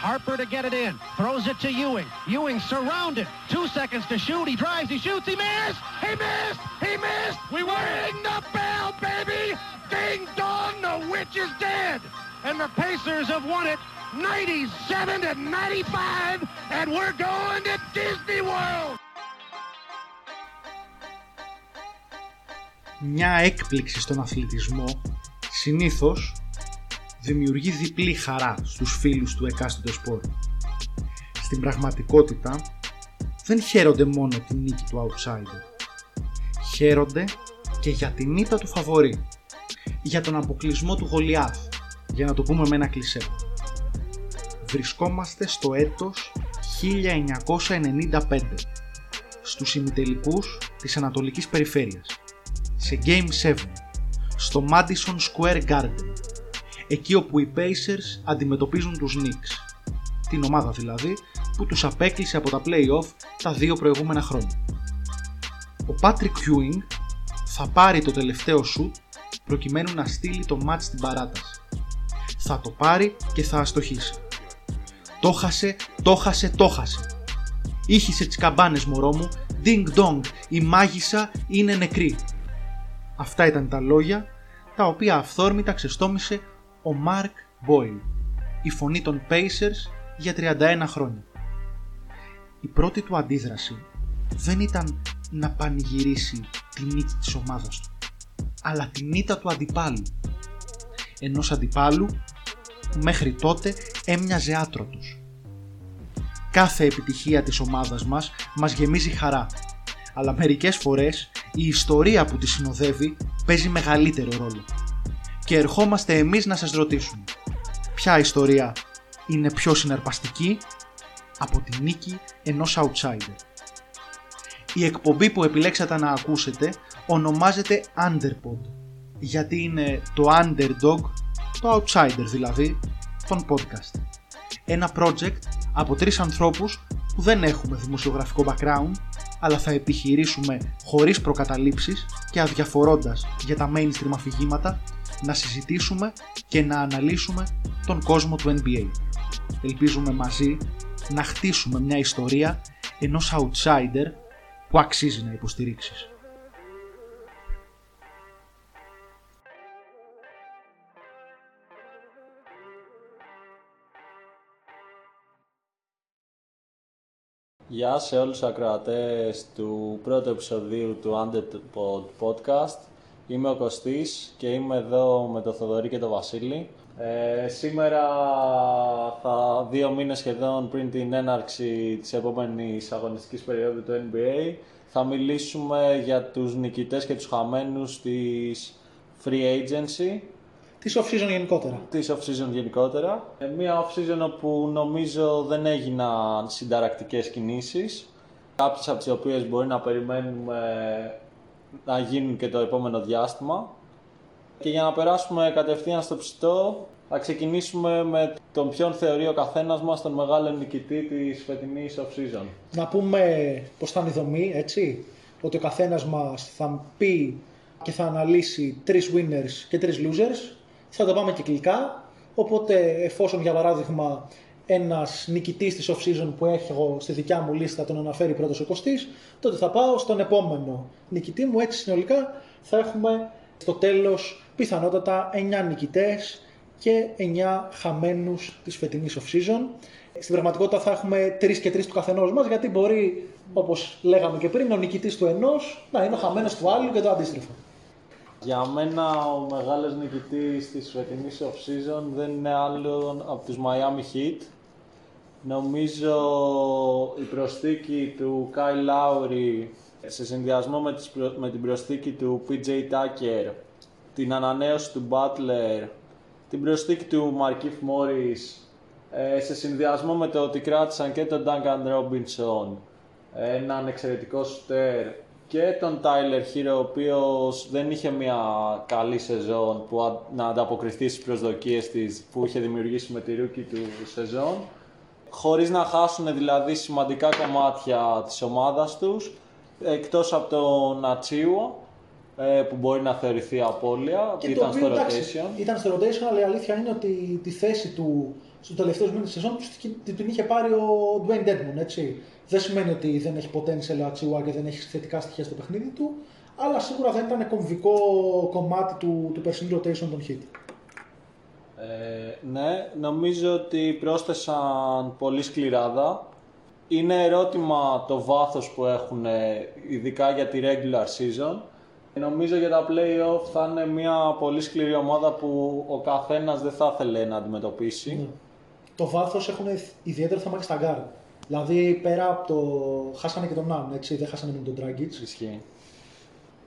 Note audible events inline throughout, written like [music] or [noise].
Harper to get it in. Throws it to Ewing. Ewing surrounded. Two seconds to shoot. He drives. He shoots. He missed. He missed. He missed. We ring the bell, baby. Ding dong. The witch is dead. And the Pacers have won it 97 to 95. And we're going to Disney World. Μια έκπληξη στον αθλητισμό συνήθως δημιουργεί διπλή χαρά στους φίλους του εκάστοτε σπορ. Στην πραγματικότητα δεν χαίρονται μόνο την νίκη του outsider. Χαίρονται και για την ήττα του φαβορή. Για τον αποκλεισμό του Γολιάθ, για να το πούμε με ένα κλισέ. Βρισκόμαστε στο έτος 1995, στους ημιτελικούς της Ανατολικής Περιφέρειας, σε Game 7, στο Madison Square Garden, εκεί όπου οι Pacers αντιμετωπίζουν τους Knicks, την ομάδα δηλαδή που τους απέκλεισε από τα play-off τα δύο προηγούμενα χρόνια. Ο Patrick Ewing θα πάρει το τελευταίο σουτ προκειμένου να στείλει το match στην παράταση. Θα το πάρει και θα αστοχίσει. Το χάσε, το χάσε, το χάσε. Ήχησε τις καμπάνες μωρό μου, ding dong, η μάγισσα είναι νεκρή. Αυτά ήταν τα λόγια τα οποία αυθόρμητα ξεστόμησε ο Μάρκ Μπόιλ, η φωνή των Pacers για 31 χρόνια. Η πρώτη του αντίδραση δεν ήταν να πανηγυρίσει τη νίκη της ομάδας του, αλλά την ήττα του αντιπάλου. Ενός αντιπάλου που μέχρι τότε έμοιαζε άτρωτος. Κάθε επιτυχία της ομάδας μας μας γεμίζει χαρά, αλλά μερικές φορές η ιστορία που τη συνοδεύει παίζει μεγαλύτερο ρόλο. Και ερχόμαστε εμείς να σας ρωτήσουμε ποια ιστορία είναι πιο συναρπαστική από τη νίκη ενός outsider; Η εκπομπή που επιλέξατε να ακούσετε ονομάζεται Underpod γιατί είναι το underdog, το outsider δηλαδή, των podcast. Ένα project από τρεις ανθρώπους που δεν έχουμε δημοσιογραφικό background αλλά θα επιχειρήσουμε χωρίς προκαταλήψεις και αδιαφορώντας για τα mainstream αφηγήματα να συζητήσουμε και να αναλύσουμε τον κόσμο του NBA. Ελπίζουμε μαζί να χτίσουμε μια ιστορία ενός outsider που αξίζει να υποστηρίξεις. Γεια σε όλους τους ακροατές του πρώτου επεισοδίου του Underpod Podcast. Είμαι ο Κωστής και είμαι εδώ με τον Θοδωρή και τον Βασίλη. Ε, σήμερα, θα δύο μήνες σχεδόν πριν την έναρξη της επόμενης αγωνιστικής περίοδου του NBA, θα μιλήσουμε για τους νικητές και τους χαμένους της Free Agency Της off-season γενικότερα. Της off-season γενικότερα. Ε, μία off-season όπου νομίζω δεν έγιναν συνταρακτικές κινήσεις. Κάποιες από τις οποίες μπορεί να περιμένουμε να γίνουν και το επόμενο διάστημα. Και για να περάσουμε κατευθείαν στο ψητό, θα ξεκινήσουμε με τον ποιον θεωρεί ο καθένας μας τον μεγάλο νικητή της φετινής off-season. Να πούμε πώς θα είναι η δομή, έτσι; Ότι ο καθένας μας θα πει και θα αναλύσει τρεις winners και τρεις losers θα το πάμε κυκλικά. Οπότε, εφόσον για παράδειγμα ένας νικητής της off-season που έχω στη δικιά μου λίστα τον αναφέρει πρώτος ο Κωστής, τότε θα πάω στον επόμενο νικητή μου. Έτσι συνολικά θα έχουμε στο τέλος πιθανότατα 9 νικητές και 9 χαμένους της φετινής off-season. Στην πραγματικότητα θα έχουμε 3 και 3 του καθενός μας, γιατί μπορεί, όπως λέγαμε και πριν, ο νικητής του ενός να είναι ο χαμένος του άλλου και το αντίστροφο. Για μένα ο μεγάλος νικητής της φετινής off-season δεν είναι άλλο από τους Miami Heat. Νομίζω η προσθήκη του Kyle Lowry σε συνδυασμό με, με την προσθήκη του PJ Tucker, την ανανέωση του Butler, την προσθήκη του Markif Morris, ε, σε συνδυασμό με το ότι κράτησαν και τον Duncan Robinson, έναν εξαιρετικό στέρ και τον Tyler Hero, ο οποίος δεν είχε μια καλή σεζόν που να ανταποκριθεί στις προσδοκίες της που είχε δημιουργήσει με τη ρούκη του σεζόν. Χωρίς να χάσουν δηλαδή σημαντικά κομμάτια της ομάδας τους, εκτός από τον Ατσίουο, ε, που μπορεί να θεωρηθεί απώλεια, και ήταν στο rotation. Ήταν στο rotation, αλλά η αλήθεια είναι ότι τη θέση του στους τελευταίους μήνες της σεζόν τους την είχε πάρει ο Dwayne Dedmon. Έτσι. Δεν σημαίνει ότι δεν έχει potential ο Ατσιουά και δεν έχει θετικά στοιχεία στο παιχνίδι του, αλλά σίγουρα δεν ήταν κομβικό κομμάτι του, του περσινού rotation των Hit. Ε, ναι, νομίζω ότι πρόσθεσαν πολύ σκληράδα. Είναι ερώτημα το βάθος που έχουν, ειδικά για τη regular season. Νομίζω για τα play-off θα είναι μια πολύ σκληρή ομάδα που ο καθένας δεν θα ήθελε να αντιμετωπίσει. Ναι. Το βάθος έχουν ιδιαίτερο θέμα και στα guard. Δηλαδή πέρα από το... χάσανε και τον Nunn, έτσι, δεν χάσανε μόνο τον Dragic. Ισχύει.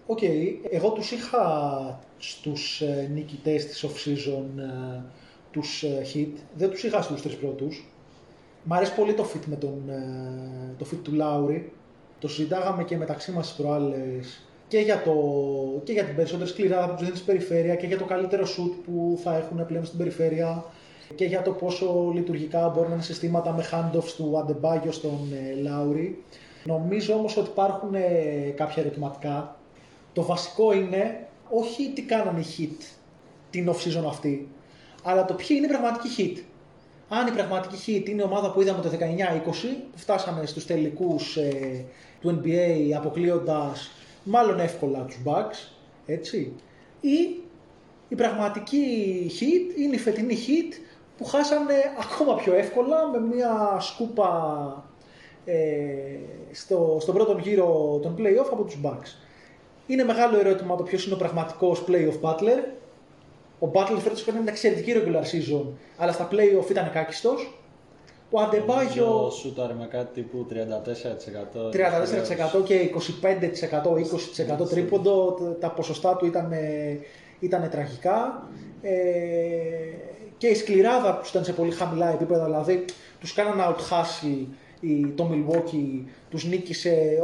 OK, okay. εγώ τους είχα στους ε, νικητές της off-season ε, τους ε, hit, δεν τους είχα στους τρεις πρώτους. Μ' αρέσει πολύ το fit με τον, ε, το fit του Λάουρι. Το συζητάγαμε και μεταξύ μας τις προάλλες και για, το, και για την περισσότερη σκληρά που τους δίνει στην περιφέρεια και για το καλύτερο shoot που θα έχουν πλέον στην περιφέρεια και για το πόσο λειτουργικά μπορούν να είναι συστήματα με handoffs του Αντεμπάγιο στον ε, Λάουρι. Νομίζω όμως ότι υπάρχουν ε, κάποια ερωτηματικά. Το βασικό είναι όχι τι κάνανε οι hit την off-season αυτή, αλλά το ποιοι είναι οι πραγματικοί hit. Αν η πραγματική hit είναι η ομάδα που είδαμε το 19-20, που φτάσαμε στους τελικούς ε, του NBA αποκλείοντας μάλλον εύκολα τους Bucks, έτσι, ή η πραγματική hit είναι η φετινή hit που χάσανε ακόμα πιο εύκολα με μια σκούπα ε, στο, στον πρώτο γύρο των play-off από τους Bucks. Είναι μεγάλο ερώτημα το ποιος είναι ο πραγματικός play-off battler ο Butler φέτος έκανε μια εξαιρετική regular season, αλλά στα playoff ήταν κάκιστος. Ο Αντεμπάγιο. Σούταρε με κάτι τύπου 34%. 34% και 25%, 20% τρίποντο. Τα ποσοστά του ήταν, ήταν τραγικά. Ε, και η σκληράδα που ήταν σε πολύ χαμηλά επίπεδα, δηλαδή τους κάνανε out το Milwaukee, τους νίκησε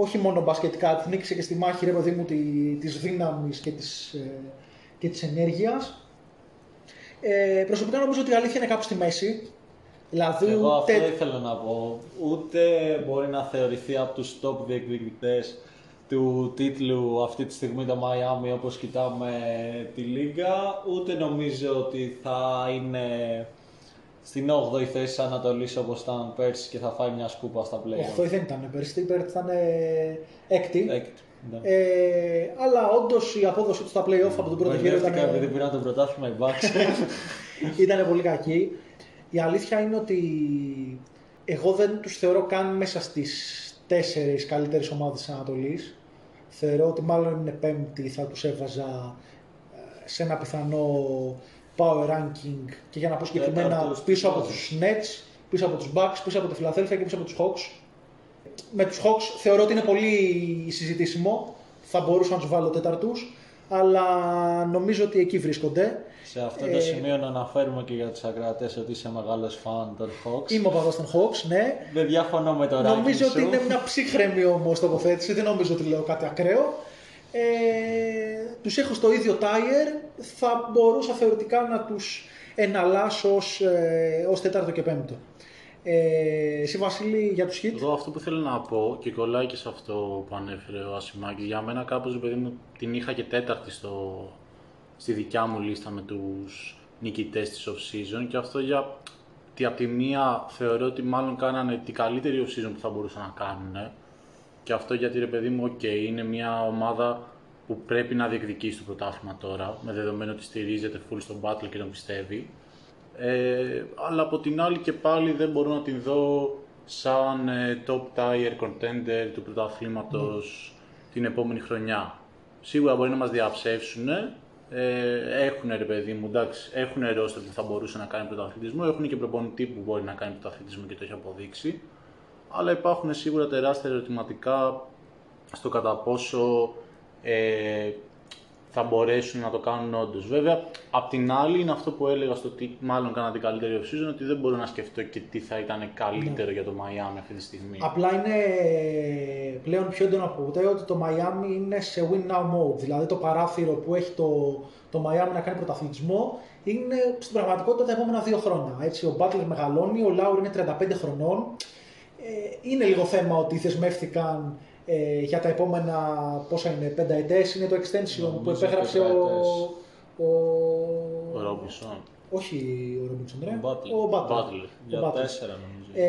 όχι μόνο μπασκετικά, του νίκησε και στη μάχη ρε παιδί μου τη δύναμης και της ε, και της ενέργειας. Ε, προσωπικά νομίζω ότι η αλήθεια είναι κάπου στη μέση. Δηλαδή, Εγώ ούτε... αυτό ήθελα να πω. Ούτε μπορεί να θεωρηθεί από τους top διεκδικητές του τίτλου αυτή τη στιγμή το Miami όπως κοιτάμε τη Λίγκα, ούτε νομίζω ότι θα είναι στην 8η θέση της Ανατολής όπως ήταν πέρσι και θα φάει μια σκούπα στα play. 8η δεν ήταν πέρσι, πέρσι ήταν 6η. Ναι. Ε, αλλά όντως η απόδοση του στα playoff από τον πρώτο γύρο ήταν. επειδή πήραν το πρωτάθλημα η Bucks. [laughs] ήταν πολύ κακή. Η αλήθεια είναι ότι εγώ δεν τους θεωρώ καν μέσα στις τέσσερις καλύτερες ομάδες της Ανατολής. Θεωρώ ότι μάλλον είναι πέμπτη, θα τους έβαζα ε, σε ένα πιθανό power ranking και για να πω συγκεκριμένα πίσω από τους Nets, πίσω από τους Bucks, πίσω από τη Philadelphia και πίσω από τους Hawks με τους Hawks θεωρώ ότι είναι πολύ συζητήσιμο. Θα μπορούσα να τους βάλω τέταρτους, αλλά νομίζω ότι εκεί βρίσκονται. Σε αυτό το ε, σημείο να αναφέρουμε και για τους ακρατέ ότι είσαι μεγάλος φαν των Hawks. Είμαι ο παδός των Hawks, ναι. Δεν διαφωνώ με το Νομίζω ότι είναι μια ψύχρεμη όμως τοποθέτηση, δεν νομίζω ότι λέω κάτι ακραίο. Ε, τους έχω στο ίδιο tire, θα μπορούσα θεωρητικά να τους εναλλάσω ως, ε, ως τέταρτο και πέμπτο. Ε, εσύ Βασίλη για τους hit. Εγώ αυτό που θέλω να πω και κολλάει και σε αυτό που ανέφερε ο Ασημάκη, για μένα κάπως παιδί μου την είχα και τέταρτη στο, στη δικιά μου λίστα με τους νικητές της off-season και αυτό για ότι από τη μία θεωρώ ότι μάλλον κάνανε την καλύτερη off-season που θα μπορούσαν να κάνουν και αυτό γιατί ρε παιδί μου, ok, είναι μια ομάδα που πρέπει να διεκδικήσει το πρωτάθλημα τώρα, με δεδομένο ότι στηρίζεται full στον battle και τον πιστεύει. Ε, αλλά από την άλλη και πάλι δεν μπορώ να την δω σαν ε, top tier contender του πρωταθλήματος την επόμενη χρονιά. Σίγουρα μπορεί να μας διαψεύσουν, ε, έχουν ρε παιδί μου, εντάξει, έχουν ρόστερ που θα μπορούσε να κάνει πρωταθλητισμό, έχουν και προπονητή που μπορεί να κάνει πρωταθλητισμό και το έχει αποδείξει, αλλά υπάρχουν σίγουρα τεράστια ερωτηματικά στο κατά πόσο ε, θα μπορέσουν να το κάνουν όντως. Βέβαια, απ' την άλλη είναι αυτό που έλεγα στο ότι μάλλον κάνα την καλύτερη off ότι δεν μπορώ να σκεφτώ και τι θα ήταν καλύτερο ναι. για το Miami αυτή τη στιγμή. Απλά είναι πλέον πιο έντονο από ποτέ ότι το Miami είναι σε win now mode. Δηλαδή το παράθυρο που έχει το, το Miami να κάνει πρωταθλητισμό είναι στην πραγματικότητα τα επόμενα δύο χρόνια. Έτσι, ο Butler μεγαλώνει, ο Λάουρ είναι 35 χρονών. Ε, είναι λίγο θέμα ότι δεσμεύτηκαν ε, για τα επόμενα πόσα είναι, πενταετές είναι το extension που επέγραψε ο, ο, ο Ρόμπινσον. Όχι ο Ρόμπινσον, ρε. Ο Butler. Ο Butler. Butler. Ο Για Butler. τέσσερα νομίζω. Ε,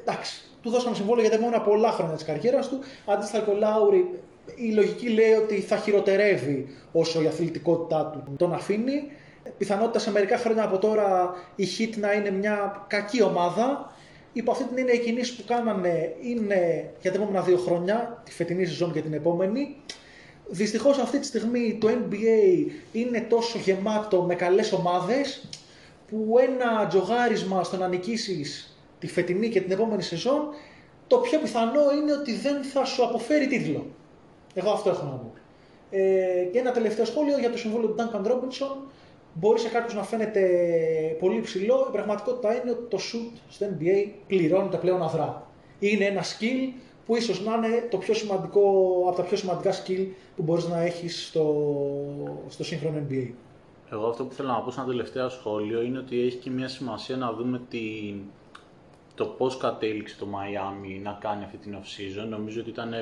εντάξει, του δώσαμε συμβόλαιο για τα επόμενα πολλά χρόνια της καριέρας του. Αντίστοιχα και ο Λάουρι, η λογική λέει ότι θα χειροτερεύει όσο η αθλητικότητά του τον αφήνει. Πιθανότητα σε μερικά χρόνια από τώρα η Heat να είναι μια κακή ομάδα. Υπό αυτή την έννοια, οι κινήσεις που κάνανε είναι για τα επόμενα δύο χρόνια, τη φετινή σεζόν και την επόμενη. Δυστυχώς αυτή τη στιγμή το NBA είναι τόσο γεμάτο με καλές ομάδες που ένα τζογάρισμα στο να νικήσεις τη φετινή και την επόμενη σεζόν το πιο πιθανό είναι ότι δεν θα σου αποφέρει τίτλο. Εγώ αυτό έχω να πω. Ε, και ένα τελευταίο σχόλιο για το συμβόλαιο του Duncan Robinson. Μπορεί σε κάποιους να φαίνεται πολύ ψηλό. Η πραγματικότητα είναι ότι το shoot στο NBA πληρώνεται πλέον αδρά. Είναι ένα skill που ίσως να είναι το πιο σημαντικό, από τα πιο σημαντικά skill που μπορείς να έχεις στο, στο σύγχρονο NBA. Εγώ αυτό που θέλω να πω σαν τελευταίο σχόλιο είναι ότι έχει και μια σημασία να δούμε τι, το πώς κατέληξε το Miami να κάνει αυτή την off-season. Νομίζω ότι ήταν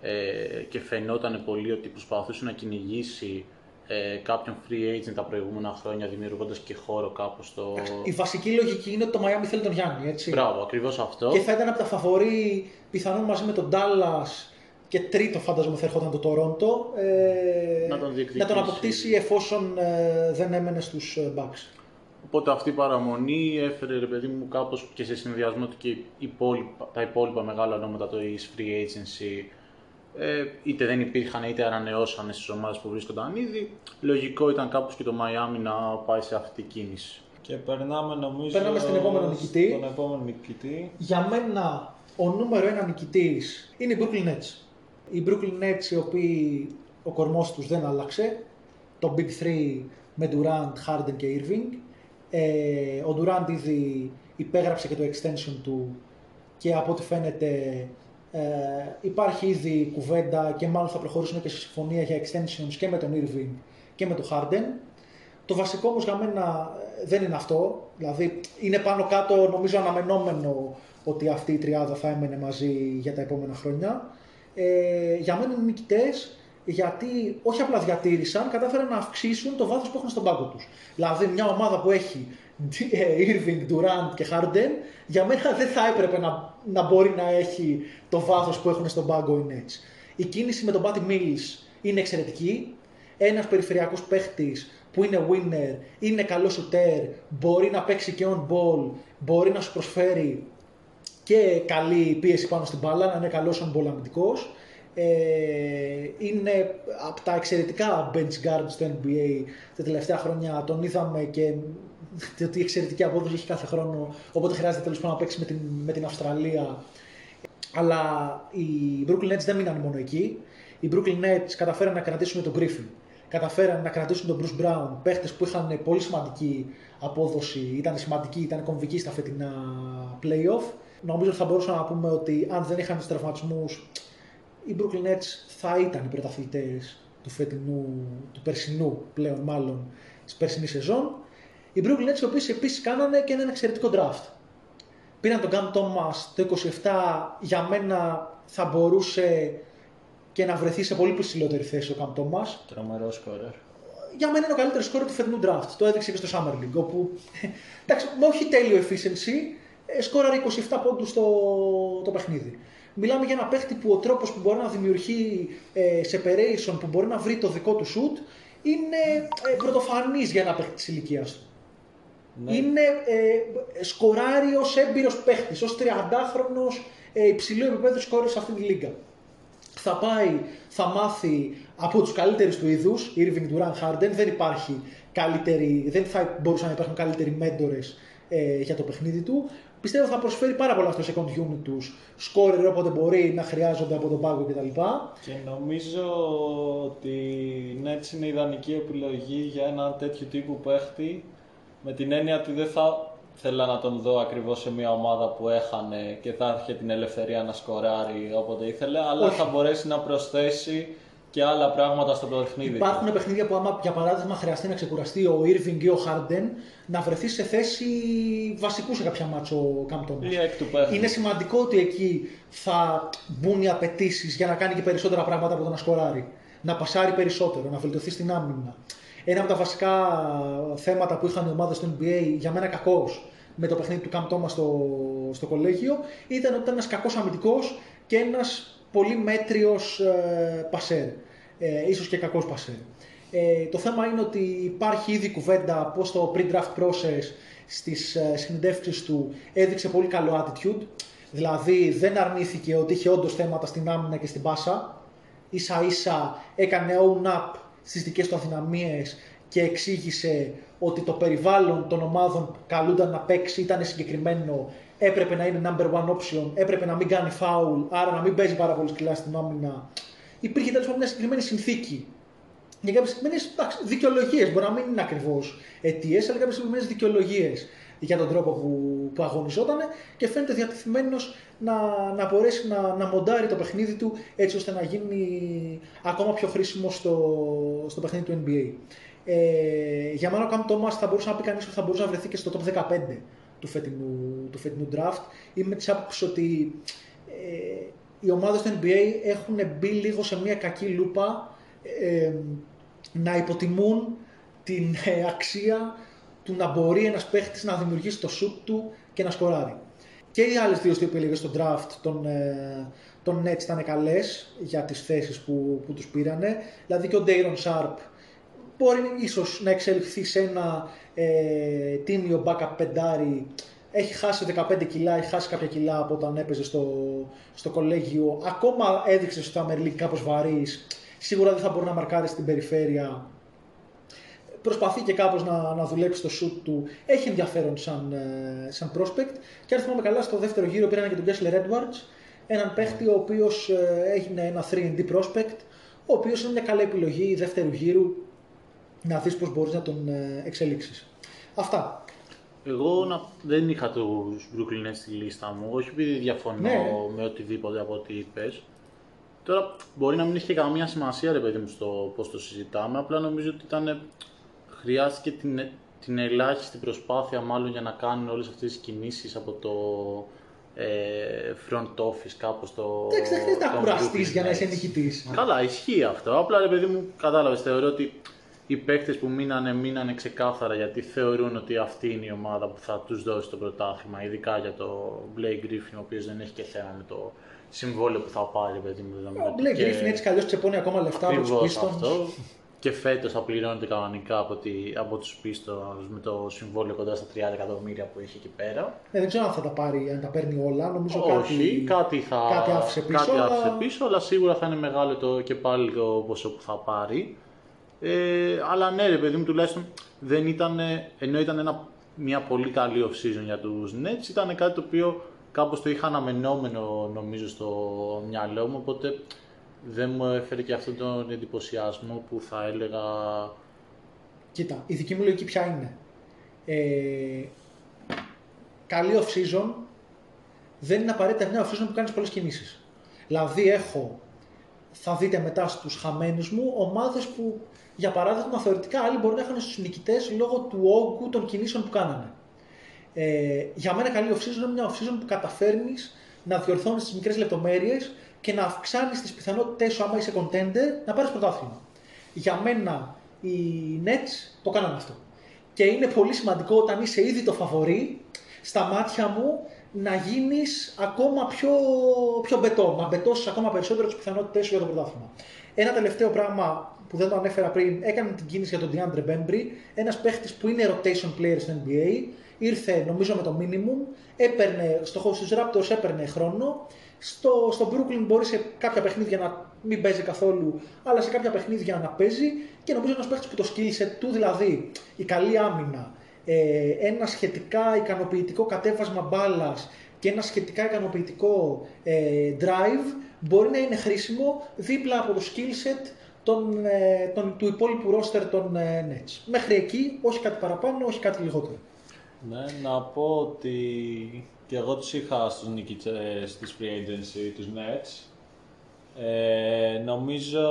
ε, και φαινόταν πολύ ότι προσπαθούσε να κυνηγήσει ε, κάποιον free agent τα προηγούμενα χρόνια δημιουργώντας και χώρο κάπως στο... Η βασική λογική είναι ότι το Miami θέλει τον Γιάννη, έτσι. Μπράβο, ακριβώς αυτό. Και θα ήταν από τα φαβορή πιθανόν μαζί με τον Dallas και τρίτο φάντασμα θα ερχόταν το Toronto ε, Να τον διεκδικήσει. να τον αποκτήσει εφόσον ε, δεν έμενε στους ε, Bucks. Οπότε αυτή η παραμονή έφερε ρε παιδί μου κάπως και σε συνδυασμό του και οι υπόλοιπα- τα υπόλοιπα μεγάλα ονόματα της free agency ε, είτε δεν υπήρχαν είτε ανανεώσανε στις ομάδες που βρίσκονταν ήδη. Λογικό ήταν κάπως και το Miami να πάει σε αυτή την κίνηση. Και περνάμε νομίζω Περνάμε στην επόμενο νικητή. Στον επόμενο νικητή. Για μένα ο νούμερο ένα νικητής είναι οι Brooklyn Nets. Οι Brooklyn Nets οι οποίοι ο κορμός τους δεν άλλαξε. Το Big 3 με Durant, Harden και Irving. Ε, ο Durant ήδη υπέγραψε και το extension του και από ό,τι φαίνεται ε, υπάρχει ήδη κουβέντα και μάλλον θα προχωρήσουν και σε συμφωνία για extensions και με τον Irving και με τον Harden. Το βασικό όμως για μένα ε, δεν είναι αυτό. Δηλαδή είναι πάνω κάτω νομίζω αναμενόμενο ότι αυτή η τριάδα θα έμενε μαζί για τα επόμενα χρόνια. Ε, για μένα είναι νικητές γιατί όχι απλά διατήρησαν, κατάφεραν να αυξήσουν το βάθος που έχουν στον πάγκο τους. Δηλαδή μια ομάδα που έχει ε, Irving, Durant και Harden, για μένα δεν θα έπρεπε να, να μπορεί να έχει το βάθος που έχουν στον πάγκο οι Nets. Η κίνηση με τον Patty Mills είναι εξαιρετική. Ένας περιφερειακός παίχτης που είναι winner, είναι καλό shooter, μπορεί να παίξει και on ball, μπορεί να σου προσφέρει και καλή πίεση πάνω στην μπάλα, να είναι καλός on ball αμυντικός. Ε, είναι από τα εξαιρετικά bench guard στο NBA τα τελευταία χρόνια. Τον είδαμε και ότι εξαιρετική απόδοση έχει κάθε χρόνο. Οπότε χρειάζεται τέλος πάντων να παίξει με την, με την Αυστραλία. Αλλά οι Brooklyn Nets δεν μείναν μόνο εκεί. Οι Brooklyn Nets καταφέραν να κρατήσουν τον Griffin. Καταφέραν να κρατήσουν τον Bruce Brown. Παίχτες που είχαν πολύ σημαντική απόδοση, ήταν σημαντικοί, ήταν κομβικοί στα φετινά playoff. Νομίζω ότι θα μπορούσαμε να πούμε ότι αν δεν είχαν τους τραυματισμούς, οι Brooklyn Nets θα ήταν οι πρωταθλητές του φετινού, του περσινού πλέον μάλλον, της περσινής σεζόν. Οι Brooklyn Nets οι οποίοι επίσης κάνανε και ένα εξαιρετικό draft. Πήραν τον Cam Thomas το 27, για μένα θα μπορούσε και να βρεθεί σε πολύ ψηλότερη θέση ο Cam Thomas. Τρομερό σκόρερ. Για μένα είναι ο καλύτερος σκόρερ του φετινού draft. Το έδειξε και στο Summer League. Όπου, εντάξει, με όχι τέλειο efficiency, ε, σκόραρε 27 πόντους το, το παιχνίδι. Μιλάμε για ένα παίχτη που ο τρόπος που μπορεί να δημιουργεί ε, separation, που μπορεί να βρει το δικό του shoot, είναι ε, πρωτοφανής για ένα παίχτη της ηλικίας του. Ναι. Είναι ε, σκοράρει ω έμπειρος παίχτης, ως 30χρονο ε, υψηλού επίπεδου σκόρερ σε αυτή τη λίγα. Θα πάει, θα μάθει από τους καλύτερους του είδους, Irving Durant Harden, δεν υπάρχει καλύτερη, δεν θα μπορούσαν να υπάρχουν καλύτεροι μέντορες ε, για το παιχνίδι του. Πιστεύω θα προσφέρει πάρα πολλά στο second unit τους, σκόρερ όποτε μπορεί να χρειάζονται από τον πάγκο κτλ. Και νομίζω ότι η Nets είναι ιδανική επιλογή για ένα τέτοιο τύπου παίχτη με την έννοια ότι δεν θα θέλα να τον δω ακριβώς σε μια ομάδα που έχανε και θα είχε την ελευθερία να σκοράρει όποτε ήθελε, αλλά Όχι. θα μπορέσει να προσθέσει και άλλα πράγματα στο παιχνίδι. Υπάρχουν παιχνίδια που, άμα για παράδειγμα χρειαστεί να ξεκουραστεί ο Irving ή ο Harden, να βρεθεί σε θέση βασικού σε κάποια μάτσο ο Cam Thomas. Ή εκ του παίχτη. Είναι σημαντικό ότι εκεί θα μπουν οι απαιτήσεις για να κάνει και περισσότερα πράγματα από το να σκοράρει. Να πασάρει περισσότερο, να βελτιωθεί στην άμυνα. Ένα από τα βασικά θέματα που είχαν οι ομάδες του NBA, για μένα κακός, με το παιχνίδι του Καμ Τόμα στο, στο κολέγιο, ήταν ότι ήταν ένας κακός αμυντικός και ένας πολύ μέτριος ε, πασέρ. Ε, ίσως και κακός πασέρ. Ε, το θέμα είναι ότι υπάρχει ήδη κουβέντα πως το pre-draft process στις ε, συνεντεύξεις του έδειξε πολύ καλό attitude. Δηλαδή δεν αρνήθηκε ότι είχε όντως θέματα στην άμυνα και στην πάσα. Ίσα ίσα έκανε own up στις δικές του αδυναμίες και εξήγησε ότι το περιβάλλον των ομάδων που καλούνταν να παίξει ήταν συγκεκριμένο, έπρεπε να είναι number one option, έπρεπε να μην κάνει foul, άρα να μην παίζει πάρα πολύ σκληρά στην άμυνα. Υπήρχε τέλος πάντων μια συγκεκριμένη συνθήκη. Για κάποιες συγκεκριμένες δικαιολογίες. Μπορεί να μην είναι ακριβώς αιτίες, αλλά κάποιες συγκεκριμένες δικαιολογίες για τον τρόπο που, που αγωνιζόταν και φαίνεται διατεθειμένος να, να μπορέσει να, να μοντάρει το παιχνίδι του έτσι ώστε να γίνει ακόμα πιο χρήσιμο στο, στο παιχνίδι του NBA. Ε, για μένα ο Καμ Τόμας θα μπορούσε να πει κανείς ότι θα μπορούσε να βρεθεί και στο top 15 του φετινού, του φετινού draft. Είμαι της άποψης ότι ε, οι ομάδες του NBA έχουν μπει λίγο σε μια κακή λούπα ε, να υποτιμούν την ε, αξία του να μπορεί ένας παίχτης να δημιουργήσει το σουτ του και να σκοράρει. Και οι άλλες δύο που επιλογές στο draft των, ε, των Nets ήταν καλές για τις θέσεις που, που τους πήρανε. Δηλαδή και ο Dayron Sharp μπορεί ίσως να εξελιχθεί σε ένα ε, τίμιο backup πεντάρι. Έχει χάσει 15 κιλά, έχει χάσει κάποια κιλά από όταν έπαιζε στο, στο κολέγιο. Ακόμα έδειξε στο Summer League κάπως βαρύς. Σίγουρα δεν θα μπορεί να μαρκάρει στην περιφέρεια. Προσπαθεί και κάπως να, να δουλέψει το shoot του. Έχει ενδιαφέρον σαν, ε, σαν prospect. Και αν θυμάμαι καλά, στο δεύτερο γύρο πήραν και τον Kessler Edwards. Έναν παίχτη ο οποίος ε, έγινε ένα 3D prospect. Ο οποίος είναι μια καλή επιλογή δεύτερου γύρου να δεις πώς μπορείς να τον ε, εξελίξεις. Αυτά. Εγώ να, δεν είχα του Brooklyn Nets στη λίστα μου, όχι επειδή διαφωνώ Ναι. με οτιδήποτε από ό,τι είπες. Τώρα μπορεί να μην είχε καμία σημασία ρε παιδί μου στο πώς το συζητάμε, απλά νομίζω ότι ήταν, χρειάστηκε την, την ελάχιστη προσπάθεια μάλλον για να κάνουν όλες αυτές τις κινήσεις από το ε, front office κάπως το... Εντάξει, δεν χρειάζεται να των κουραστείς Brooklyn για να είσαι Nets. νικητής. Καλά, ισχύει αυτό. Απλά ρε παιδί μου, κατάλαβες. Θεωρώ ότι οι παίκτες που μείνανε, μείνανε ξεκάθαρα γιατί θεωρούν ότι αυτή είναι η ομάδα που θα τους δώσει το πρωτάθλημα. Ειδικά για το Blake Griffin, ο οποίος δεν έχει και θέμα με το συμβόλαιο που θα πάρει, παιδί μου. δεδομένου Ο ότι Blake και- Griffin έτσι καλώ τσεπώνει ακόμα λεφτά από τους Ακριβώς Pistons. Αυτό. Και φέτος θα πληρώνεται κανονικά από, τη, από τους Pistons με το συμβόλαιο κοντά στα 30 εκατομμύρια που είχε εκεί πέρα. Ε, δεν ξέρω αν θα τα πάρει, αν τα παίρνει όλα. Νομίζω Όχι, κάτι, κάτι, θα, κάτι άφησε πίσω, κάτι αλλά- άφησε πίσω, αλλά σίγουρα θα είναι μεγάλο το, και πάλι το ποσό που θα πάρει. Ε, αλλά ναι, ρε παιδί μου, τουλάχιστον δεν ήταν, ενώ ήταν ένα, μια πολύ καλή off-season για τους Nets, ήταν κάτι το οποίο κάπως το είχα αναμενόμενο νομίζω στο μυαλό μου, οπότε δεν μου έφερε και αυτόν τον εντυπωσιασμό που θα έλεγα Κοίτα, η δική μου λογική ποια είναι; Ε, καλή off-season δεν είναι απαραίτητα μια off-season που κάνεις πολλές κινήσεις. Δηλαδή έχω, θα δείτε μετά στους χαμένους μου, ομάδες που για παράδειγμα θεωρητικά άλλοι μπορεί να είχαν στους νικητές λόγω του όγκου των κινήσεων που κάνανε. Ε, για μένα καλή off-season είναι μια off-season που καταφέρνεις να διορθώνεις τις μικρές λεπτομέρειες και να αυξάνεις τις πιθανότητες σου άμα είσαι contender να πάρεις πρωτάθλημα. Για μένα οι Nets το κάνανε αυτό. Και είναι πολύ σημαντικό όταν είσαι ήδη το φαβορή, στα μάτια μου, να γίνεις ακόμα πιο, πιο μπετό, να μπετώσεις ακόμα περισσότερο τις πιθανότητες σου για το πρωτάθλημα. Ένα τελευταίο πράγμα που δεν το ανέφερα πριν, έκανε την κίνηση για τον DeAndre Bembry, ένας παίχτης που είναι rotation player στο NBA, ήρθε νομίζω με το minimum, έπαιρνε, στο χώρο στους Raptors έπαιρνε χρόνο, στο, στο Brooklyn μπορεί σε κάποια παιχνίδια να μην παίζει καθόλου, αλλά σε κάποια παιχνίδια να παίζει και νομίζω ένας παίχτης που το skill set του, δηλαδή η καλή άμυνα, ε, ένα σχετικά ικανοποιητικό κατέβασμα μπάλας και ένα σχετικά ικανοποιητικό ε, drive μπορεί να είναι χρήσιμο δίπλα από το skill set των, ε, των, του υπόλοιπου roster των ε, Nets. Μέχρι εκεί, όχι κάτι παραπάνω, όχι κάτι λιγότερο. Ναι, να πω ότι και εγώ τους είχα στους νικητές της Free Agency, τους Nets. Ε, νομίζω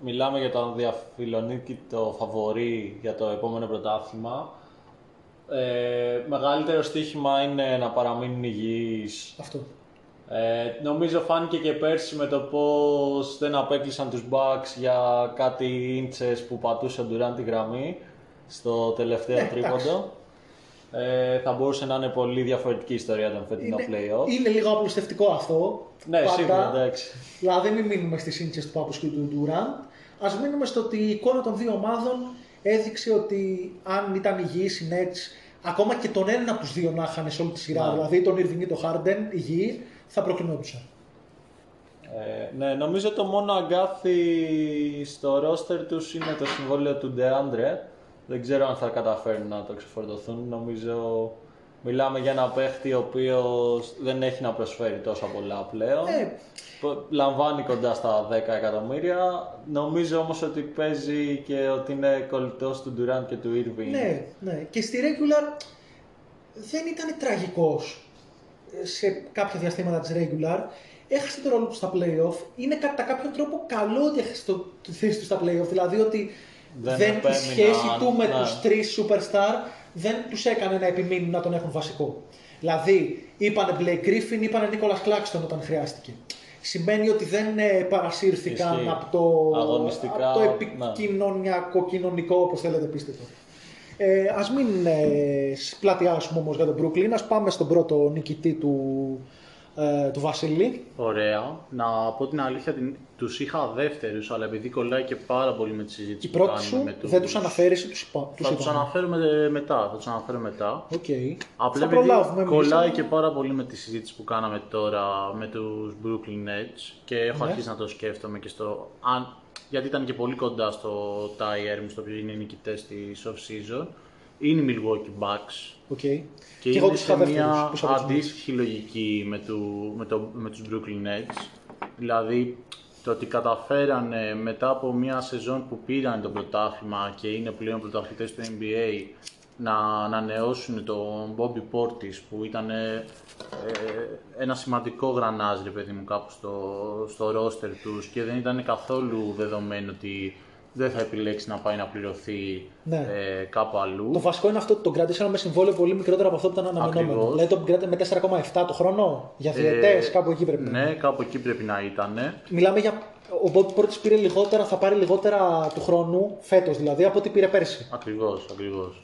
μιλάμε για τον διαφιλονίκητο φαβορή για το επόμενο πρωτάθλημα. Ε, μεγαλύτερο στοίχημα είναι να παραμείνουν υγιείς Αυτό. Ε, νομίζω φάνηκε και πέρσι με το πώς δεν απέκλεισαν τους Bucks για κάτι ίντσες που πατούσε ο Durant τη γραμμή στο τελευταίο Ε, τρίποντο. Ε, θα μπορούσε να είναι πολύ διαφορετική ιστορία των φετινό Είναι, play-off. είναι λίγο απλουστευτικό αυτό. Ναι, πάντα. σίγουρα, εντάξει. Δηλαδή, μην μείνουμε στις ίνчε του Πάπου και του Ντουραντ. Α μείνουμε στο ότι η εικόνα των δύο ομάδων έδειξε ότι αν ήταν υγιείς οι Nets, ακόμα και τον ένα από τους δύο να είχαν σε όλη τη σειρά, Ναι. δηλαδή τον Irving ή τον Harden, υγιεί, θα προκρινόντουσαν. Ε, ναι, νομίζω το μόνο αγκάθι στο ρόστερ τους είναι το συμβόλαιο του DeAndre. Δεν ξέρω αν θα καταφέρουν να το ξεφορτωθούν. Νομίζω μιλάμε για ένα παίχτη ο οποίος δεν έχει να προσφέρει τόσα πολλά πλέον. Ε. Π- Λαμβάνει κοντά στα 10 εκατομμύρια. Νομίζω όμως ότι παίζει και ότι είναι κολλητός του Durant και του Irving. Ναι, ναι. Και στη regular δεν ήταν τραγικός σε κάποια διαστήματα της regular. Έχασε τον ρόλο του στα playoff. Είναι κατά κάποιον τρόπο καλό ότι έχασε το, τη θέση του στα playoff. Δηλαδή ότι Δεν δεν, η επέμειναν, σχέση του με ναι. τους τρεις superstar δεν τους έκανε να επιμείνουν να τον έχουν βασικό. Δηλαδή, είπανε Blake Griffin, είπανε Nicholas Claxton όταν χρειάστηκε. Σημαίνει ότι δεν ε, παρασύρθηκαν Ισχύει. από το, Αγωνιστικά, από το ναι. επικοινωνιακό, κοινωνικό, όπως θέλετε πείστε το. Ε, ας μην ε, πλατιάσουμε όμως για τον Brooklyn, ας πάμε στον πρώτο νικητή του, ε, του Βασίλη. Ωραία. Να πω την αλήθεια, την... τους είχα δεύτερους, αλλά επειδή κολλάει και πάρα πολύ με τη συζήτηση Η που πρώτη κάνουμε σου με τους... δεν τους αναφέρεις ή τους είπα. τους Θα τους είπαμε; αναφέρουμε μετά. Θα τους αναφέρω μετά. Οκ. Απλά Θα επειδή προλάβουμε εμείς. κολλάει και πάρα πολύ με τη συζήτηση που κάναμε τώρα με τους Brooklyn Nets και έχω Ναι. αρχίσει να το σκέφτομαι και στο... Αν... Γιατί ήταν και πολύ κοντά στο tie μου, στο οποίο είναι οι νικητές της off-season. Είναι οι Milwaukee Bucks. OK. Και, Και εγώ είναι τους είχα σε δεύτερους, μια τους από κοινού. αντίστοιχη λογική με, του, με, το, με τους Brooklyn Nets. Δηλαδή το ότι καταφέρανε μετά από μια σεζόν που πήραν το πρωτάθλημα και είναι πλέον πρωταθλητές του NBA να ανανεώσουν τον Bobby Portis που ήταν ε, ένα σημαντικό γρανάζ ρε παιδί μου κάπου στο, στο roster τους και δεν ήταν καθόλου δεδομένο ότι δεν θα επιλέξει να πάει να πληρωθεί Ναι. ε, κάπου αλλού. Το βασικό είναι αυτό ότι τον κρατήσαμε με συμβόλαιο πολύ μικρότερο από αυτό που ήταν αναμενόμενο. Ακριβώς. Δηλαδή τον κρατήσαμε με 4,7 το χρόνο για διαιτές, κάπου εκεί πρέπει να είναι. Ναι, κάπου εκεί πρέπει να ήταν. Μιλάμε για. Ο Bobby Portis πήρε λιγότερα, θα πάρει λιγότερα του χρόνου, φέτος δηλαδή, από ό,τι πήρε πέρσι. Ακριβώς, ακριβώς.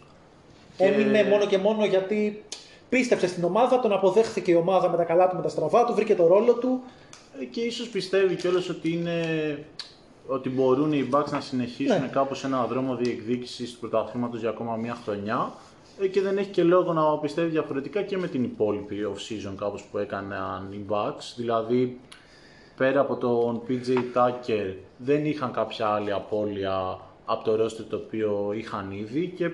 Έμεινε μόνο και μόνο γιατί πίστεψε στην ομάδα, τον αποδέχθηκε η ομάδα με τα καλά του, με τα στραβά του, βρήκε το ρόλο του. Ε, Και ίσως πιστεύει κιόλας ότι είναι ότι μπορούν οι Bucks να συνεχίσουν Ναι. κάπως ένα δρόμο διεκδίκησης του πρωταθλήματος για ακόμα μια χρονιά ε, και δεν έχει και λόγο να πιστεύει διαφορετικά και με την υπόλοιπη off-season κάπως που έκαναν οι Bucks. Δηλαδή, πέρα από τον PJ Tucker δεν είχαν κάποια άλλη απώλεια από το roster το οποίο είχαν ήδη και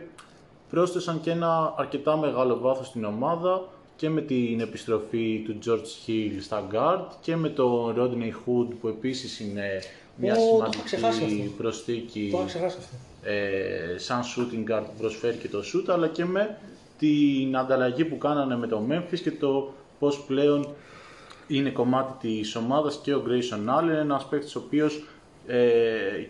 πρόσθεσαν και ένα αρκετά μεγάλο βάθος στην ομάδα και με την επιστροφή του George Hill στα guard και με τον Rodney Hood που επίσης είναι μια Ω, το είχα ξεχάσει σημαντική αυτό. προσθήκη Το είχα ξεχάσει αυτό. ε, σαν shooting guard που προσφέρει και το shoot αλλά και με την ανταλλαγή που κάνανε με το Memphis και το πώς πλέον είναι κομμάτι της ομάδας και ο Grayson Allen, ένας παίκτης ο οποίος ε,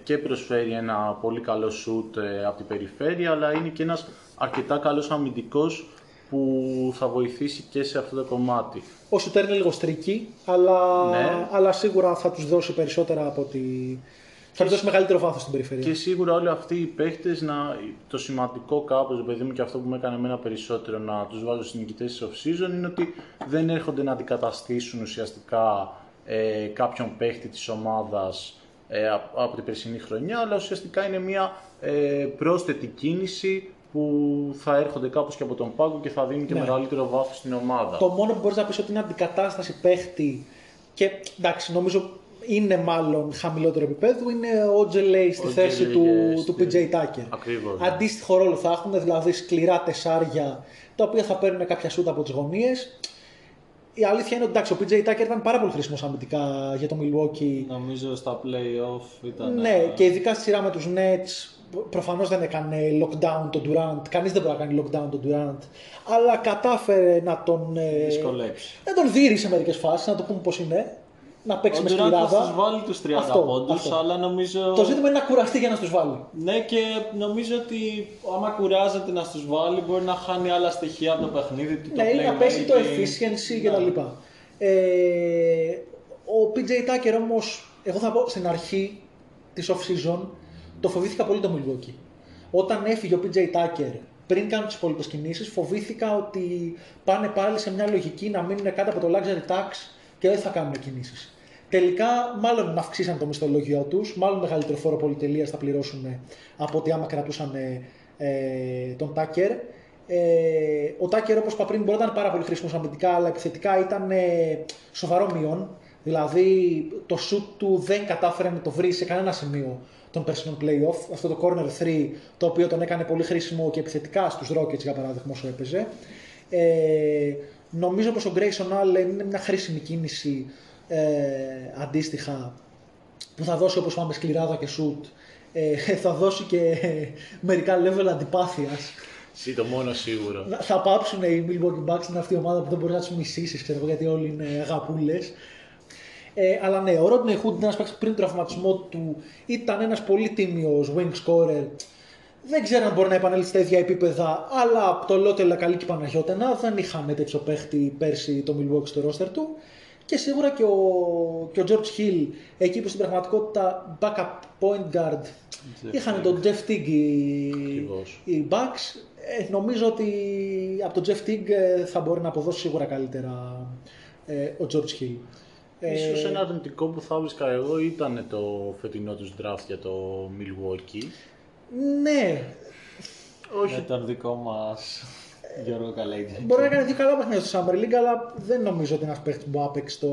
και προσφέρει ένα πολύ καλό shoot ε, από την περιφέρεια αλλά είναι και ένας αρκετά καλός αμυντικός που θα βοηθήσει και σε αυτό το κομμάτι. Ο Σουτέρ είναι λίγο στρίκι, αλλά, Ναι. αλλά σίγουρα θα τους δώσει περισσότερα από τη. Θα τους δώσει μεγαλύτερο βάθος στην περιφέρεια. Και σίγουρα όλοι αυτοί οι παίχτες, το σημαντικό κάπως, παιδί μου, και αυτό που με έκανε εμένα περισσότερο να τους βάζω στι νικητές της off-season είναι ότι δεν έρχονται να αντικαταστήσουν ουσιαστικά ε, κάποιον παίχτη της ομάδας ε, από, από την περσινή χρονιά, αλλά ουσιαστικά είναι μια ε, πρόσθετη κίνηση που θα έρχονται κάπως και από τον πάγκο και θα δίνουν και Ναι. μεγαλύτερο βάθος στην ομάδα. Το μόνο που μπορείς να πεις ότι είναι αντικατάσταση παίχτη και εντάξει, νομίζω είναι μάλλον χαμηλότερο επίπεδο είναι ο Τζελέη στη Ο θέση J.J. του, στη- του PJ Tucker. Ακριβώς, ναι. Αντίστοιχο ρόλο θα έχουν, δηλαδή σκληρά τεσσάρια τα οποία θα παίρνουν κάποια σούτα από τις γωνίες. Η αλήθεια είναι ότι εντάξει, ο PJ Tucker ήταν πάρα πολύ χρήσιμος αμυντικά για το Milwaukee. Νομίζω στα play-off ήταν... Ναι, και ειδικά στη σειρά με τους Nets προφανώς δεν έκανε lockdown τον Durant. Κανείς δεν μπορεί να κάνει lockdown τον Durant. Αλλά κατάφερε να τον. ε, Δυσκολέψει. να τον δείρει σε μερικές φάσεις, να το πούμε πώς είναι. Να παίξει Ο με Durant θα σκληράδα. στους βάλει τους 30 Αυτό, πόντους, αυτό. αλλά νομίζω... Το ζήτημα είναι να κουραστεί για να του βάλει. Ναι και νομίζω ότι άμα κουράζεται να στους βάλει μπορεί να χάνει άλλα στοιχεία από το παιχνίδι του. το Ναι, ή να πέσει το playmaking. efficiency Ναι. κτλ. Ε, ο PJ Tucker όμως, εγώ θα πω στην αρχή της off-season, το φοβήθηκα πολύ το Milwaukee. Όταν έφυγε ο PJ Tucker, πριν κάνουν τις υπόλοιπες κινήσεις, φοβήθηκα ότι πάνε πάλι σε μια λογική να μείνουν κάτω από το luxury tax και δεν θα κάνουν κινήσεις. Τελικά, μάλλον αυξήσαν το μισθολόγιο τους, μάλλον μεγαλύτερο φόρο πολυτελείας θα πληρώσουν από ότι άμα κρατούσαν ε, τον Τάκερ. Ε, ο Τάκερ, όπως είπα πριν, μπορεί να ήταν πάρα πολύ χρήσιμος αμυντικά, αλλά επιθετικά ήταν ε, σοβαρό μείον. Δηλαδή, το shoot του δεν κατάφερε να το βρει σε κανένα σημείο των περσινών playoff. Αυτό το corner 3, το οποίο τον έκανε πολύ χρήσιμο και επιθετικά στους Rockets, για παράδειγμα, όσο έπαιζε. Ε, νομίζω πως ο Grayson Allen είναι μια χρήσιμη κίνηση ε, αντίστοιχα που θα δώσει όπως πάμε σκληράδα και shoot ε, θα δώσει και μερικά level αντιπάθειας Εσύ το μόνο σίγουρο. θα πάψουν οι Milwaukee Bucks είναι αυτή η ομάδα που δεν μπορείς να του μισήσεις, ξέρω εγώ, γιατί όλοι είναι αγαπούλε. Ε, αλλά ναι, ο Rodney Hood είναι ένας παίκτης πριν τον τραυματισμό του ήταν ένας πολύ τίμιος wing scorer. Δεν ξέρω αν μπορεί να επανέλθει στα ίδια επίπεδα, αλλά από το Λότελα καλή και Παναγιώτενα δεν είχαμε τέτοιο παίχτη πέρσι το Milwaukee στο roster του. Και σίγουρα και ο, και ο George Hill, εκεί που στην πραγματικότητα backup point guard είχαν τον Jeff Teague οι, Ακριβώς. οι Bucks. Ε, νομίζω ότι από τον Jeff Teague ε, θα μπορεί να αποδώσει σίγουρα καλύτερα ε, ο George Hill. Ε, Ίσως ένα αρνητικό που θα βρίσκα εγώ ήταν το φετινό τους draft για το Milwaukee. ναι, Όχι, Με τον δικό μας Γιώργο Καλαϊτζάκη. μπορεί να κάνει δύο καλά παιχνίδια στο Summer League, αλλά δεν νομίζω ότι είναι ένας παίχτη που μπορεί να παίξει στο,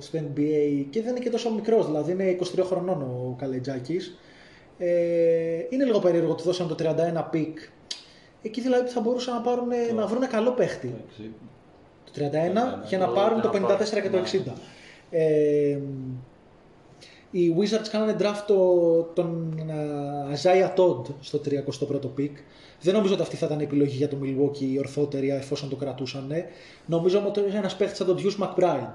στο NBA και δεν είναι και τόσο μικρός. Δηλαδή είναι 23 χρονών ο Καλαϊτζάκης. Ε, είναι λίγο περίεργο ότι δώσαν το 31 pick. Εκεί δηλαδή που θα μπορούσαν να, πάρουν, να βρουν καλό παίχτη. Το 31 για να το- πάρουν το για να 54 και το πάρουν, 60. Ε, οι Wizards κάνανε draft το, τον ε, Isaiah Todd στο 31ο pick. Δεν νομίζω ότι αυτή θα ήταν η επιλογή για το Milwaukee η ορθότερη εφόσον το κρατούσαν. Νομίζω όμως ότι είναι ένας παίχτη σαν τον Deuce McBride.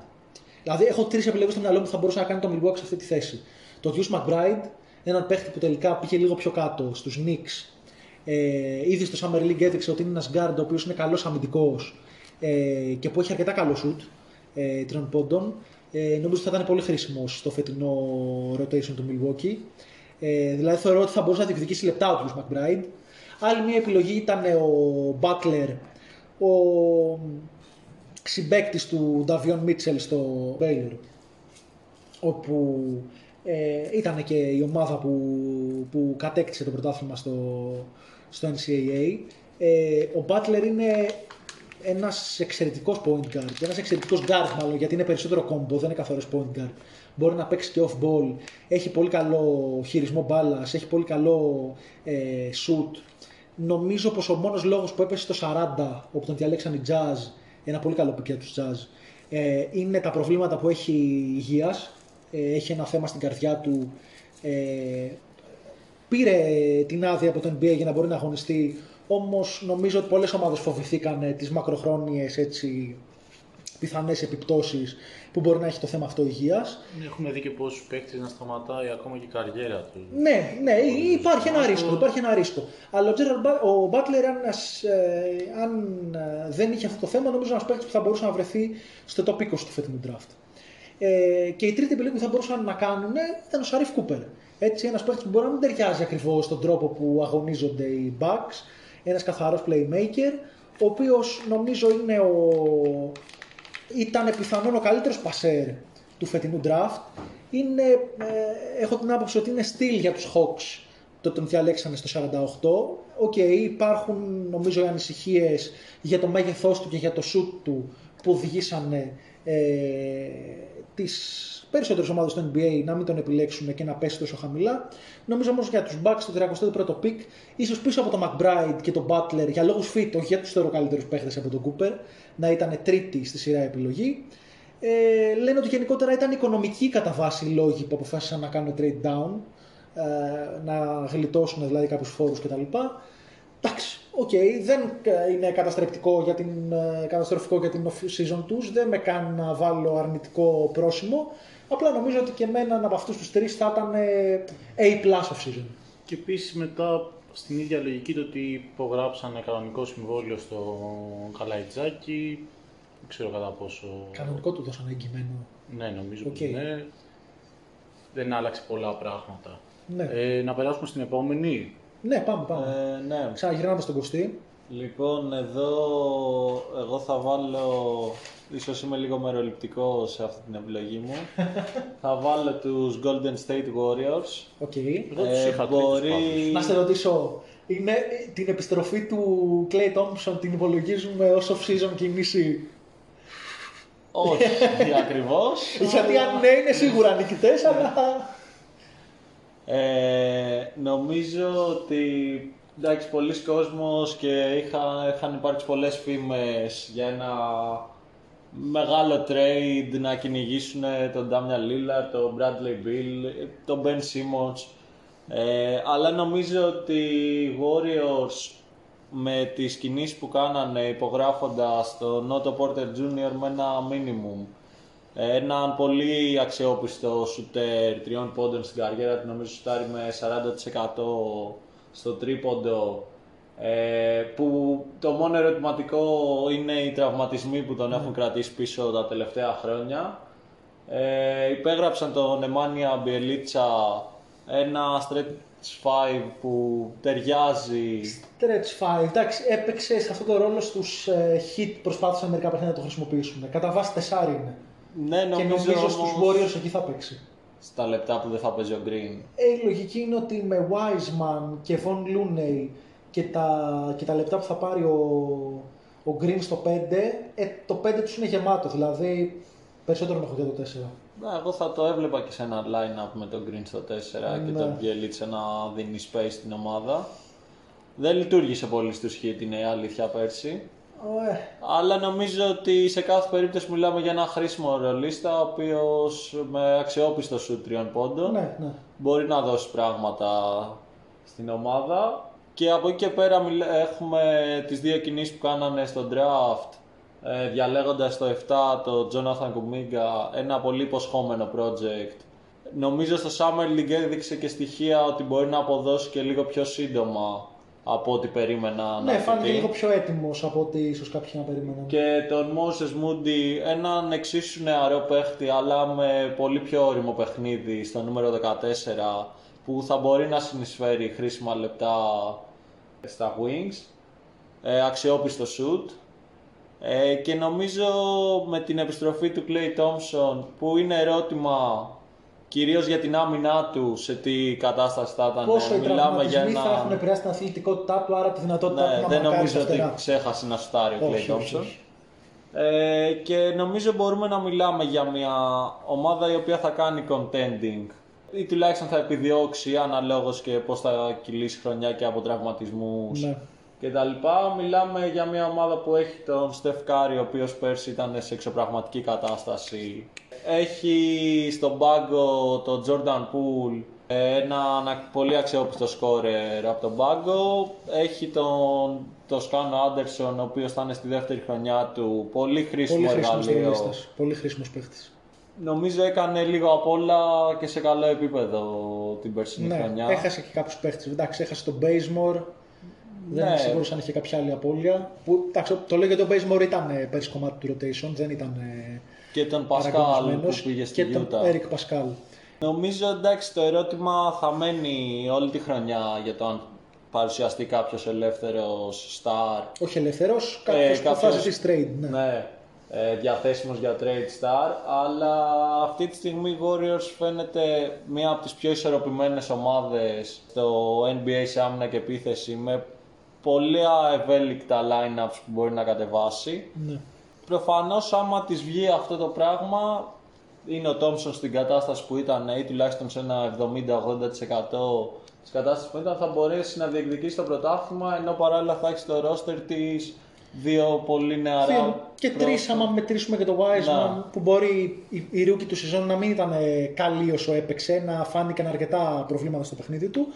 Δηλαδή έχω τρεις επιλογές στο μυαλό μου που θα μπορούσε να κάνει το Milwaukee σε αυτή τη θέση. Το Deuce McBride, έναν παίχτη που τελικά πήγε λίγο πιο κάτω στους Knicks. Ε, ήδη στο Summer League έδειξε ότι είναι ένας guard ο οποίος είναι καλός αμυντικός ε, και που έχει αρκετά καλό shoot ε, τριών πόντων. Ε, νομίζω ότι θα ήταν πολύ χρήσιμο στο φετινό rotation του Milwaukee. Ε, δηλαδή θεωρώ ότι θα μπορούσε να διεκδικήσει λεπτά ο Deuce McBride. Άλλη μια επιλογή ήταν ο Butler, ο συμπέκτης του Davion Mitchell στο Baylor όπου ε, ήταν και η ομάδα που, που κατέκτησε το πρωτάθλημα στο, στο NCAA. Ε, ο Butler είναι ένας εξαιρετικός point guard, ένας εξαιρετικός guard μάλλον, γιατί είναι περισσότερο combo, δεν είναι καθόλου point guard. Μπορεί να παίξει και off ball, έχει πολύ καλό χειρισμό μπάλας, έχει πολύ καλό ε, shoot. Νομίζω πως ο μόνος λόγος που έπεσε στο 40, όπου τον διαλέξαν οι Jazz, ένα πολύ καλό πικέ τους Jazz, ε, είναι τα προβλήματα που έχει υγείας. Ε, έχει ένα θέμα στην καρδιά του. Ε, πήρε την άδεια από το NBA για να μπορεί να αγωνιστεί. Όμως νομίζω ότι πολλές ομάδες φοβηθήκαν τις μακροχρόνιες έτσι, πιθανές επιπτώσεις που μπορεί να έχει το θέμα αυτό υγείας. έχουμε δει και πόσους παίκτες να σταματάει ακόμα και η καριέρα του. Ναι, ναι, υπάρχει ένα ρίσκο, υπάρχει ένα ρίσκο. Αλλά ο, Gerald Ba- ο Butler, αν, ας, ε, αν ε, δεν είχε αυτό το θέμα, νομίζω ένας παίκτης που θα μπορούσε να βρεθεί στο top 20 του φετινού draft. Ε, και η τρίτη επιλογή που θα μπορούσαν να κάνουν ήταν ο Σαρίφ Κούπερ. Έτσι, ένας παίκτης που μπορεί να μην ταιριάζει ακριβώς στον τρόπο που αγωνίζονται οι Bucks. Ένας καθαρός playmaker, ο οποίος νομίζω είναι ο, ήταν πιθανόν ο καλύτερος πασέρ του φετινού draft. Είναι, ε, έχω την άποψη ότι είναι steal για τους Hawks το τον διαλέξανε στο 48. Οκ, υπάρχουν νομίζω οι ανησυχίες για το μέγεθός του και για το shoot του που οδηγήσανε ε, τις περισσότερες ομάδες του NBA να μην τον επιλέξουν και να πέσει τόσο χαμηλά. Νομίζω όμως για τους Bucks το 31ο pick, ίσως πίσω από τον McBride και τον Butler για λόγους fit, όχι γιατί τους θεωρώ καλύτερους παίχτες από τον Cooper, να ήταν τρίτη στη σειρά επιλογή. Ε, λένε ότι γενικότερα ήταν οικονομικοί κατά βάση οι λόγοι που αποφάσισαν να κάνουν trade down, ε, να γλιτώσουν δηλαδή κάποιους φόρους κτλ. Εντάξει, οκ, δεν ε, είναι καταστρεπτικό για την, ε, καταστροφικό για την off-season τους, δεν με κάνει να βάλω αρνητικό πρόσημο, απλά νομίζω ότι και εμένα από αυτούς τους τρεις θα ήταν ε, A+ off-season. Και επίσης μετά στην ίδια λογική το ότι υπογράψανε κανονικό συμβόλαιο στο Καλαϊτζάκι, Δεν ξέρω κατά πόσο. Κανονικό του δώσανε εγγυημένο. Ναι, νομίζω Οκ. πως ναι. Δεν άλλαξε πολλά πράγματα. Ναι. Ε, να περάσουμε στην επόμενη. Ναι, πάμε, πάμε. Ε, ναι. Ξαναγυρνάμε στον Κωστή. Λοιπόν, εδώ εγώ θα βάλω, ίσως είμαι λίγο μεροληπτικό σε αυτή την επιλογή μου, [laughs] θα βάλω τους Golden State Warriors. OK. Εγώ τους Ε, είχα τρίτους μπορεί- πάντως. Να σε ρωτήσω, είναι την επιστροφή του Klay Thompson την υπολογίζουμε ως off-season κίνηση; Όχι [laughs] ακριβώς; Γιατί αν ναι είναι σίγουρα νικητές, αλλά... Ε, νομίζω ότι εντάξει, πολλοί κόσμος και είχα, είχαν υπάρξει πολλές φήμες για ένα μεγάλο trade να κυνηγήσουν τον Damian Lillard, τον Bradley Bill, τον Ben Simmons. Ε, αλλά νομίζω ότι οι Warriors με τις κινήσεις που κάνανε υπογράφοντας τον Otto Porter Jr. με ένα minimum έναν πολύ αξιόπιστο σουτέρ τριών πόντων στην καριέρα του, νομίζω σουτάρει με 40% στο τρίποντο ε, που το μόνο ερωτηματικό είναι οι τραυματισμοί που τον έχουν κρατήσει πίσω τα τελευταία χρόνια. Ε, υπέγραψαν τον Νεμάνια Μπιελίτσα ένα stretch 5 που ταιριάζει Stretch 5, εντάξει, έπαιξε σε αυτό το ρόλο στους ε, hit, προσπάθησαν μερικά παιχνίδια να το χρησιμοποιήσουν. Κατά βάση τεσσάρι είναι. ναι, και νομίζω, νομίζω όμως, στους Warriors εκεί θα παίξει. Στα λεπτά που δεν θα παίζει ο Green. Ε, η λογική είναι ότι με Wiseman και Von Looney και τα, και τα λεπτά που θα πάρει ο, ο Green στο 5, ε, το 5 τους είναι γεμάτο, δηλαδή περισσότερο με έχω για το 4. Ναι, εγώ θα το έβλεπα και σε ένα line-up με τον Green στο 4 και Ναι. τον Bielitsa να δίνει space στην ομάδα. Δεν λειτουργήσε πολύ στους hit, είναι η αλήθεια πέρσι. Ε, Αλλά νομίζω ότι σε κάθε περίπτωση μιλάμε για ένα χρήσιμο ρολίστα, ο οποίος με αξιόπιστο σου τριών πόντων ναι, ναι. μπορεί να δώσει πράγματα στην ομάδα. Και από εκεί και πέρα μιλ- έχουμε τις δύο κινήσεις που κάνανε στο draft, ε, διαλέγοντας το 7 το Jonathan Kuminga, ένα πολύ υποσχόμενο project. Νομίζω στο Summer League έδειξε και στοιχεία ότι μπορεί να αποδώσει και λίγο πιο σύντομα από ό,τι περίμενα να Ναι, φάνηκε φυτεί. λίγο πιο έτοιμος από ό,τι ίσως κάποιοι να περίμεναν. Και τον Moses Moody, έναν εξίσου νεαρό παίχτη, αλλά με πολύ πιο όριμο παιχνίδι στο νούμερο 14, που θα μπορεί να συνεισφέρει χρήσιμα λεπτά στα wings. Ε, αξιόπιστο shoot. Ε, και νομίζω με την επιστροφή του Clay Thompson, που είναι ερώτημα κυρίως για την άμυνά του, σε τι κατάσταση θα ήταν. Πόσο οι Μιλάμε για τραυματισμοί ένα... θα έχουν επηρεάσει την αθλητικότητά του, άρα τη δυνατότητά Ναι, του να δεν μαρκάρει νομίζω στα ότι φτερά. ξέχασε να σουτάρει ο Όχι, Clay όχι, Thompson. όχι. Ε, και νομίζω μπορούμε να μιλάμε για μια ομάδα η οποία θα κάνει contending ή τουλάχιστον θα επιδιώξει αναλόγως και πώς θα κυλήσει η χρονιά και από τραυματισμούς Ναι. Και τα λοιπά. Μιλάμε για μια ομάδα που έχει τον Steph Curry, ο οποίος πέρσι ήταν σε εξωπραγματική κατάσταση. Έχει στον πάγκο τον Jordan Poole, ένα ανα- πολύ αξιόπιστο σκόρερ από τον πάγκο. Έχει τον, τον Σκάνο Άντερσον, ο οποίος θα είναι στη δεύτερη χρονιά του. Πολύ χρήσιμο Πολύ χρήσιμος εργαλείο. τερλίστας. Πολύ χρήσιμος παίχτης. Νομίζω έκανε λίγο απ' όλα και σε καλό επίπεδο την περσινή Ναι, χρονιά. έχασε και κάποιους παίχτες. Εντάξει, έχασε τον Bazemore. Δεν Ναι. είμαι σίγουρος αν είχε κάποια άλλη απώλεια. Που, εντάξει, το λέω γιατί ο Bazemore ήταν ε, πέρσι κομμάτι του rotation, δεν ήταν ε, Και τον Πασκάλ που παραγωνισμένος. πήγε στη Και τον Utah. Eric Pascal. Νομίζω εντάξει το ερώτημα θα μένει όλη τη χρονιά για το αν παρουσιαστεί κάποιος ελεύθερος star. Όχι ελεύθερος, κάποιος που θα κάποιος- ζητήσει trade. Ναι. Ναι, ε, διαθέσιμος για trade star, αλλά αυτή τη στιγμή οι Warriors φαίνεται μία από τις πιο ισορροπημένες ομάδες στο NBA σε άμυνα και επίθεση με πολλά ευέλικτα lineups που μπορεί να κατεβάσει. Ναι. Προφανώς άμα της βγει αυτό το πράγμα είναι ο Τόμψον στην κατάσταση που ήταν ή τουλάχιστον σε ένα 70-80% της κατάστασης που ήταν θα μπορέσει να διεκδικήσει το πρωτάθλημα ενώ παράλληλα θα έχει στο roster της δύο πολύ νεαρά Δύο- Και τρεις, πρόσωπα. άμα μετρήσουμε και το Wiseman, Ναι. που μπορεί η, η rookie του σεζόν να μην ήταν ε, καλή όσο έπαιξε, να φάνηκαν αρκετά προβλήματα στο παιχνίδι του.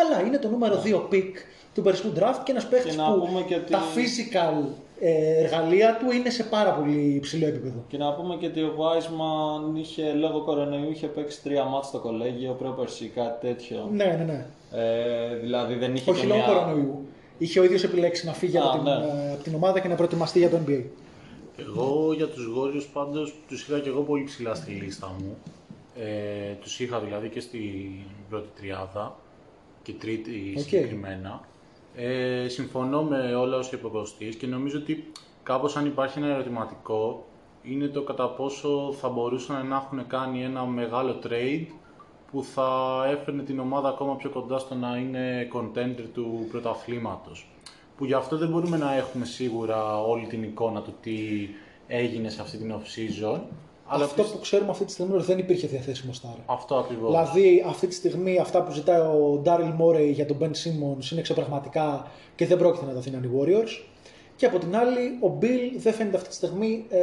Αλλά είναι το νούμερο 2 pick του περσινού draft και ένας παίχτης Ναι. Και να που πούμε και ότι- τα physical ε, εργαλεία του είναι σε πάρα πολύ υψηλό επίπεδο. Και να πούμε και ότι ο Wiseman είχε λόγω κορονοϊού είχε παίξει τρία μάτς στο κολέγιο πρόπερση κάτι τέτοιο. Ναι, ναι, ναι. Ε, δηλαδή δεν είχε Όχι και λόγω μια... κορονοϊού. Είχε ο ίδιος επιλέξει να φύγει Α, από, την, ναι. ε, από την ομάδα και να προετοιμαστεί για το NBA. Εγώ για τους Warriors πάντως τους είχα και εγώ πολύ ψηλά στη λίστα μου. Ε, τους είχα δηλαδή και στην πρώτη τριάδα και τρίτη Οκ. συγκεκριμένα. Ε, συμφωνώ με όλα όσα είπε ο Κωστής και νομίζω ότι κάπως αν υπάρχει ένα ερωτηματικό είναι το κατά πόσο θα μπορούσαν να έχουν κάνει ένα μεγάλο trade που θα έφερνε την ομάδα ακόμα πιο κοντά στο να είναι contender του πρωταθλήματος. Που γι' αυτό δεν μπορούμε να έχουμε σίγουρα όλη την εικόνα του τι έγινε σε αυτή την off-season. Αλλά Αυτό πισ- που ξέρουμε αυτή τη στιγμή είναι ότι δεν υπήρχε διαθέσιμο στάρ. Αυτό ακριβώς. Δηλαδή, αυτή τη στιγμή αυτά που ζητάει ο Daryl Morey για τον Ben Simmons είναι εξωπραγματικά και δεν πρόκειται να τα δίνουν οι Warriors. Και από την άλλη, ο Bill δεν φαίνεται αυτή τη στιγμή ε,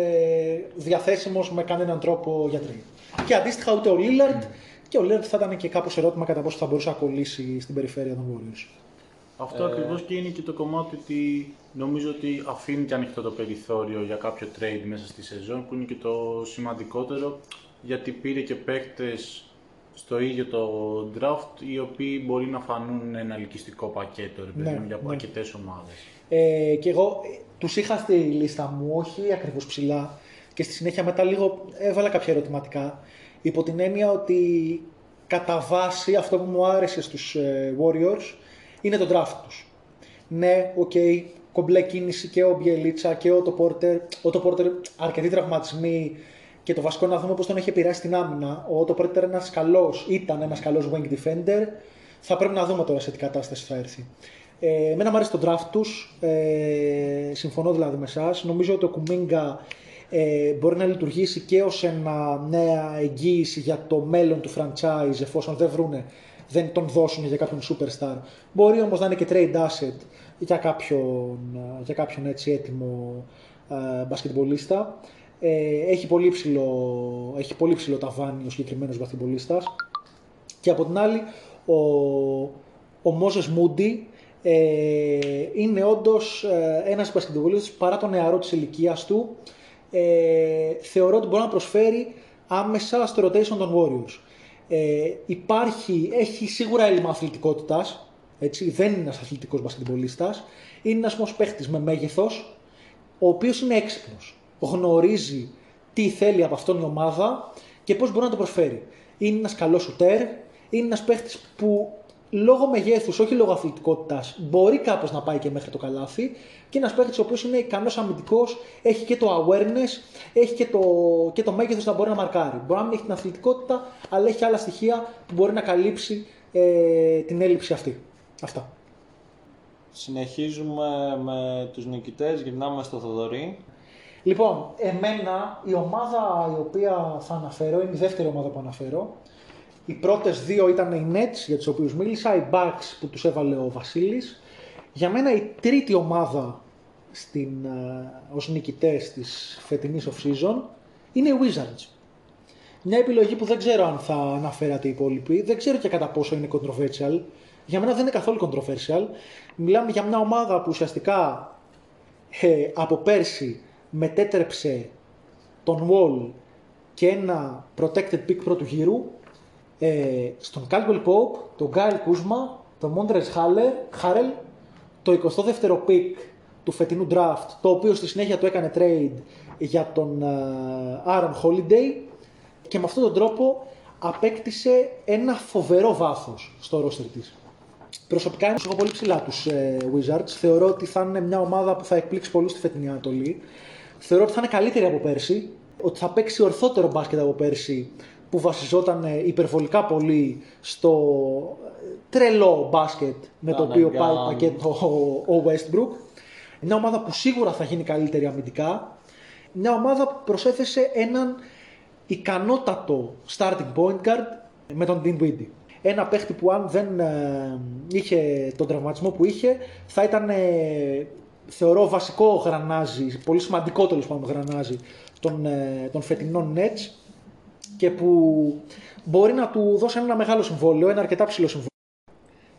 διαθέσιμος με κανέναν τρόπο για trade. Και αντίστοιχα ούτε ο Lillard και ο Lillard θα ήταν και κάπως ερώτημα κατά πόσο θα μπορούσε να κολλήσει στην περιφέρεια των Warriors. Αυτό ακριβώς και είναι και το κομμάτι ότι νομίζω ότι αφήνει και ανοιχτό το περιθώριο για κάποιο trade μέσα στη σεζόν που είναι και το σημαντικότερο γιατί πήρε και παίκτες στο ίδιο το draft οι οποίοι μπορεί να φανούν ένα ελκυστικό πακέτο ρε παιδί Ναι, μου, για ναι. αρκετές ομάδες. Ε, και εγώ ε, τους είχα στη λίστα μου, όχι ακριβώς ψηλά και στη συνέχεια μετά λίγο έβαλα κάποια ερωτηματικά υπό την έννοια ότι κατά βάση αυτό που μου άρεσε στους ε, Warriors είναι το draft τους. Ναι, οκ, κομπλέ κίνηση και ο Μπιελίτσα και ο Otto Porter. Ο Otto Porter αρκετοί τραυματισμοί και το βασικό να δούμε πώς τον έχει επηρεάσει την άμυνα. Ο Otto Porter ένας καλός, ήταν ένας καλός wing defender. Θα πρέπει να δούμε τώρα σε τι κατάσταση θα έρθει. Ε, εμένα μου αρέσει το draft τους, ε, συμφωνώ δηλαδή με εσάς. Νομίζω ότι ο Κουμίγκα ε, μπορεί να λειτουργήσει και ως ένα νέα εγγύηση για το μέλλον του franchise εφόσον δεν βρούνε, δεν τον δώσουν για κάποιον superstar. Μπορεί όμως να είναι και trade asset για κάποιον, για κάποιον έτσι έτοιμο ε, μπασκετμπολίστα. Ε, έχει, πολύ ψηλό, έχει πολύ ψηλό ταβάνι ο συγκεκριμένος μπασκετμπολίστας. Και από την άλλη, ο, ο Μόζες Μούντι ε, είναι όντως ε, ένας μπασκετμπολίστας που παρά το νεαρό της ηλικίας του ε, θεωρώ ότι μπορεί να προσφέρει άμεσα στο rotation των Warriors. Ε, υπάρχει, έχει σίγουρα έλλειμμα αθλητικότητας, έτσι, δεν είναι ένας αθλητικός μπασκετμπολίστας, είναι ένας όμως παίχτης με μέγεθος, ο οποίος είναι έξυπνος. Γνωρίζει τι θέλει από αυτόν η ομάδα και πώς μπορεί να το προσφέρει. Είναι ένας καλός σουτέρ, είναι ένας παίχτης που λόγω μεγέθους, όχι λόγω αθλητικότητας, μπορεί κάπως να πάει και μέχρι το καλάθι και ένας παίχτης ο οποίος είναι ικανός αμυντικός, έχει και το awareness, έχει και το, και το μέγεθος να μπορεί να μαρκάρει. Μπορεί να μην έχει την αθλητικότητα, αλλά έχει άλλα στοιχεία που μπορεί να καλύψει ε, την έλλειψη αυτή. Αυτά. Συνεχίζουμε με τους νικητές, γυρνάμε στο Θοδωρή. Λοιπόν, εμένα η ομάδα η οποία θα αναφέρω είναι η δεύτερη ομάδα που αναφέρω. Οι πρώτες δύο ήταν οι Nets για τους οποίους μίλησα, οι Bucks που τους έβαλε ο Βασίλης. Για μένα η τρίτη ομάδα στην, ε, ως νικητές της φετινής off-season είναι οι Wizards. Μια επιλογή που δεν ξέρω αν θα αναφέρατε οι υπόλοιποι, δεν ξέρω και κατά πόσο είναι controversial. Για μένα δεν είναι καθόλου controversial. Μιλάμε για μια ομάδα που ουσιαστικά ε, από πέρσι μετέτρεψε τον Wall και ένα protected pick πρώτου γύρου ε, στον Caldwell Pope, τον Kyle Kuzma, τον Montrezl Harrell, Harrell, το 22ο pick του φετινού draft, το οποίο στη συνέχεια του έκανε trade για τον ε, Aaron Holiday και με αυτόν τον τρόπο απέκτησε ένα φοβερό βάθος στο roster της. Προσωπικά είμαι πολύ ψηλά τους ε, Wizards. Θεωρώ ότι θα είναι μια ομάδα που θα εκπλήξει πολύ στη φετινή Ανατολή. Θεωρώ ότι θα είναι καλύτερη από πέρσι. Ότι θα παίξει ορθότερο μπάσκετ από πέρσι που βασιζόταν ε, υπερβολικά πολύ στο ε, τρελό μπάσκετ με το οποίο πάει Αναγκάν. πακέτο ο, ο Westbrook. Μια ομάδα που σίγουρα θα γίνει καλύτερη αμυντικά. Μια ομάδα που προσέθεσε έναν ικανότατο starting point guard με τον Dean Windy. Ένα παίχτη που αν δεν ε, είχε τον τραυματισμό που είχε θα ήταν ε, θεωρώ βασικό γρανάζι, πολύ σημαντικό τέλος πάντων γρανάζι των, ε, των φετινών Nets και που μπορεί να του δώσει ένα μεγάλο συμβόλαιο, ένα αρκετά ψηλό συμβόλαιο.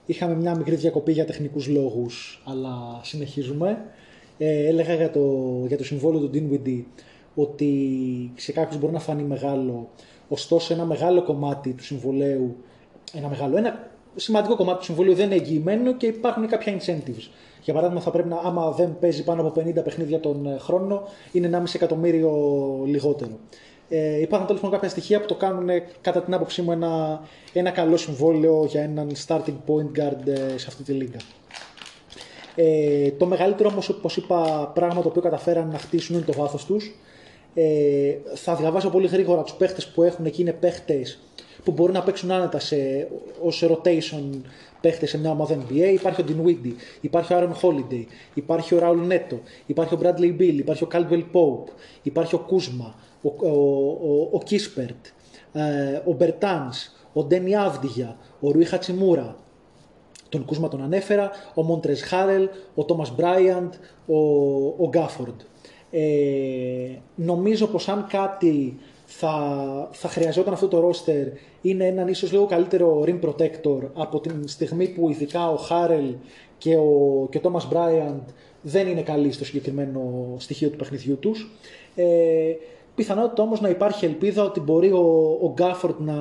Είχαμε μια μικρή διακοπή για τεχνικούς λόγους, αλλά συνεχίζουμε. Ε, έλεγα για το, για το συμβόλαιο του Dinwiddie ότι σε κάποιους μπορεί να φανεί μεγάλο, ωστόσο ένα μεγάλο κομμάτι του συμβολέου, ένα μεγάλο, ένα σημαντικό κομμάτι του συμβολέου δεν είναι εγγυημένο και υπάρχουν κάποια incentives. Για παράδειγμα, θα πρέπει να, άμα δεν παίζει πάνω από 50 παιχνίδια τον ε, χρόνο, είναι 1,5 εκατομμύριο λιγότερο. Ε, υπάρχουν τέλος πάντων κάποια στοιχεία που το κάνουν κατά την άποψή μου ένα, ένα καλό συμβόλαιο για έναν starting point guard ε, σε αυτή τη λίγα. Ε, το μεγαλύτερο όμως, όπως είπα, πράγμα το οποίο καταφέραν να χτίσουν είναι το βάθος τους. Ε, θα διαβάσω πολύ γρήγορα τους παίχτες που έχουν και είναι παίχτες που μπορούν να παίξουν άνετα σε, ως rotation παίχτες σε μια ομάδα NBA. Υπάρχει ο Dinwiddie, υπάρχει ο Aaron Holiday, υπάρχει ο Raul Neto, υπάρχει ο Bradley Bill, υπάρχει ο Caldwell Pope, υπάρχει ο Kuzma, ο, ο, ο, ο Kispert, ε, ο Bertans, ο Ντένι Άβδιγια, ο Ρουί Χατσιμούρα, τον Κούσμα τον ανέφερα, ο Μόντρες Χάρελ, ο Τόμας Μπράιαντ, ο, ο Γκάφορντ. Ε, νομίζω πως αν κάτι θα, θα χρειαζόταν αυτό το ρόστερ είναι έναν ίσως λίγο καλύτερο rim protector από την στιγμή που ειδικά ο Χάρελ και ο, και ο Τόμας Μπράιαντ δεν είναι καλοί στο συγκεκριμένο στοιχείο του παιχνιδιού τους. Ε, Πιθανότητα όμως να υπάρχει ελπίδα ότι μπορεί ο, ο Γκάφορντ να,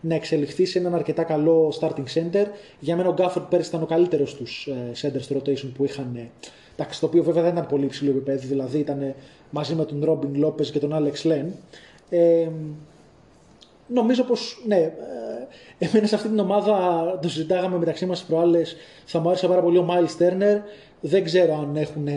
να εξελιχθεί σε έναν αρκετά καλό starting center. Για μένα ο Γκάφορντ πέρυσι ήταν ο καλύτερος του ε, center στο rotation που είχαν. Ε, εντάξει, το οποίο βέβαια δεν ήταν πολύ υψηλό επίπεδο, δηλαδή ήταν μαζί με τον Ρόμπιν Λόπε και τον Άλεξ Λεν. Ε, νομίζω πως ναι, ε, εμένα σε αυτή την ομάδα το συζητάγαμε μεταξύ μας προάλλες. Θα μου άρεσε πάρα πολύ ο Miles Turner. Δεν ξέρω αν έχουν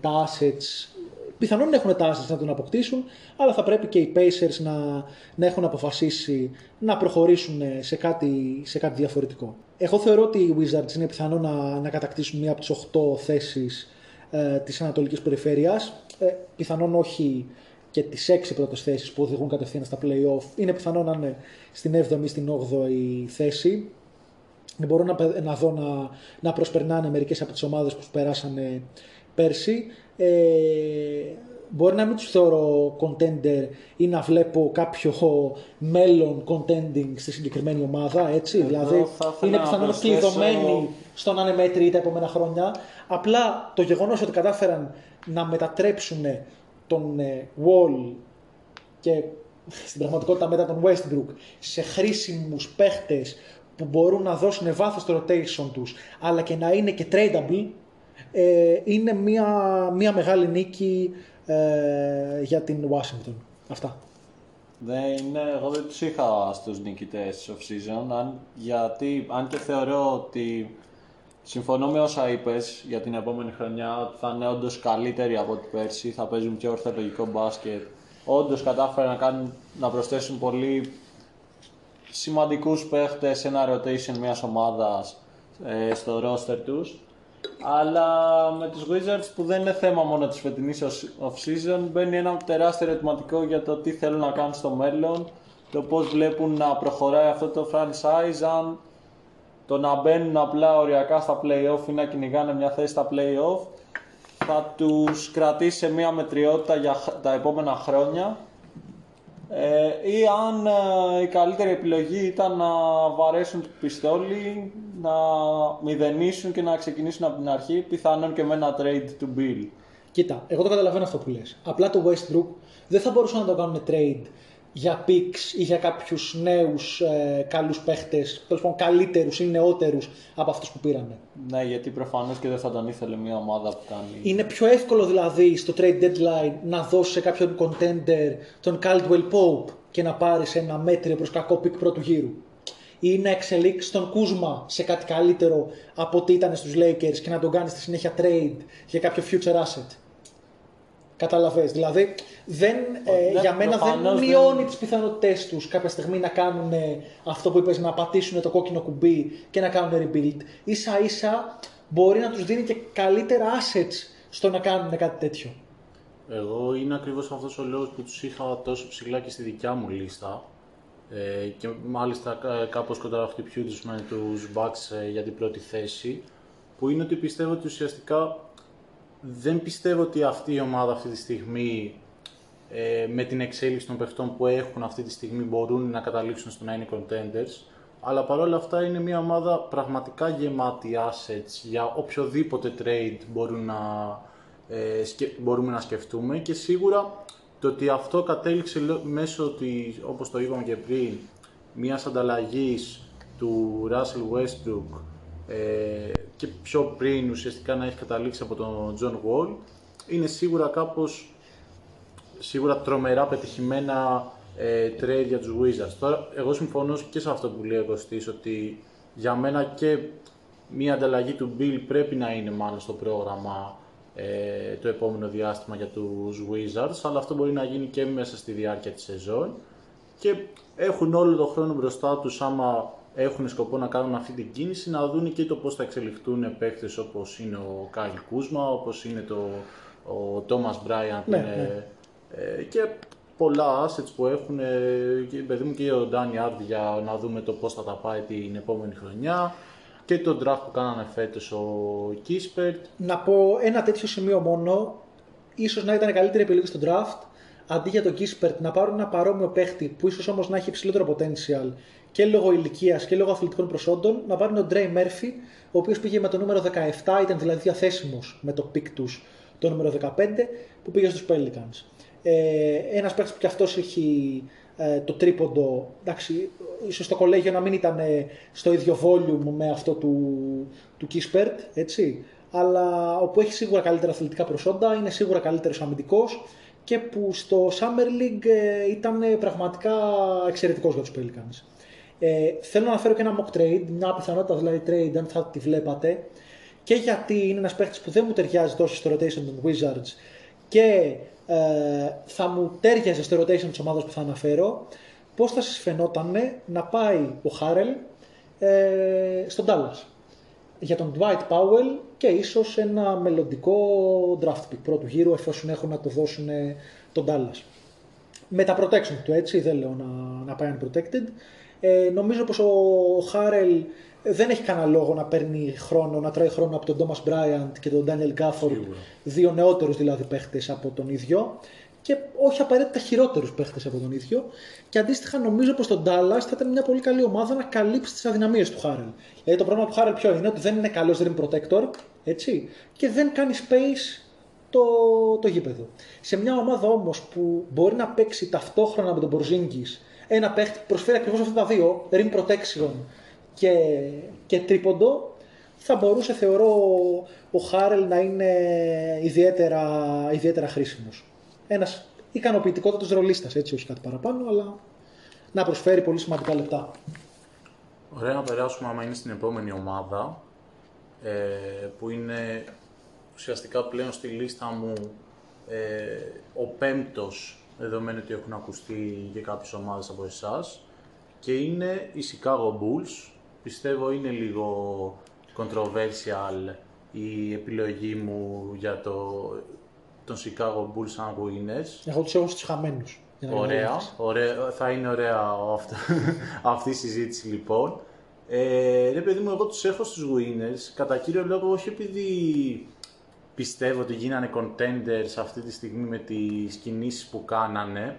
τα assets πιθανόν έχουν τάσει να τον αποκτήσουν, αλλά θα πρέπει και οι Pacers να, να έχουν αποφασίσει να προχωρήσουν σε κάτι, σε κάτι διαφορετικό. Εγώ θεωρώ ότι οι Wizards είναι πιθανό να, να κατακτήσουν μία από τις 8 θέσεις ε, της Ανατολικής Περιφέρειας. Ε, πιθανόν όχι και τις 6 πρώτες θέσεις που οδηγούν κατευθείαν στα play-off. Είναι πιθανό να είναι στην 7η ή στην 8η θέση. Μπορώ να, να δω να, να προσπερνάνε μερικές από τις ομάδες που περάσανε πέρσι. Ε, μπορεί να μην τους θεωρώ contender ή να βλέπω κάποιο μέλλον contending στη συγκεκριμένη ομάδα, έτσι. δηλαδή είναι πιθανόν κλειδωμένοι στο να είναι μέτρη τα επόμενα χρόνια. Απλά το γεγονός ότι κατάφεραν να μετατρέψουν τον ε, Wall και στην πραγματικότητα μετά τον Westbrook σε χρήσιμους παίχτες που μπορούν να δώσουν βάθος στο rotation τους αλλά και να είναι και tradable ε, είναι μια, μια μεγάλη νίκη ε, για την Washington. Αυτά. Δεν είναι, εγώ δεν τους είχα στους νικητές off season, αν, γιατί αν και θεωρώ ότι συμφωνώ με όσα είπες για την επόμενη χρονιά, θα είναι όντως καλύτεροι από την πέρσι, θα παίζουν πιο ορθολογικό μπάσκετ. Όντως κατάφεραν να, κάνουν, να προσθέσουν πολύ σημαντικούς παίχτες σε ένα rotation μιας ομάδας ε, στο roster τους. Αλλά με τους Wizards που δεν είναι θέμα μόνο της φετινής off-season μπαίνει ένα τεράστιο ερωτηματικό για το τι θέλουν να κάνουν στο μέλλον το πώς βλέπουν να προχωράει αυτό το franchise αν το να μπαίνουν απλά οριακά στα play-off ή να κυνηγάνε μια θέση στα play-off θα τους κρατήσει σε μια μετριότητα για τα επόμενα χρόνια ε, ή αν ε, η καλύτερη επιλογή ήταν να βαρέσουν το πιστόλι, να μηδενίσουν και να ξεκινήσουν από την αρχή, πιθανόν και με ένα trade to Bill. Κοίτα, εγώ το καταλαβαίνω αυτό που λες. Απλά το Westbrook δεν θα μπορούσαν να το κάνουν trade για picks ή για κάποιους νέους ε, καλούς παίχτες, τέλος πάντων καλύτερους ή νεότερους από αυτούς που πήραμε. Ναι, γιατί προφανώς και δεν θα τον ήθελε μια ομάδα που κάνει. Είναι πιο εύκολο δηλαδή στο trade deadline να δώσει σε κάποιον contender τον Caldwell Pope και να πάρεις ένα μέτριο προς κακό pick πρώτου γύρου. Ή να εξελίξεις τον Κούσμα σε κάτι καλύτερο από ό,τι ήταν στους Lakers και να τον κάνεις στη συνέχεια trade για κάποιο future asset. Καταλαβες. Δηλαδή, δεν, ε, για μένα δεν μειώνει τις πιθανότητές τους κάποια στιγμή να κάνουν αυτό που είπες, να πατήσουν το κόκκινο κουμπί και να κάνουν rebuild. Ίσα ίσα μπορεί να τους δίνει και καλύτερα assets στο να κάνουν κάτι τέτοιο. Εγώ είναι ακριβώς αυτός ο λόγος που τους είχα τόσο ψηλά και στη δικιά μου λίστα ε, και μάλιστα κάπως κοντά χτυπιούνται με τους Bucks ε, για την πρώτη θέση που είναι ότι πιστεύω ότι ουσιαστικά δεν πιστεύω ότι αυτή η ομάδα αυτή τη στιγμή ε, με την εξέλιξη των παιχτών που έχουν αυτή τη στιγμή μπορούν να καταλήξουν στο να είναι contenders. Αλλά παρόλα αυτά είναι μια ομάδα πραγματικά γεμάτη assets για οποιοδήποτε trade μπορούν να, ε, μπορούμε να σκεφτούμε και σίγουρα το ότι αυτό κατέληξε μέσω της, όπως το είπαμε και πριν, μιας ανταλλαγής του Russell Westbrook ε, και πιο πριν ουσιαστικά να έχει καταλήξει από τον John Wall, είναι σίγουρα κάπως, σίγουρα τρομερά πετυχημένα ε, trade για τους Wizards. Τώρα, εγώ συμφωνώ και σε αυτό που λέει ο Κωστής, ότι για μένα και μια ανταλλαγή του Bill πρέπει να είναι μάλλον στο πρόγραμμα ε, το επόμενο διάστημα για τους Wizards, αλλά αυτό μπορεί να γίνει και μέσα στη διάρκεια της σεζόν και έχουν όλο τον χρόνο μπροστά τους άμα έχουν σκοπό να κάνουν αυτή την κίνηση να δουν και το πώς θα εξελιχθούν παίκτες όπως είναι ο Κάιλ Κούσμα, όπως είναι το, ο Τόμας Μπράιαντ Ναι, ναι. ε, και πολλά assets που έχουν ε, και, παιδί μου και ο Ντάνι Άρντ για να δούμε το πώς θα τα πάει την επόμενη χρονιά. Και το draft που κάνανε φέτος ο Κίσπερτ Να πω ένα τέτοιο σημείο μόνο, ίσως να ήταν καλύτερη επιλογή στο draft, αντί για τον Γκίσπερτ να πάρουν ένα παρόμοιο παίχτη που ίσως όμως να έχει υψηλότερο potential και λόγω ηλικίας και λόγω αθλητικών προσόντων, να πάρουν τον Ντρέι Μέρφυ, ο οποίος πήγε με το νούμερο 17, ήταν δηλαδή διαθέσιμος με το pick τους το νούμερο 15, που πήγε στους Pelicans. Ε, ένας παίχτης που κι αυτός έχει ε, το τρίποντο, εντάξει, ίσως το κολέγιο να μην ήταν ε, στο ίδιο volume με αυτό του, του Kispert, έτσι, αλλά όπου έχει σίγουρα καλύτερα αθλητικά προσόντα, είναι σίγουρα καλύτερος αμυντικός και που στο Summer League ε, ήταν ε, πραγματικά εξαιρετικός για τους Pelicans. Ε, θέλω να αναφέρω και ένα mock trade, μια πιθανότητα δηλαδή trade αν θα τη βλέπατε και γιατί είναι ένας παίχτης που δεν μου ταιριάζει τόσο στο rotation των Wizards και ε, θα μου τέριαζε στο rotation της ομάδας που θα αναφέρω πώς θα σας φαινόταν να πάει ο Χάρελ ε, στον Dallas για τον Dwight Powell και ίσως ένα μελλοντικό draft pick πρώτου γύρου εφόσον έχουν να το δώσουν ε, τον Dallas. Με τα protection του έτσι, δεν λέω να, να πάει unprotected. Ε, νομίζω πως ο Χάρελ δεν έχει κανένα λόγο να παίρνει χρόνο, να τρώει χρόνο από τον Thomas Bryant και τον Daniel Gafford, δύο νεότερους δηλαδή παίχτες από τον ίδιο και όχι απαραίτητα χειρότερους παίχτες από τον ίδιο και αντίστοιχα νομίζω πως τον Dallas θα ήταν μια πολύ καλή ομάδα να καλύψει τις αδυναμίες του Χάρελ. Δηλαδή το πρόβλημα του Χάρελ ποιο είναι, ότι δεν είναι καλός rim protector έτσι, και δεν κάνει space το, το γήπεδο. Σε μια ομάδα όμως που μπορεί να παίξει ταυτόχρονα με τον Porzingis ένα παίχτη που προσφέρει ακριβώς αυτά τα δύο, rim protection και, και τρίποντο, θα μπορούσε θεωρώ ο Χάρελ να είναι ιδιαίτερα, ιδιαίτερα χρήσιμος. Ένας ικανοποιητικότατος ρολίστας, έτσι όχι κάτι παραπάνω, αλλά να προσφέρει πολύ σημαντικά λεπτά. Ωραία να περάσουμε άμα είναι στην επόμενη ομάδα ε, που είναι ουσιαστικά πλέον στη λίστα μου ε, ο πέμπτος δεδομένου ότι έχουν ακουστεί και κάποιες ομάδες από εσάς και είναι οι Chicago Bulls. Πιστεύω είναι λίγο controversial η επιλογή μου για το, τον Chicago Bulls σαν winners. Εγώ τους έχω στους χαμένους. για να Ωραία, καταλάβεις. ωραία, θα είναι ωραία αυτό, [laughs] αυτή η συζήτηση λοιπόν. Ε, ρε παιδί μου, εγώ τους έχω στους winners, κατά κύριο λόγο όχι επειδή πιστεύω ότι γίνανε contenders αυτή τη στιγμή με τις κινήσεις που κάνανε,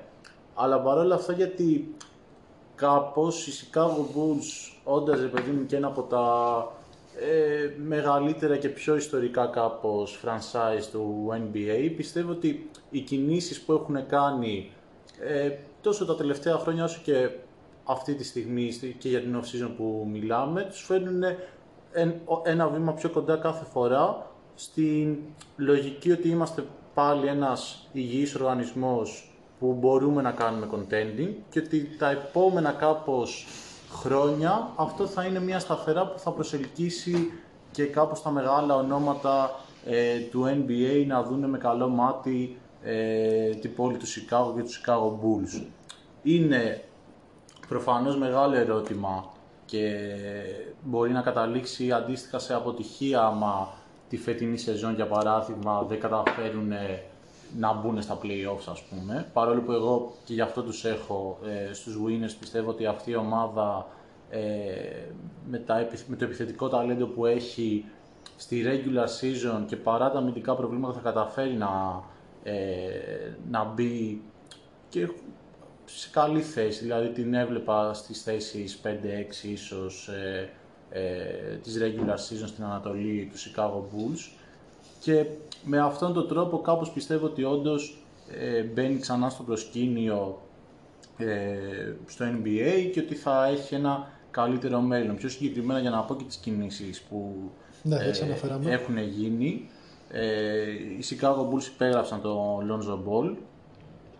αλλά παρόλα αυτά γιατί κάπως οι Chicago Bulls, όντας ρε παιδί μου και ένα από τα ε, μεγαλύτερα και πιο ιστορικά κάπως franchise του NBA, πιστεύω ότι οι κινήσεις που έχουν κάνει ε, τόσο τα τελευταία χρόνια όσο και αυτή τη στιγμή στη- και για την off-season που μιλάμε, τους φέρνουν εν- ο- ένα βήμα πιο κοντά κάθε φορά στην λογική ότι είμαστε πάλι ένας υγιής οργανισμός που μπορούμε να κάνουμε contending και ότι τα επόμενα κάπως χρόνια αυτό θα είναι μια σταθερά που θα προσελκύσει και κάπως τα μεγάλα ονόματα ε, του NBA να δούνε με καλό μάτι ε, την πόλη του Chicago και του Chicago Bulls. Είναι προφανώς μεγάλο ερώτημα και μπορεί να καταλήξει αντίστοιχα σε αποτυχία άμα τη φετινή σεζόν για παράδειγμα δεν καταφέρουν να μπουν στα play-offs ας πούμε. Παρόλο που εγώ και γι' αυτό τους έχω ε, στους winners πιστεύω ότι αυτή η ομάδα ε, με, τα, επι- με το επιθετικό ταλέντο που έχει στη regular season και παρά τα αμυντικά προβλήματα θα καταφέρει να, ε, να μπει και σε καλή θέση, δηλαδή την έβλεπα στις θέσεις 5-6 ίσως ε, ε, της regular season στην Ανατολή του Chicago Bulls και με αυτόν τον τρόπο κάπως πιστεύω ότι όντως ε, μπαίνει ξανά στο προσκήνιο ε, στο NBA και ότι θα έχει ένα καλύτερο μέλλον. Πιο συγκεκριμένα για να πω και τις κινήσεις που Ναι, έτσι αναφέραμε. έχουν γίνει. Ε, οι Chicago Bulls υπέγραψαν τον Lonzo Ball,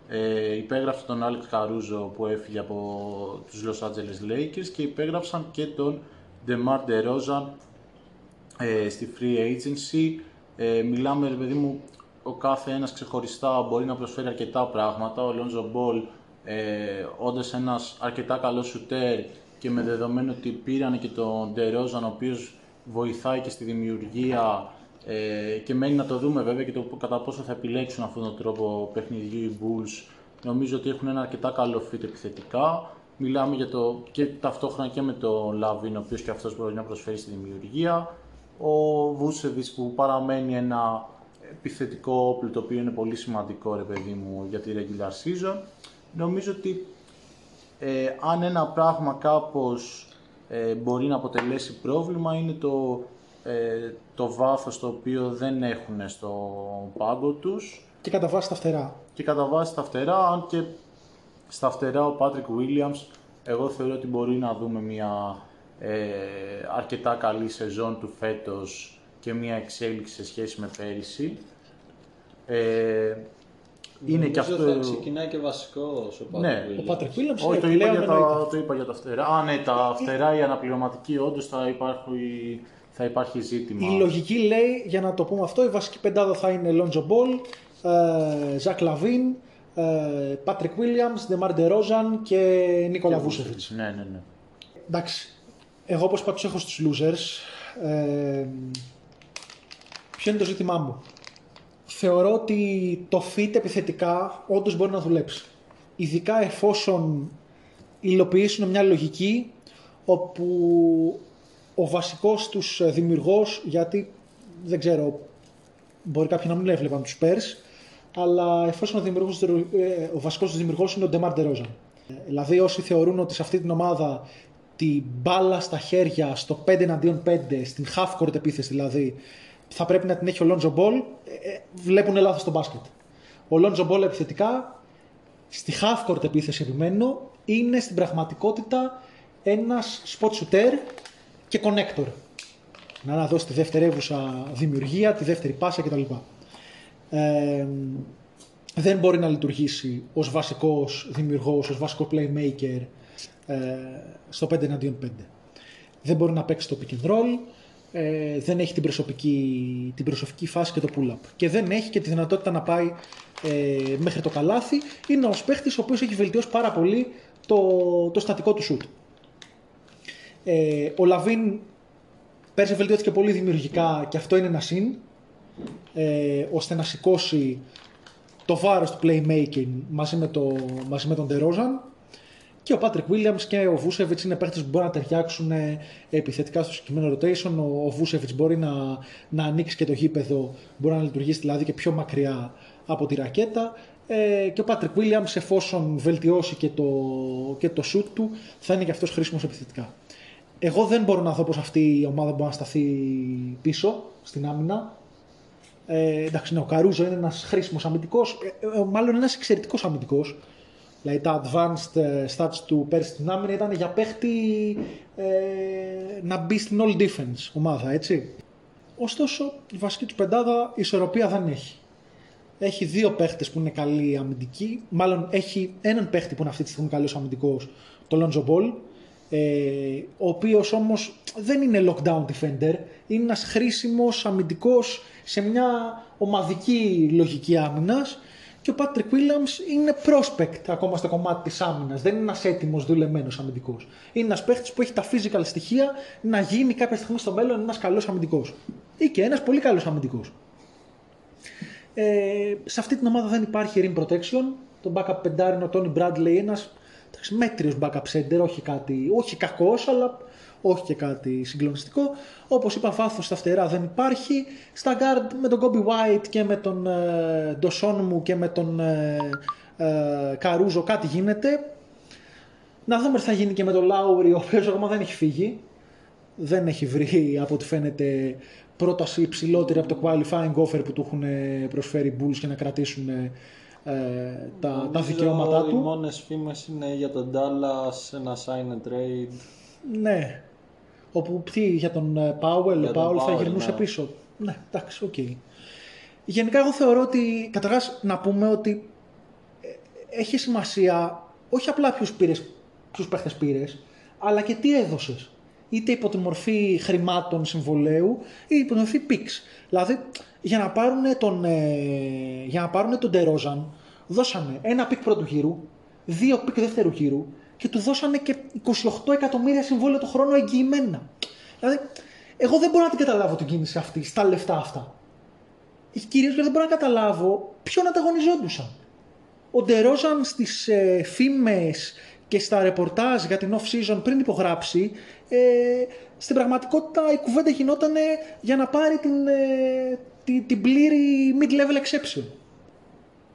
ε, υπέγραψαν τον Alex Caruso που έφυγε από τους Los Angeles Lakers και υπέγραψαν και τον DeMar DeRozan ε, στη free agency. Ε, μιλάμε, ρε παιδί μου, ο κάθε ένας ξεχωριστά μπορεί να προσφέρει αρκετά πράγματα. Ο Lonzo Ball, ε, όντας ένας αρκετά καλός σουτέρ και με δεδομένο ότι πήραν και τον DeRozan, ο οποίος βοηθάει και στη δημιουργία ε, και μένει να το δούμε βέβαια και το κατά πόσο θα επιλέξουν αυτόν τον τρόπο παιχνιδιού οι Bulls. Νομίζω ότι έχουν ένα αρκετά καλό fit επιθετικά. Μιλάμε για το και ταυτόχρονα και με το Λαβίν, ο οποίος και αυτός μπορεί να προσφέρει στη δημιουργία. Ο Βούσεβιτ που παραμένει ένα επιθετικό όπλο το οποίο είναι πολύ σημαντικό ρε παιδί μου για τη regular season. Νομίζω ότι ε, αν ένα πράγμα κάπως ε, μπορεί να αποτελέσει πρόβλημα είναι το, ε, το βάθος το οποίο δεν έχουν στο πάγκο τους Και κατά βάση τα φτερά. και κατά βάση τα φτερά, αν και στα φτερά ο Patrick Williams εγώ θεωρώ ότι μπορεί να δούμε μια ε, αρκετά καλή σεζόν του φέτος και μια εξέλιξη σε σχέση με πέρυσι. Ε, είναι και Νομίζω αυτό... θα ξεκινάει και βασικός ο Patrick Ναι. Williams. Ο Patrick Williams Όχι, ε, το είπα, πλέον για τα, εννοείται. το είπα για τα φτερά. Α, ναι, τα φτερά, η αναπληρωματική, όντως θα υπάρχει, θα υπάρχει ζήτημα. Η λογική λέει, για να το πούμε αυτό, η βασική πεντάδα θα είναι Lonzo Ball, ε, Zach Lavin, ε, Patrick Williams, DeMar DeRozan και Νίκολα Βούσεβιτς. Ναι, ναι, ναι. Εντάξει, εγώ όπως είπα τους έχω στους losers. Ε, ποιο είναι το ζήτημά μου. Θεωρώ ότι το fit επιθετικά όντως μπορεί να δουλέψει. Ειδικά εφόσον υλοποιήσουν μια λογική όπου ο βασικός τους ε, δημιουργός, γιατί δεν ξέρω, μπορεί κάποιοι να μην έβλεπαν τους Spurs, αλλά εφόσον ο, δημιουργός, ε, ο βασικός τους δημιουργός είναι ο DeMar DeRozan. Ε, Δηλαδή όσοι θεωρούν ότι σε αυτή την ομάδα την μπάλα στα χέρια στο 5 εναντίον 5, στην half court επίθεση δηλαδή, θα πρέπει να την έχει ο Lonzo Ball, ε, ε, βλέπουν λάθος στο μπάσκετ. Ο Lonzo Ball επιθετικά, στη half court επίθεση επιμένω, είναι στην πραγματικότητα ένας spot shooter και connector. Να, να δώσει τη δευτερεύουσα δημιουργία, τη δεύτερη πάσα κτλ. Ε, δεν μπορεί να λειτουργήσει ως βασικός δημιουργός, ως βασικό playmaker ε, στο 5 εναντίον 5. Δεν μπορεί να παίξει το pick and roll, ε, δεν έχει την προσωπική, την προσωπική φάση και το pull-up. Και δεν έχει και τη δυνατότητα να πάει ε, μέχρι το καλάθι. Είναι ο παίχτης ο οποίος έχει βελτιώσει πάρα πολύ το, το στατικό του shoot. Ε, ο Λαβίν πέρσι βελτιώθηκε πολύ δημιουργικά και αυτό είναι ένα συν, ε, ώστε να σηκώσει το βάρος του playmaking μαζί με, το, μαζί με τον DeRozan και ο Patrick Williams και ο Vucevic είναι παίχτες που μπορούν να ταιριάξουν ε, επιθετικά στο συγκεκριμένο rotation. Ο, ο Vucevic μπορεί να, να ανοίξει και το γήπεδο, μπορεί να λειτουργήσει δηλαδή και πιο μακριά από τη ρακέτα. Ε, και ο Patrick Williams εφόσον βελτιώσει και το, και το shoot του θα είναι και αυτός χρήσιμος επιθετικά. Εγώ δεν μπορώ να δω πως αυτή η ομάδα μπορεί να σταθεί πίσω στην άμυνα. Ε, εντάξει, ναι, ο Καρούζο είναι ένας χρήσιμος αμυντικός, ε, ε, μάλλον ένας εξαιρετικός αμυντικός. Δηλαδή τα advanced ε, stats του πέρσι στην άμυνα ήταν για παίχτη ε, να μπει στην all defense ομάδα, έτσι. Ωστόσο, η βασική του πεντάδα ισορροπία δεν έχει. Έχει δύο παίχτες που είναι καλοί αμυντικοί, μάλλον έχει έναν παίχτη που είναι αυτή τη στιγμή καλός αμυντικός, το Lonzo Ball, ε, ο οποίος όμως δεν είναι lockdown defender, είναι ένας χρήσιμος αμυντικός σε μια ομαδική λογική άμυνας και ο Patrick Williams είναι prospect ακόμα στο κομμάτι της άμυνας, δεν είναι ένας έτοιμος δουλεμένος αμυντικός. Είναι ένας παίχτης που έχει τα physical στοιχεία να γίνει κάποια στιγμή στο μέλλον ένας καλός αμυντικός. Ή και ένας πολύ καλός αμυντικός. Ε, σε αυτή την ομάδα δεν υπάρχει rim protection. Το backup πεντάρι είναι ο Tony Bradley, ένας εντάξει, μέτριος backup center, όχι κάτι, όχι κακός, αλλά όχι και κάτι συγκλονιστικό. Όπως είπα, βάθος στα φτερά δεν υπάρχει. Στα guard με τον Kobe White και με τον ε, Ντοσόν μου και με τον ε, ε, Καρούζο κάτι γίνεται. Να δούμε τι θα γίνει και με τον Λάουρι, ο οποίος ακόμα δεν έχει φύγει. Δεν έχει βρει, από ό,τι φαίνεται, πρόταση υψηλότερη από το qualifying offer που του έχουν προσφέρει οι Bulls για να κρατήσουν ε, τα, τα Νομίζω δικαιώματά Οι του. μόνες φήμες είναι για τον Dallas, ένα sign and trade. Ναι. Όπου τι, για τον ε, Powell, Για ο τον Powell θα Powell, γυρνούσε ναι. πίσω. Ναι, εντάξει, οκ. Γενικά εγώ θεωρώ ότι, καταρχάς να πούμε ότι ε, έχει σημασία όχι απλά ποιους, πήρες, ποιους παίχτες πήρες, αλλά και τι έδωσες. Είτε υπό τη μορφή χρημάτων συμβολαίου, είτε υπό τη μορφή picks. Δηλαδή, για να πάρουν τον, ε, για να πάρουνε τον Τερόζαν, δώσανε ένα pick πρώτου γύρου, δύο pick δεύτερου γύρου και του δώσανε και 28 εκατομμύρια συμβόλαιο το χρόνο εγγυημένα. Δηλαδή, εγώ δεν μπορώ να την καταλάβω την κίνηση αυτή, στα λεφτά αυτά. Κυρίως γιατί δεν μπορώ να καταλάβω ποιον ανταγωνιζόντουσαν. Ο Ντερόζαν στις ε, φήμες και στα ρεπορτάζ για την off-season πριν υπογράψει, ε, στην πραγματικότητα η κουβέντα γινόταν για να πάρει την, ε, την, την πλήρη mid-level exception.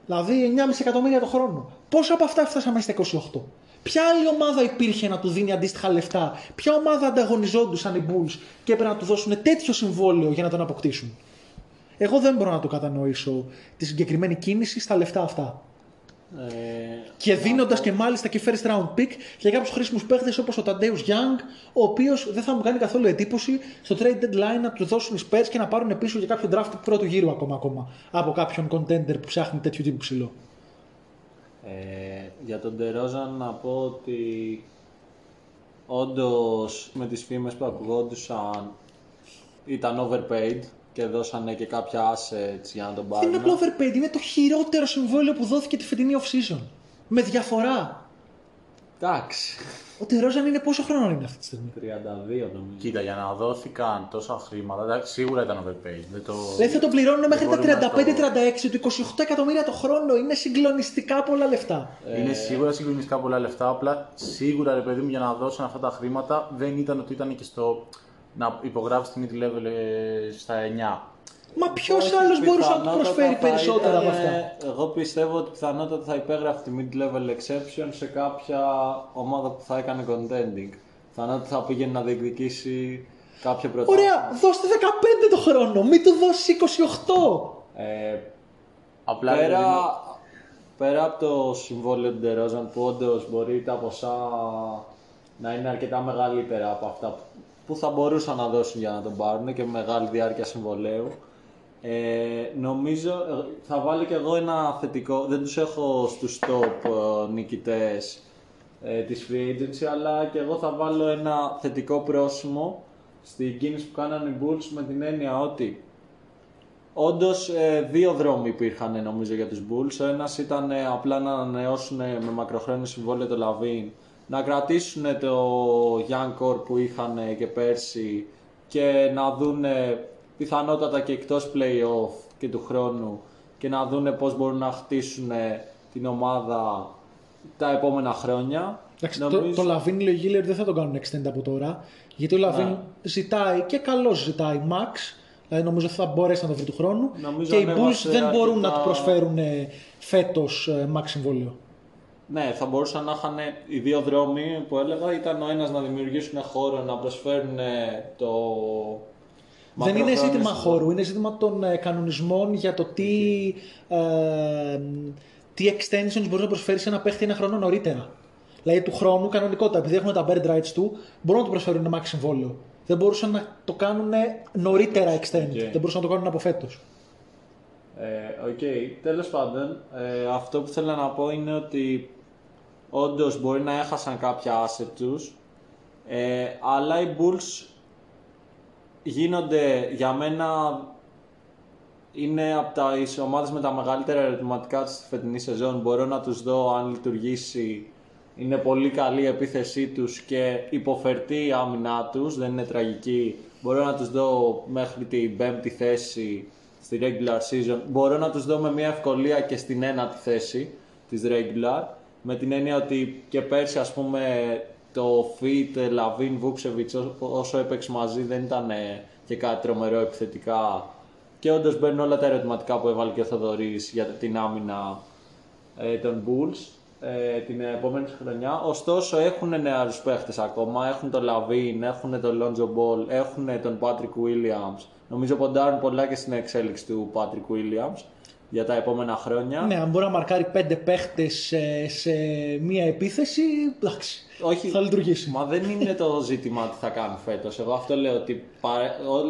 Δηλαδή 9,5 εκατομμύρια το χρόνο. Πόσα από αυτά φτάσαμε στα 28. Ποια άλλη ομάδα υπήρχε να του δίνει αντίστοιχα λεφτά, ποια ομάδα ανταγωνιζόντουσαν οι Bulls και έπρεπε να του δώσουν τέτοιο συμβόλαιο για να τον αποκτήσουν; Εγώ δεν μπορώ να το κατανοήσω τη συγκεκριμένη κίνηση στα λεφτά αυτά. Ε, Και δίνοντας και μάλιστα και first round pick για κάποιους χρήσιμους παίχτες όπως ο Ταντέου Young, ο οποίος δεν θα μου κάνει καθόλου εντύπωση στο trade deadline να του δώσουν οι Spurs και να πάρουν πίσω για κάποιο draft πρώτου γύρου ακόμα, ακόμα από κάποιον contender που ψάχνει τέτοιου τύπου ψηλό. Ε, για τον Τερόζαν να πω ότι όντως με τις φήμες που ακουγόντουσαν ήταν overpaid και δώσανε και κάποια assets για να τον Δεν είναι πάρουν. απλό overpaid, είναι το χειρότερο συμβόλαιο που δόθηκε τη φετινή off-season. Με διαφορά. Εντάξει. Ο Τερόζαν είναι πόσο χρόνο είναι αυτή τη στιγμή; 32 νομίζω. Κοίτα, για να δόθηκαν τόσα χρήματα, εντάξει, σίγουρα ήταν overpaid. Δεν το... Δηλαδή θα τον πληρώνουν μέχρι τα μπορούμε να το- 35-36 του 28 εκατομμύρια το χρόνο. Είναι συγκλονιστικά πολλά λεφτά. Είναι σίγουρα συγκλονιστικά πολλά λεφτά. Απλά σίγουρα ρε παιδί μου για να δώσουν αυτά τα χρήματα δεν ήταν ότι ήταν και στο να υπογράψει τη mid-level ε, στα 9. Μα ποιος Όχι, άλλος μπορούσε να του πιθανότατα προσφέρει θα περισσότερα από ήταν, αυτά; Εγώ πιστεύω ότι πιθανότατα θα υπέγραφε τη mid-level exception σε κάποια ομάδα που θα έκανε contending. Πιθανότατα θα πήγαινε να διεκδικήσει κάποιο πρωτάθλημα. Ωραία, δώστε 15 το χρόνο, μην του δώσει 28. Ε, Απλά ρε παιδί μου, πέρα, πέρα από το συμβόλαιο του Ντερόζαν που όντως μπορεί τα ποσά να είναι αρκετά μεγαλύτερα από αυτά που- που θα μπορούσαν να δώσουν για να τον πάρουν και με μεγάλη διάρκεια συμβολέου. Ε, νομίζω, ε, θα βάλω και εγώ ένα θετικό, δεν τους έχω στους top ε, νικητές ε, της free agency, αλλά και εγώ θα βάλω ένα θετικό πρόσημο στην κίνηση που κάνανε οι Bulls με την έννοια ότι Όντως, δύο δρόμοι υπήρχαν νομίζω για τους Bulls. Ο ένας ήταν ε, απλά να ανανεώσουν ε, με μακροχρόνιο συμβόλαιο το Λαβίν, να κρατήσουν το Young Core που είχαν ε, και πέρσι και να δουν πιθανότατα και εκτός play-off και του χρόνου και να δουν πώς μπορούν να χτίσουν ε, την ομάδα τα επόμενα χρόνια. Εντάξει, το, το LaVine λογικά δεν θα τον κάνουν extend από τώρα. Γιατί ο LaVine Ναι. ζητάει και καλώς ζητάει max. Δηλαδή νομίζω θα μπορέσει να το βρει του χρόνου. Νομίζω και οι ανέβασε Bulls δεν μπορούν να αρκετά- του προσφέρουν φέτος max συμβόλαιο. Ναι, θα μπορούσαν να είχαν οι δύο δρόμοι που έλεγα. Ήταν ο ένας να δημιουργήσουν χώρο, να προσφέρουν το. Δεν είναι μακροχρόνιο ζήτημα συμβόλαιο. χώρου, είναι ζήτημα των ε, κανονισμών για το τι, ε, τι extensions μπορείς να προσφέρεις σε ένα παίχτη ένα χρόνο νωρίτερα. Δηλαδή του χρόνου κανονικότατα, επειδή έχουν τα Bird rights του, μπορούν να του προσφέρουν ένα max συμβόλαιο. Δεν μπορούσαν να το κάνουν νωρίτερα extend. Ok. Δεν μπορούσαν να το κάνουν από φέτος. Ε, Οκ, τέλος πάντων, ε, αυτό που θέλω να πω είναι ότι όντως μπορεί να έχασαν κάποια asset τους, ε, αλλά οι Bulls γίνονται για μένα είναι από τα τις ομάδες με τα μεγαλύτερα ερωτηματικά της στη φετινής σεζόν. Μπορώ να τους δω αν λειτουργήσει. Είναι πολύ καλή η επίθεσή τους και υποφερτή η άμυνά τους, δεν είναι τραγική. Μπορώ να τους δω μέχρι την πέμπτη θέση στη regular season. Μπορώ να τους δω με μια ευκολία και στην ένατη θέση της regular. Με την έννοια ότι και πέρσι ας πούμε το fit Λαβίν Βούξεβιτς όσο έπαιξε μαζί δεν ήταν ε, και κάτι τρομερό επιθετικά και όντως μπαίνουν όλα τα ερωτηματικά που έβαλε και ο Θοδωρής για την άμυνα ε, των Bulls ε, την επόμενη χρονιά. Ωστόσο έχουν νεαρούς παίχτες ακόμα, έχουν τον Λαβίν, έχουν τον Lonzo Ball, έχουν τον Patrick Williams. Νομίζω ποντάρουν πολλά και στην εξέλιξη του Patrick Williams για τα επόμενα χρόνια. Ναι, αν μπορεί να μαρκάρει πέντε παίχτες σε, σε μία επίθεση, εντάξει. Όχι, θα λειτουργήσει. Μα δεν είναι το ζήτημα τι θα κάνουν φέτος. Εγώ αυτό λέω ότι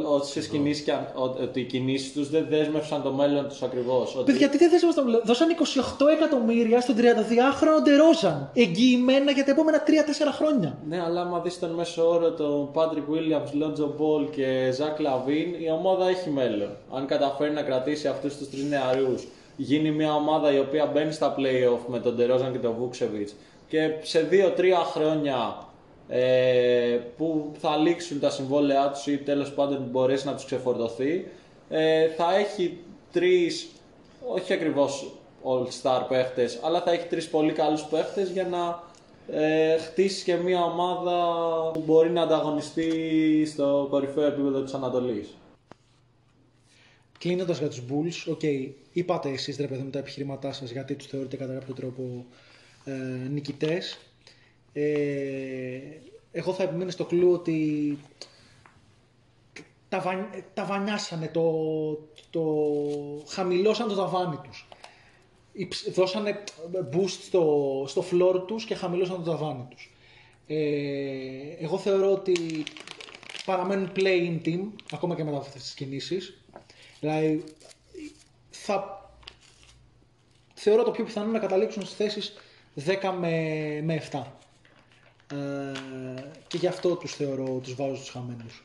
όσε κινήσει και αν- ο- ότι οι κινήσεις τους δεν δέσμευσαν το μέλλον τους ακριβώς. Παιδιά, τι δεν θες να το λέω. Δώσαν 28 εκατομμύρια στον 32χρονο Ντερόζαν. Εγγυημένα για τα επόμενα 3-4 χρόνια. Ναι, αλλά άμα δεις τον μέσο όρο τον Patrick Williams, Lonzo Ball και Zach Lavin, η ομάδα έχει μέλλον. Αν καταφέρει να κρατήσει αυτούς τους τρεις νεαρούς, γίνει μια ομάδα η οποία μπαίνει στα playoff με τον Ντερόζαν και τον Vucevic και σε 2-3 χρόνια ε, που θα λήξουν τα συμβόλαιά τους ή τέλος πάντων μπορέσει να τους ξεφορτωθεί ε, θα έχει τρεις όχι ακριβώς all-star παίχτες αλλά θα έχει τρεις πολύ καλούς παίχτες για να ε, χτίσει και μια ομάδα που μπορεί να ανταγωνιστεί στο κορυφαίο επίπεδο της Ανατολής. Κλείνοντας για τους Bulls, ok, είπατε εσείς ρε παιδί μου τα επιχειρήματά σας γιατί τους θεωρείτε κατά κάποιο τρόπο ε, νικητές. Ε, εγώ θα επιμείνω στο κλου ότι τα, βα- τα βανιάσανε, το, το χαμηλώσαν το ταβάνι τους. Υψ- Δώσανε boost στο, στο floor τους και χαμηλώσαν το ταβάνι τους. Ε, εγώ θεωρώ ότι παραμένουν play-in team, ακόμα και μετά από αυτές τις κινήσεις. Δηλαδή, θα θεωρώ το πιο πιθανό να καταλήξουν στις θέσεις 10 με, με 7. Ε, και γι' αυτό τους θεωρώ, τους βάζω στους χαμένους.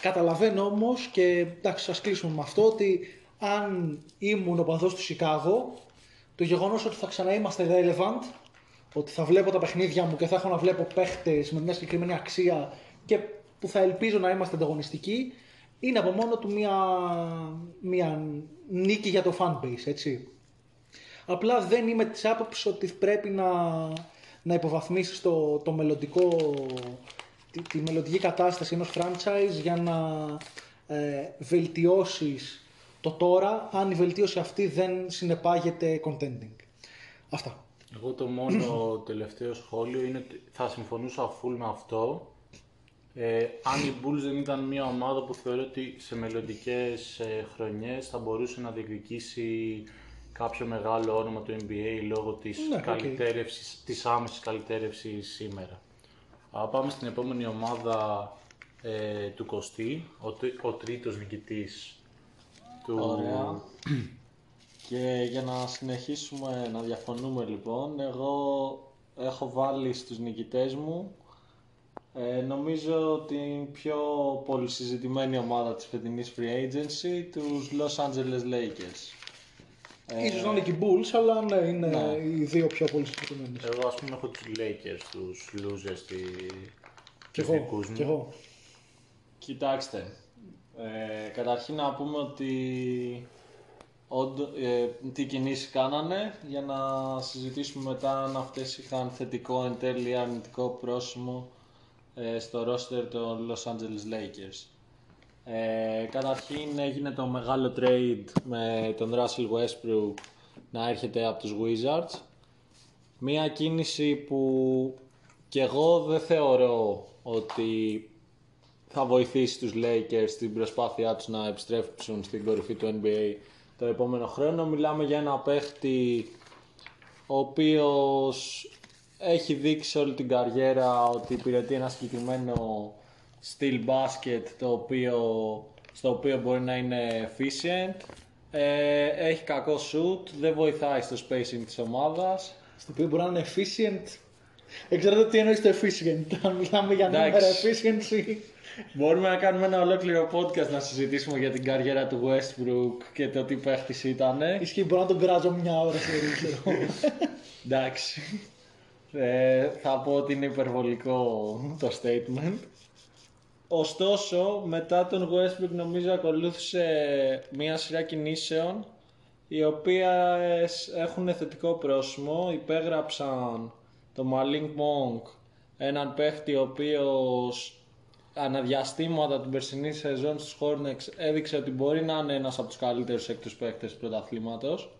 Καταλαβαίνω όμως και εντάξει ας κλείσουμε με αυτό ότι αν ήμουν ο παδός του Σικάγο το γεγονός ότι θα ξαναείμαστε relevant ότι θα βλέπω τα παιχνίδια μου και θα έχω να βλέπω παίχτες με μια συγκεκριμένη αξία και που θα ελπίζω να είμαστε ανταγωνιστικοί είναι από μόνο του μια, μια νίκη για το fanbase, έτσι. Απλά δεν είμαι της άποψης ότι πρέπει να, να υποβαθμίσεις το, το μελλοντικό, τη, τη μελλοντική κατάσταση ενός franchise για να ε, βελτιώσεις το τώρα, αν η βελτίωση αυτή δεν συνεπάγεται contending. Αυτά. Εγώ το μόνο [clears throat] τελευταίο σχόλιο είναι ότι θα συμφωνούσα full με αυτό. Ε, αν οι Bulls δεν ήταν μια ομάδα που θεωρώ ότι σε μελλοντικές ε, χρονιές θα μπορούσε να διεκδικήσει κάποιο μεγάλο όνομα του NBA λόγω της, Ναι, οκ. καλυτέρευσης, της άμεσης καλυτέρευσης σήμερα. Α, πάμε στην επόμενη ομάδα ε, του Κωστή, ο, τρί- ο τρίτος νικητής του... Ωραία. Και για να συνεχίσουμε να διαφωνούμε λοιπόν, εγώ έχω βάλει στους νικητές μου ε, νομίζω την πιο πολυσυζητημένη ομάδα της φετινής free agency, τους Los Angeles Lakers. Ε, Ίσως να είναι και οι Bulls, αλλά ναι, είναι Ναι. οι δύο πιο πολύ συγκεκριμένες. Εγώ ας πούμε έχω τους Lakers, τους losers στη... Κι τους εγώ, δικούς μου. κι εγώ. Κοιτάξτε, ε, καταρχήν να πούμε ότι όντω- ε, τι κινήσεις κάνανε για να συζητήσουμε μετά αν αυτές είχαν θετικό εν τέλει ή αρνητικό πρόσημο ε, στο roster των Los Angeles Lakers. Ε, καταρχήν έγινε το μεγάλο trade με τον Russell Westbrook να έρχεται από τους Wizards. Μία κίνηση που και εγώ δεν θεωρώ ότι θα βοηθήσει τους Lakers στην προσπάθειά τους να επιστρέψουν στην κορυφή του NBA το επόμενο χρόνο. Μιλάμε για ένα παίχτη ο οποίος έχει δείξει όλη την καριέρα ότι υπηρετεί ένα συγκεκριμένο στυλ μπάσκετ το οποίο, στο οποίο μπορεί να είναι efficient. Ε, έχει κακό shoot, δεν βοηθάει στο spacing της ομάδας. Στο οποίο μπορεί να είναι efficient. Εξαρτάται τι εννοείς το efficient. [laughs] Αν μιλάμε για νούμερα Εντάξει. efficiency. Μπορούμε να κάνουμε ένα ολόκληρο podcast να συζητήσουμε για την καριέρα του Westbrook και το τι παίχτης ήταν. Ισχύει, μπορώ να τον κράζω μια ώρα σε ξέρω. [laughs] Εντάξει. Ε, θα πω ότι είναι υπερβολικό το statement. Ωστόσο, μετά τον Westbrook νομίζω ακολούθησε μία σειρά κινήσεων οι οποίες έχουν θετικό πρόσημο. Υπέγραψαν το Malink Monk, έναν παίχτη ο οποίος αναδιαστήματα την περσινή σεζόν στους Hornets έδειξε ότι μπορεί να είναι ένας από τους καλύτερους έκτους παίχτες του πρωταθλήματος.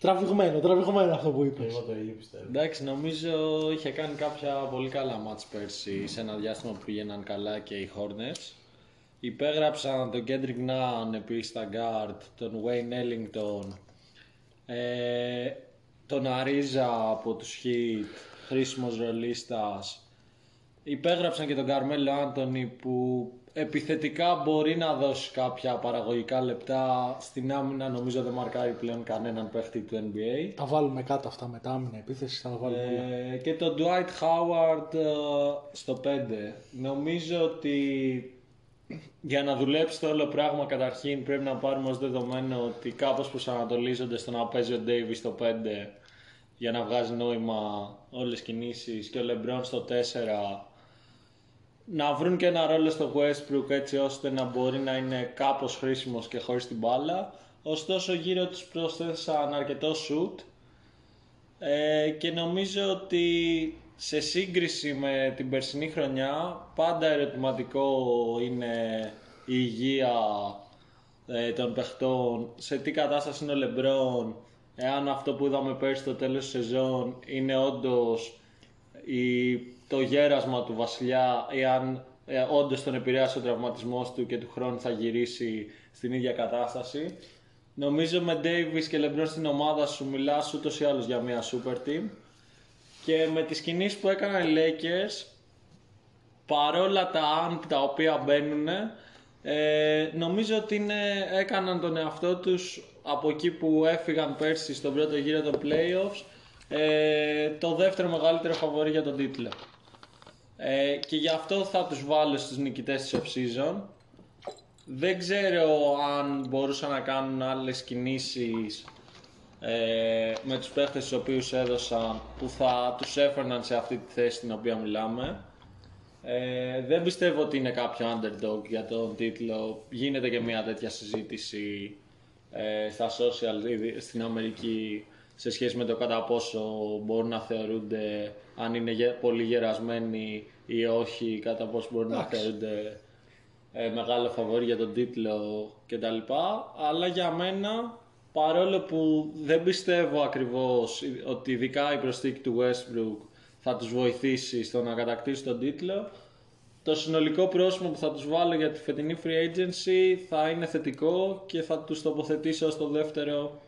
Τραβηγμένο, τραβηγμένο αυτό που είπες. Εγώ το ίδιο πιστεύω. Εντάξει, νομίζω είχε κάνει κάποια πολύ καλά μάτς πέρσι σε ένα διάστημα που πήγαιναν καλά και οι Hornets. Υπέγραψαν τον Kendrick Nunn επίσης στα guard, τον Wayne Ellington, ε, τον Αρίζα από τους Heat. χρήσιμος ρολίστας. Υπέγραψαν και τον Καρμέλο Άντωνη που επιθετικά μπορεί να δώσει κάποια παραγωγικά λεπτά. Στην άμυνα νομίζω δεν μαρκάρει πλέον κανέναν παίχτη του NBA. Τα βάλουμε κάτω αυτά μετά, άμυνα επίθεσης, θα τα βάλουμε όλα. Ε, και τον Dwight Howard ε, στο 5. Νομίζω ότι για να δουλέψει το όλο πράγμα καταρχήν πρέπει να πάρουμε ως δεδομένο ότι κάπως προσανατολίζονται στο να παίζει ο Davis στο 5 για να βγάζει νόημα όλες τις κινήσεις και ο LeBron στο 4 να βρουν και ένα ρόλο στο Westbrook έτσι ώστε να μπορεί να είναι κάπως χρήσιμος και χωρίς την μπάλα. Ωστόσο γύρω τους προσθέσαν αρκετό shoot ε, και νομίζω ότι σε σύγκριση με την περσινή χρονιά πάντα ερωτηματικό είναι η υγεία ε, των παιχτών, σε τι κατάσταση είναι ο Λεμπρόν, εάν αυτό που είδαμε πέρσι στο τέλος της σεζόν είναι όντως η, το γέρασμα του βασιλιά ή αν ε, όντως τον επηρέασε ο τραυματισμός του και του χρόνου θα γυρίσει στην ίδια κατάσταση. Νομίζω με Davis και LeBron στην ομάδα σου μιλάς ούτως ή άλλως για μια super team. Και με τις κινήσεις που έκαναν οι Lakers, παρόλα τα αν τα οποία μπαίνουν, ε, νομίζω ότι είναι, έκαναν τον εαυτό τους από εκεί που έφυγαν πέρσι στον πρώτο γύρο των playoffs ε, το δεύτερο μεγαλύτερο φαβορή για τον τίτλο. Ε, και γι' αυτό θα τους βάλω στους νικητές της off-season. Δεν ξέρω αν μπορούσαν να κάνουν άλλες κινήσεις ε, με τους παίχτες τους οποίους έδωσαν που θα τους έφερναν σε αυτή τη θέση την οποία μιλάμε. Ε, δεν πιστεύω ότι είναι κάποιο underdog για τον τίτλο. Γίνεται και μια τέτοια συζήτηση ε, στα social ήδη στην Αμερική σε σχέση με το κατά πόσο μπορούν να θεωρούνται αν είναι γε- πολύ γερασμένοι ή όχι, κατά πόσο μπορούν να Εντάξει. θεωρούνται ε, μεγάλο φαβόρι για τον τίτλο κτλ. Αλλά για μένα, παρόλο που δεν πιστεύω ακριβώς ότι ειδικά η προσθήκη του Westbrook θα τους βοηθήσει στο να κατακτήσει τον τίτλο, το συνολικό πρόσημο που θα τους βάλω για τη φετινή free agency θα είναι θετικό και θα τους τοποθετήσω στο δεύτερο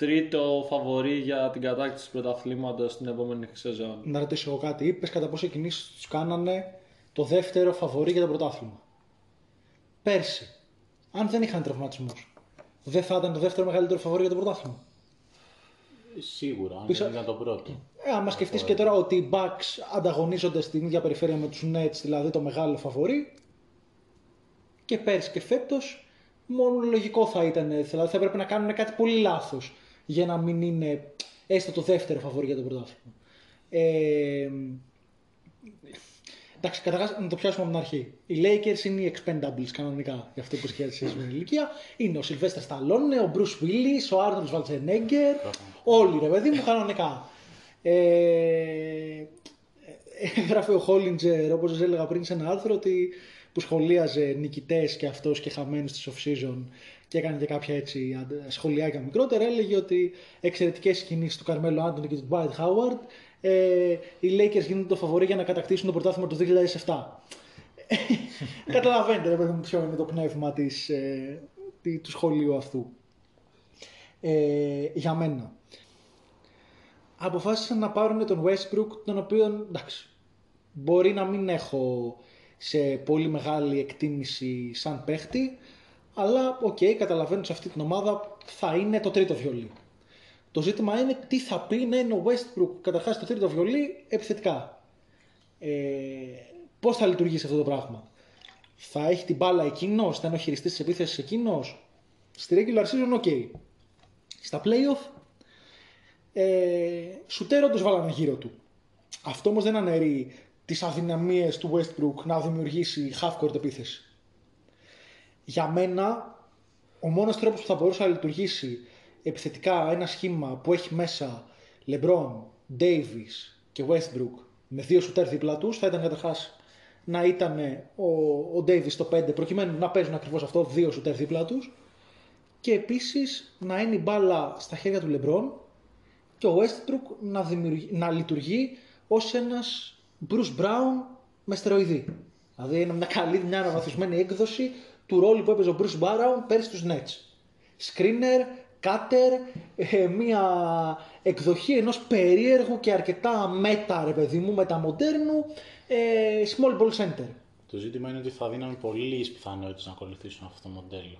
τρίτο φαβορή για την κατάκτηση του πρωταθλήματος την επόμενη σεζόν. Να ρωτήσω εγώ κάτι. Είπε κατά πόσο οι κινήσεις τους κάνανε το δεύτερο φαβορή για το πρωτάθλημα. Πέρσι, αν δεν είχαν τραυματισμούς, δεν θα ήταν το δεύτερο μεγαλύτερο φαβορή για το πρωτάθλημα. Σίγουρα, αν Πίσω- δεν ήταν το πρώτο. Ε, άμα σκεφτείς και τώρα ότι οι Bucks ανταγωνίζονται στην ίδια περιφέρεια με τους Nets, δηλαδή το μεγάλο φαβορή, και πέρσι και φέτος, μόνο λογικό θα ήταν. Δηλαδή θα έπρεπε να κάνουν κάτι πολύ λάθος για να μην είναι έστω το δεύτερο φαβορή για το πρωτάθλημα. Ε, εντάξει, καταρχάς να το πιάσουμε από την αρχή. Οι Lakers είναι οι expendables κανονικά για αυτό που έχει σχέση με την ηλικία. Είναι ο Sylvester Stallone, ο Bruce Willis, ο Arnold Schwarzenegger. Όλοι ρε παιδί μου κανονικά. Ε, έγραφε ο Χόλιντζερ, όπως σας έλεγα πριν σε ένα άρθρο, ότι, που σχολίαζε νικητές και αυτός και χαμένους της off-season και έκανε και κάποια έτσι αντε- σχολιάκια μικρότερα, έλεγε ότι εξαιρετικές κινήσεις του Καρμέλο Άντωνη και του Dwight Howard ε, οι Lakers γίνονται το φαβορή για να κατακτήσουν το πρωτάθλημα του 2007. [laughs] Καταλαβαίνετε ρε παιδί μου ποιο είναι το πνεύμα της, ε, τη- του σχολείου αυτού. Ε, για μένα αποφάσισαν να πάρουν τον Westbrook, τον οποίο εντάξει, μπορεί να μην έχω σε πολύ μεγάλη εκτίμηση σαν παίχτη, αλλά οκ, καταλαβαίνω ότι σε αυτή την ομάδα θα είναι το τρίτο βιολί. Το ζήτημα είναι τι θα πει να είναι ο Westbrook καταρχάς το τρίτο βιολί επιθετικά. Ε, πώς θα λειτουργήσει αυτό το πράγμα. Θα έχει την μπάλα εκείνος, θα είναι ο χειριστής της επίθεσης εκείνος. Στη regular season, ok. Στα playoff, ε, σουτέρ όντως βάλανε γύρω του. Αυτό όμως δεν αναιρεί τις αδυναμίες του Westbrook να δημιουργήσει half-court επίθεση. Για μένα, ο μόνος τρόπος που θα μπορούσε να λειτουργήσει επιθετικά ένα σχήμα που έχει μέσα LeBron, Davis και Westbrook με δύο σουτέρ δίπλα τους θα ήταν καταρχάς να ήταν ο, ο Davis στο 5 προκειμένου να παίζουν ακριβώς αυτό δύο σουτέρ δίπλα τους και επίσης να είναι η μπάλα στα χέρια του LeBron και ο Westbrook να, δημιουργεί, να λειτουργεί ως ένας Bruce Brown με στεροειδή. Δηλαδή είναι μια καλή, μια αναβαθμισμένη έκδοση του ρόλου που έπαιζε ο Bruce Brown πέρυσι στους Nets. Screener, κάτερ, ε, μια εκδοχή ενός περίεργου και αρκετά μέτα, ρε παιδί μου, μεταμοντέρνου ε, small ball center. Το ζήτημα είναι ότι θα δίναμε πολύ λίγες πιθανότητες να ακολουθήσουν αυτό το μοντέλο.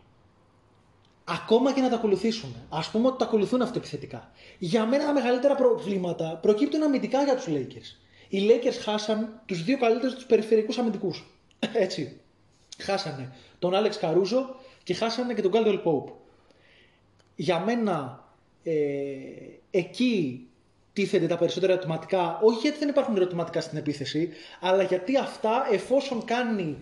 Ακόμα και να τα ακολουθήσουν. Α πούμε ότι τα ακολουθούν αυτοεπιθετικά. Για μένα τα μεγαλύτερα προβλήματα προκύπτουν αμυντικά για τους Lakers. Οι Lakers χάσαν τους δύο καλύτερους τους περιφερειακούς αμυντικούς. Έτσι. Χάσανε τον Άλεξ Καρούζο και χάσανε και τον Κάλτελ Pope. Για μένα ε, εκεί τίθενται τα περισσότερα ερωτηματικά, όχι γιατί δεν υπάρχουν ερωτηματικά στην επίθεση, αλλά γιατί αυτά εφόσον κάνει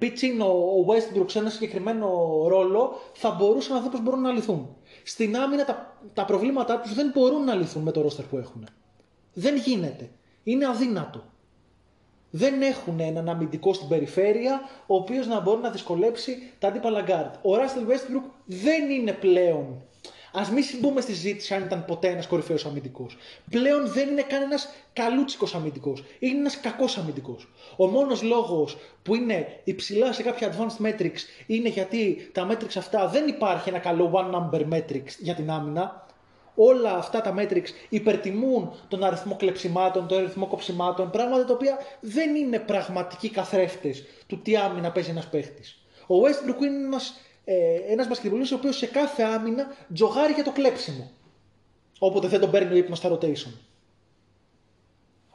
pitching ο Westbrook σε ένα συγκεκριμένο ρόλο, θα μπορούσαν να δω πώς μπορούν να λυθούν. Στην άμυνα τα, τα προβλήματά τους δεν μπορούν να λυθούν με το ρόστερ που έχουν. Δεν γίνεται. Είναι αδύνατο. Δεν έχουν έναν αμυντικό στην περιφέρεια, ο οποίος να μπορεί να δυσκολέψει τα αντίπαλα guard. Ο Russell Westbrook δεν είναι πλέον Α μην συμπούμε στη συζήτηση αν ήταν ποτέ ένας κορυφαίος αμυντικός. Πλέον δεν είναι καν ένας καλούτσικος αμυντικός. Είναι ένας κακός αμυντικός. Ο μόνος λόγος που είναι υψηλά σε κάποια advanced metrics είναι γιατί τα metrics αυτά δεν υπάρχει ένα καλό one number metrics για την άμυνα. Όλα αυτά τα metrics υπερτιμούν τον αριθμό κλεψιμάτων, τον αριθμό κοψιμάτων, πράγματα τα οποία δεν είναι πραγματικοί καθρέφτες του τι άμυνα παίζει ένας παίχτης. Ο Westbrook είναι ένας ε, ένας μπασκετμπολίστας ο οποίος σε κάθε άμυνα τζογάρει για το κλέψιμο. Όποτε δεν τον παίρνει ο ύπνος στα rotation.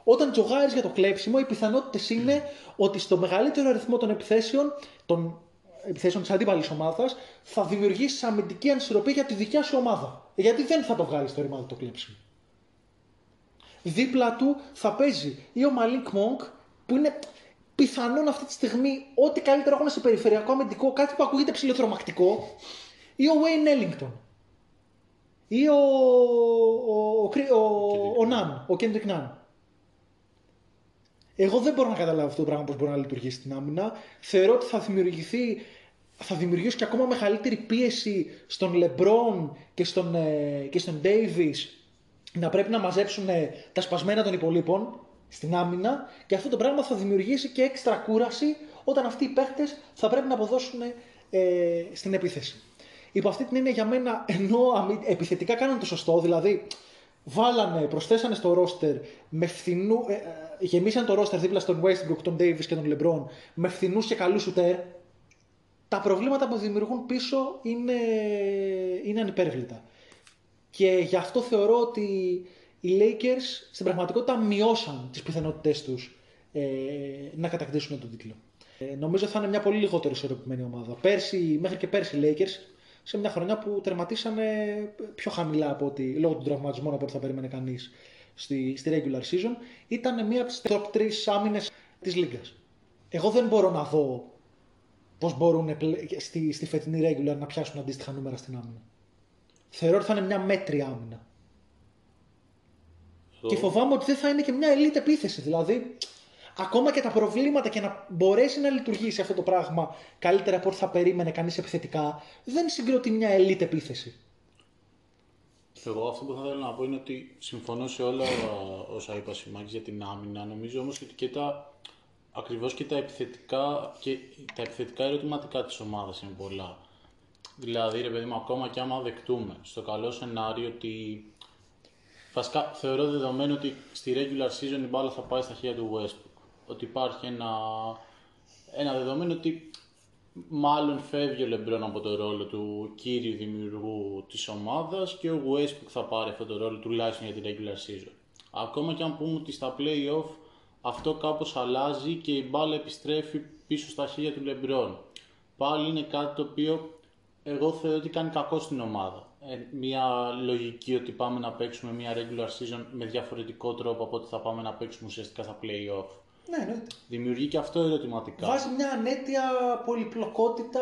Όταν τζογάρεις για το κλέψιμο, οι πιθανότητες είναι ότι στο μεγαλύτερο αριθμό των επιθέσεων, των επιθέσεων της αντίπαλης ομάδας, θα δημιουργήσει αμυντική ανισορροπία για τη δικιά σου ομάδα. Γιατί δεν θα το βγάλεις το ρημάδι το κλέψιμο. Δίπλα του θα παίζει ή ο Μαλίνκ Μόγκ, που είναι πιθανόν αυτή τη στιγμή ό,τι καλύτερο έχουν σε περιφερειακό αμυντικό, κάτι που ακούγεται ψηλοθρομακτικό, ή ο Wayne Ellington. Ή ο, ο, ο, ο, ο Ναν, ο Kendrick Nunn. Εγώ δεν μπορώ να καταλάβω αυτό το πράγμα πώς μπορεί να λειτουργήσει στην άμυνα. Θεωρώ ότι θα δημιουργηθεί θα δημιουργήσει και ακόμα μεγαλύτερη πίεση στον LeBron και στον, ε, και στον Davis να πρέπει να μαζέψουν τα σπασμένα των υπολείπων στην άμυνα και αυτό το πράγμα θα δημιουργήσει και έξτρα κούραση όταν αυτοί οι παίχτες θα πρέπει να αποδώσουν ε, στην επίθεση. Υπό αυτή την έννοια για μένα, ενώ επιθετικά κάνανε το σωστό, δηλαδή βάλανε, προσθέσανε στο ρόστερ με φθηνού, ε, ε, γεμίσαν το ρόστερ δίπλα στον Westbrook, τον Davis και τον LeBron με φθηνούς και καλούς σουτέρ, τα προβλήματα που δημιουργούν πίσω είναι, είναι ανυπέρβλητα. Και γι' αυτό θεωρώ ότι οι Lakers στην πραγματικότητα μειώσαν τις πιθανότητές τους ε, να κατακτήσουν τον τίτλο. Ε, νομίζω θα είναι μια πολύ λιγότερο ισορροπημένη ομάδα. Πέρσι, μέχρι και πέρσι οι Lakers σε μια χρονιά που τερματίσανε πιο χαμηλά από ότι, λόγω των τραυματισμών από ό,τι θα περίμενε κανείς στη, στη regular season, ήταν μία από τις top 3 άμυνες της Λίγκας. Εγώ δεν μπορώ να δω πώς μπορούν στη, στη φετινή regular να πιάσουν αντίστοιχα νούμερα στην άμυνα. Θεωρώ ότι θα είναι μια μέτρια άμυνα. Και φοβάμαι ότι δεν θα είναι και μια elite επίθεση. Δηλαδή, ακόμα και τα προβλήματα και να μπορέσει να λειτουργήσει αυτό το πράγμα καλύτερα από ό,τι θα περίμενε κανείς επιθετικά, δεν συγκροτεί μια elite επίθεση. Εγώ αυτό που θα ήθελα να πω είναι ότι συμφωνώ σε όλα όσα είπα Σιμάκης για την άμυνα. Νομίζω όμως ότι και τα, ακριβώς και τα επιθετικά, και τα επιθετικά ερωτηματικά της ομάδας είναι πολλά. Δηλαδή, ρε παιδί μου, ακόμα και άμα δεκτούμε στο καλό σενάριο ότι Βασικά θεωρώ δεδομένο ότι στη regular season η μπάλα θα πάει στα χέρια του Westbrook. Ότι υπάρχει ένα, ένα δεδομένο ότι μάλλον φεύγει ο LeBron από το ρόλο του κύριου δημιουργού της ομάδας και ο Westbrook θα πάρει αυτό το ρόλο τουλάχιστον για τη regular season. Ακόμα και αν πούμε ότι στα play-off αυτό κάπως αλλάζει και η μπάλα επιστρέφει πίσω στα χέρια του LeBron. Πάλι είναι κάτι το οποίο εγώ θεωρώ ότι κάνει κακό στην ομάδα. Ε, μια λογική ότι πάμε να παίξουμε μια regular season με διαφορετικό τρόπο από ότι θα πάμε να παίξουμε ουσιαστικά στα play-off. Ναι, ναι. Δημιουργεί και αυτό ερωτηματικά. Βάζει μια ανέτεια πολυπλοκότητα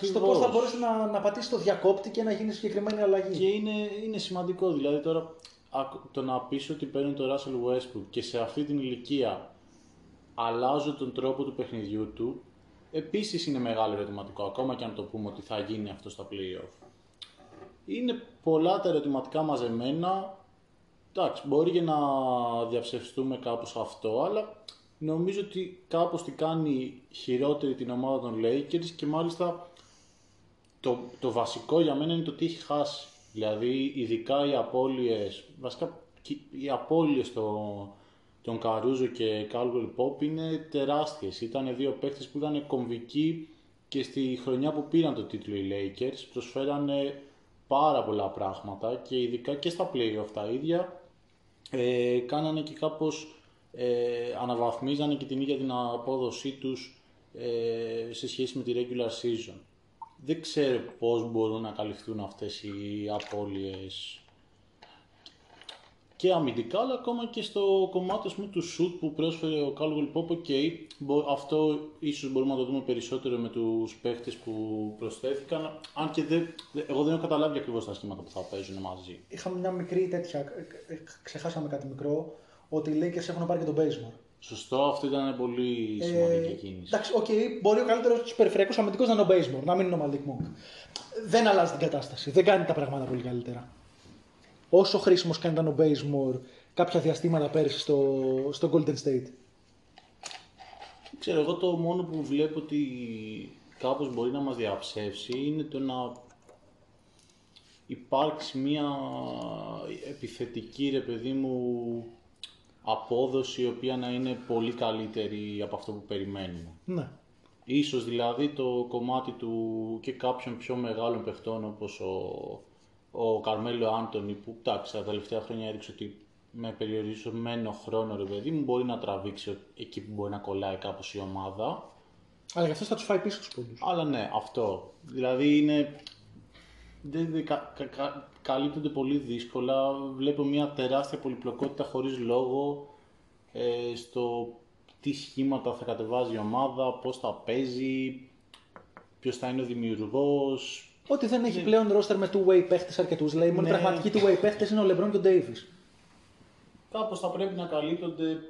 ε, στο πώς θα μπορέσει να, να πατήσει το διακόπτη και να γίνει συγκεκριμένη αλλαγή. Και είναι, είναι σημαντικό. Δηλαδή τώρα το να πεις ότι παίρνει το Russell Westbrook και σε αυτή την ηλικία αλλάζω τον τρόπο του παιχνιδιού του, επίσης είναι μεγάλο ερωτηματικό. Ακόμα και αν το πούμε ότι θα γίνει αυτό στα playoff. Είναι πολλά τα ερωτηματικά μαζεμένα. Εντάξει, μπορεί και να διαψευστούμε κάπως αυτό, αλλά νομίζω ότι κάπως τι κάνει χειρότερη την ομάδα των Lakers και μάλιστα το, το βασικό για μένα είναι το τι έχει χάσει. Δηλαδή, ειδικά οι απώλειες, βασικά οι απώλειες των, τον Καρούζο και Κάλβελ Πόπ είναι τεράστιες. Ήταν δύο παίκτες που ήταν κομβικοί και στη χρονιά που πήραν το τίτλο οι Lakers προσφέρανε πάρα πολλά πράγματα και ειδικά και στα playoff τα ίδια ε, κάνανε και κάπως ε, αναβαθμίζανε και την ίδια την απόδοσή τους ε, σε σχέση με τη regular season. Δεν ξέρω πώς μπορούν να καλυφθούν αυτές οι απώλειες και αμυντικά, αλλά ακόμα και στο κομμάτι πούμε, του σουτ που πρόσφερε ο Caldwell-Pope και αυτό ίσως μπορούμε να το δούμε περισσότερο με τους παίχτες που προσθέθηκαν, αν και δεν, εγώ δεν έχω καταλάβει ακριβώς τα σχήματα που θα παίζουν μαζί. Είχαμε μια μικρή τέτοια, ε, ε, ξεχάσαμε κάτι μικρό, ότι οι Lakers έχουν πάρει και τον Bazemore. Σωστό, αυτό ήταν πολύ σημαντική ε, κίνηση. Εντάξει, ok, okay, μπορεί ο καλύτερος του περιφερειακού αμυντικού να είναι ο Bazemore, να μην είναι ο Malik Monk. Δεν αλλάζει την κατάσταση. Δεν κάνει τα πράγματα πολύ καλύτερα όσο χρήσιμος και αν ήταν ο Bazemore κάποια διαστήματα πέρυσι στο, στο Golden State. Ξέρω, εγώ το μόνο που βλέπω ότι κάπως μπορεί να μας διαψεύσει είναι το να υπάρξει μια επιθετική ρε παιδί μου απόδοση η οποία να είναι πολύ καλύτερη από αυτό που περιμένουμε. Ναι. Ίσως δηλαδή το κομμάτι του και κάποιων πιο μεγάλων παιχτών όπως ο ο Καρμέλο Άντωνη που εντάξει τα τελευταία χρόνια έδειξε ότι με περιορισμένο χρόνο ρε παιδί μου μπορεί να τραβήξει εκεί που μπορεί να κολλάει κάπως η ομάδα. Αλλά γι' αυτό θα τους φάει πίσω τους πολλού. Αλλά ναι, αυτό. Δηλαδή είναι. Δεν, κα, καλύπτονται πολύ δύσκολα. Βλέπω μια τεράστια πολυπλοκότητα χωρίς λόγο ε, στο τι σχήματα θα κατεβάζει η ομάδα, πώς θα παίζει, ποιος θα είναι ο δημιουργός, ότι δεν έχει ναι. πλέον ρόστερ με two-way παίχτες αρκετούς. Λέει, μόνο ναι. πραγματικοί two-way παίχτες είναι ο Λεμπρόν και ο Ντέιβις. Κάπως θα πρέπει να καλύπτονται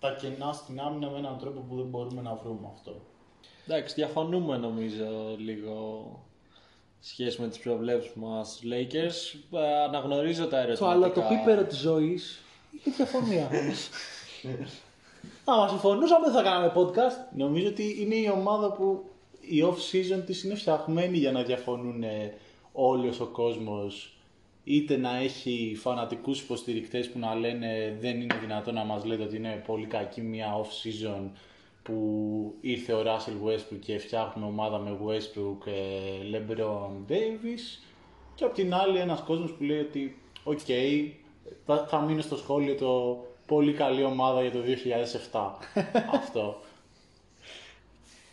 τα κενά στην άμυνα με έναν τρόπο που δεν μπορούμε να βρούμε αυτό. Εντάξει, διαφωνούμε νομίζω λίγο σχέση με τις προβλέψεις μας Lakers. Ε, αναγνωρίζω τα ερωτήματα. αλλά το πίπερο της ζωής είχε διαφωνία. [laughs] Άμα συμφωνούσαμε δεν θα κάναμε podcast. Νομίζω ότι είναι η ομάδα που η off-season της είναι φτιαγμένη για να διαφωνούν όλοι ο κόσμος είτε να έχει φανατικούς υποστηρικτές που να λένε δεν είναι δυνατόν να μας λέτε ότι είναι πολύ κακή μια off-season που ήρθε ο Russell Westbrook και φτιάχνουμε ομάδα με Westbrook, ε, LeBron Davis και απ' την άλλη ένας κόσμος που λέει ότι ok, okay, θα, θα μείνω στο σχόλιο το πολύ καλή ομάδα για το 2007 [laughs] αυτό.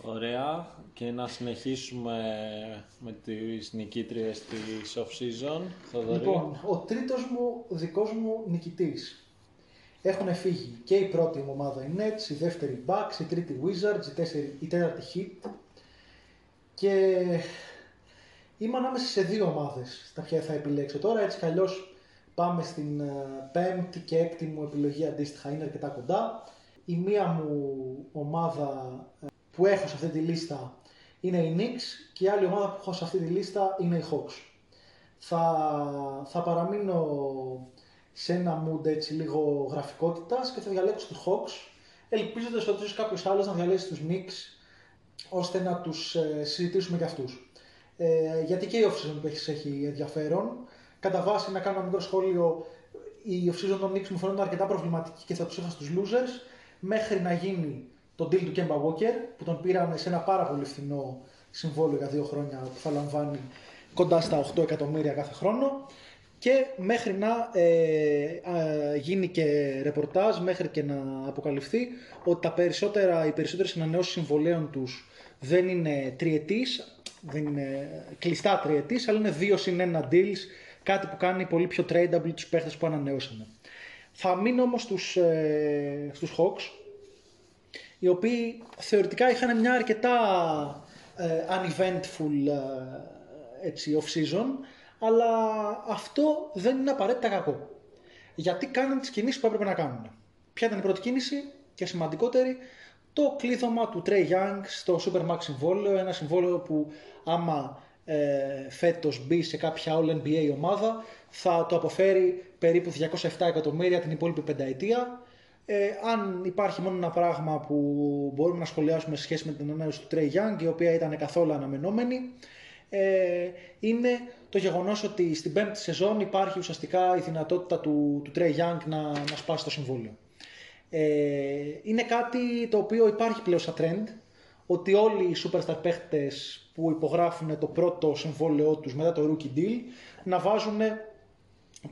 Ωραία. Και να συνεχίσουμε με τις νικήτριες της off-season. Λοιπόν, ο τρίτος μου, δικός μου νικητής. Έχουν φύγει και η πρώτη μου ομάδα η Nets, η δεύτερη Bucks, η τρίτη Wizards, η, τέσσερι, η τέταρτη Heat. Και είμαι ανάμεσα σε δύο ομάδες στα ποια θα επιλέξω τώρα. Έτσι κι πάμε στην ε, πέμπτη και έκτη μου επιλογή αντίστοιχα. Είναι αρκετά κοντά. Η μία μου ομάδα ε, που έχω σε αυτή τη λίστα είναι η Knicks και η άλλη ομάδα που έχω σε αυτή τη λίστα είναι οι Hawks. Θα, θα παραμείνω σε ένα mood έτσι λίγο γραφικότητας και θα διαλέξω τους Hawks ελπίζοντας ότι ίσως κάποιος άλλος να διαλέξει τους Knicks ώστε να τους ε, συζητήσουμε για αυτούς. Ε, γιατί και η off-season που έχεις, έχει ενδιαφέρον. Κατά βάση να κάνω ένα μικρό σχόλιο, η off-season των Knicks μου φαίνονται αρκετά προβληματική και θα τους είχα στους losers μέχρι να γίνει τον deal του Kemba Walker που τον πήραν σε ένα πάρα πολύ φθηνό συμβόλαιο για δύο χρόνια που θα λαμβάνει κοντά στα 8 εκατομμύρια κάθε χρόνο και μέχρι να ε, γίνει και ρεπορτάζ, μέχρι και να αποκαλυφθεί ότι τα περισσότερα, οι περισσότερες ανανεώσεις συμβολέων τους δεν είναι τριετής, δεν είναι κλειστά τριετής, αλλά είναι δύο συν ένα deals, κάτι που κάνει πολύ πιο tradable τους παίχτες που ανανεώσανε. Θα μείνω όμως στους, ε, στους Hawks, οι οποίοι θεωρητικά είχαν μια αρκετά ε, uneventful ε, έτσι, off-season, αλλά αυτό δεν είναι απαραίτητα κακό. Γιατί κάνουν τις κινήσεις που έπρεπε να κάνουν. Ποια ήταν η πρώτη κίνηση και σημαντικότερη, το κλείδωμα του Trey Young στο Supermax συμβόλαιο, ένα συμβόλαιο που άμα ε, φέτος μπει σε κάποια All NBA ομάδα θα το αποφέρει περίπου 207 εκατομμύρια την υπόλοιπη πενταετία ε, αν υπάρχει μόνο ένα πράγμα που μπορούμε να σχολιάσουμε σε σχέση με την ανανέωση του Trey Young, η οποία ήταν καθόλου αναμενόμενη, ε, είναι το γεγονός ότι στην πέμπτη σεζόν υπάρχει ουσιαστικά η δυνατότητα του, του Trey Young να, να σπάσει το συμβόλαιο. Ε, είναι κάτι το οποίο υπάρχει πλέον σαν trend, ότι όλοι οι superstar παίχτες που υπογράφουν το πρώτο συμβόλαιό τους μετά το rookie deal να βάζουν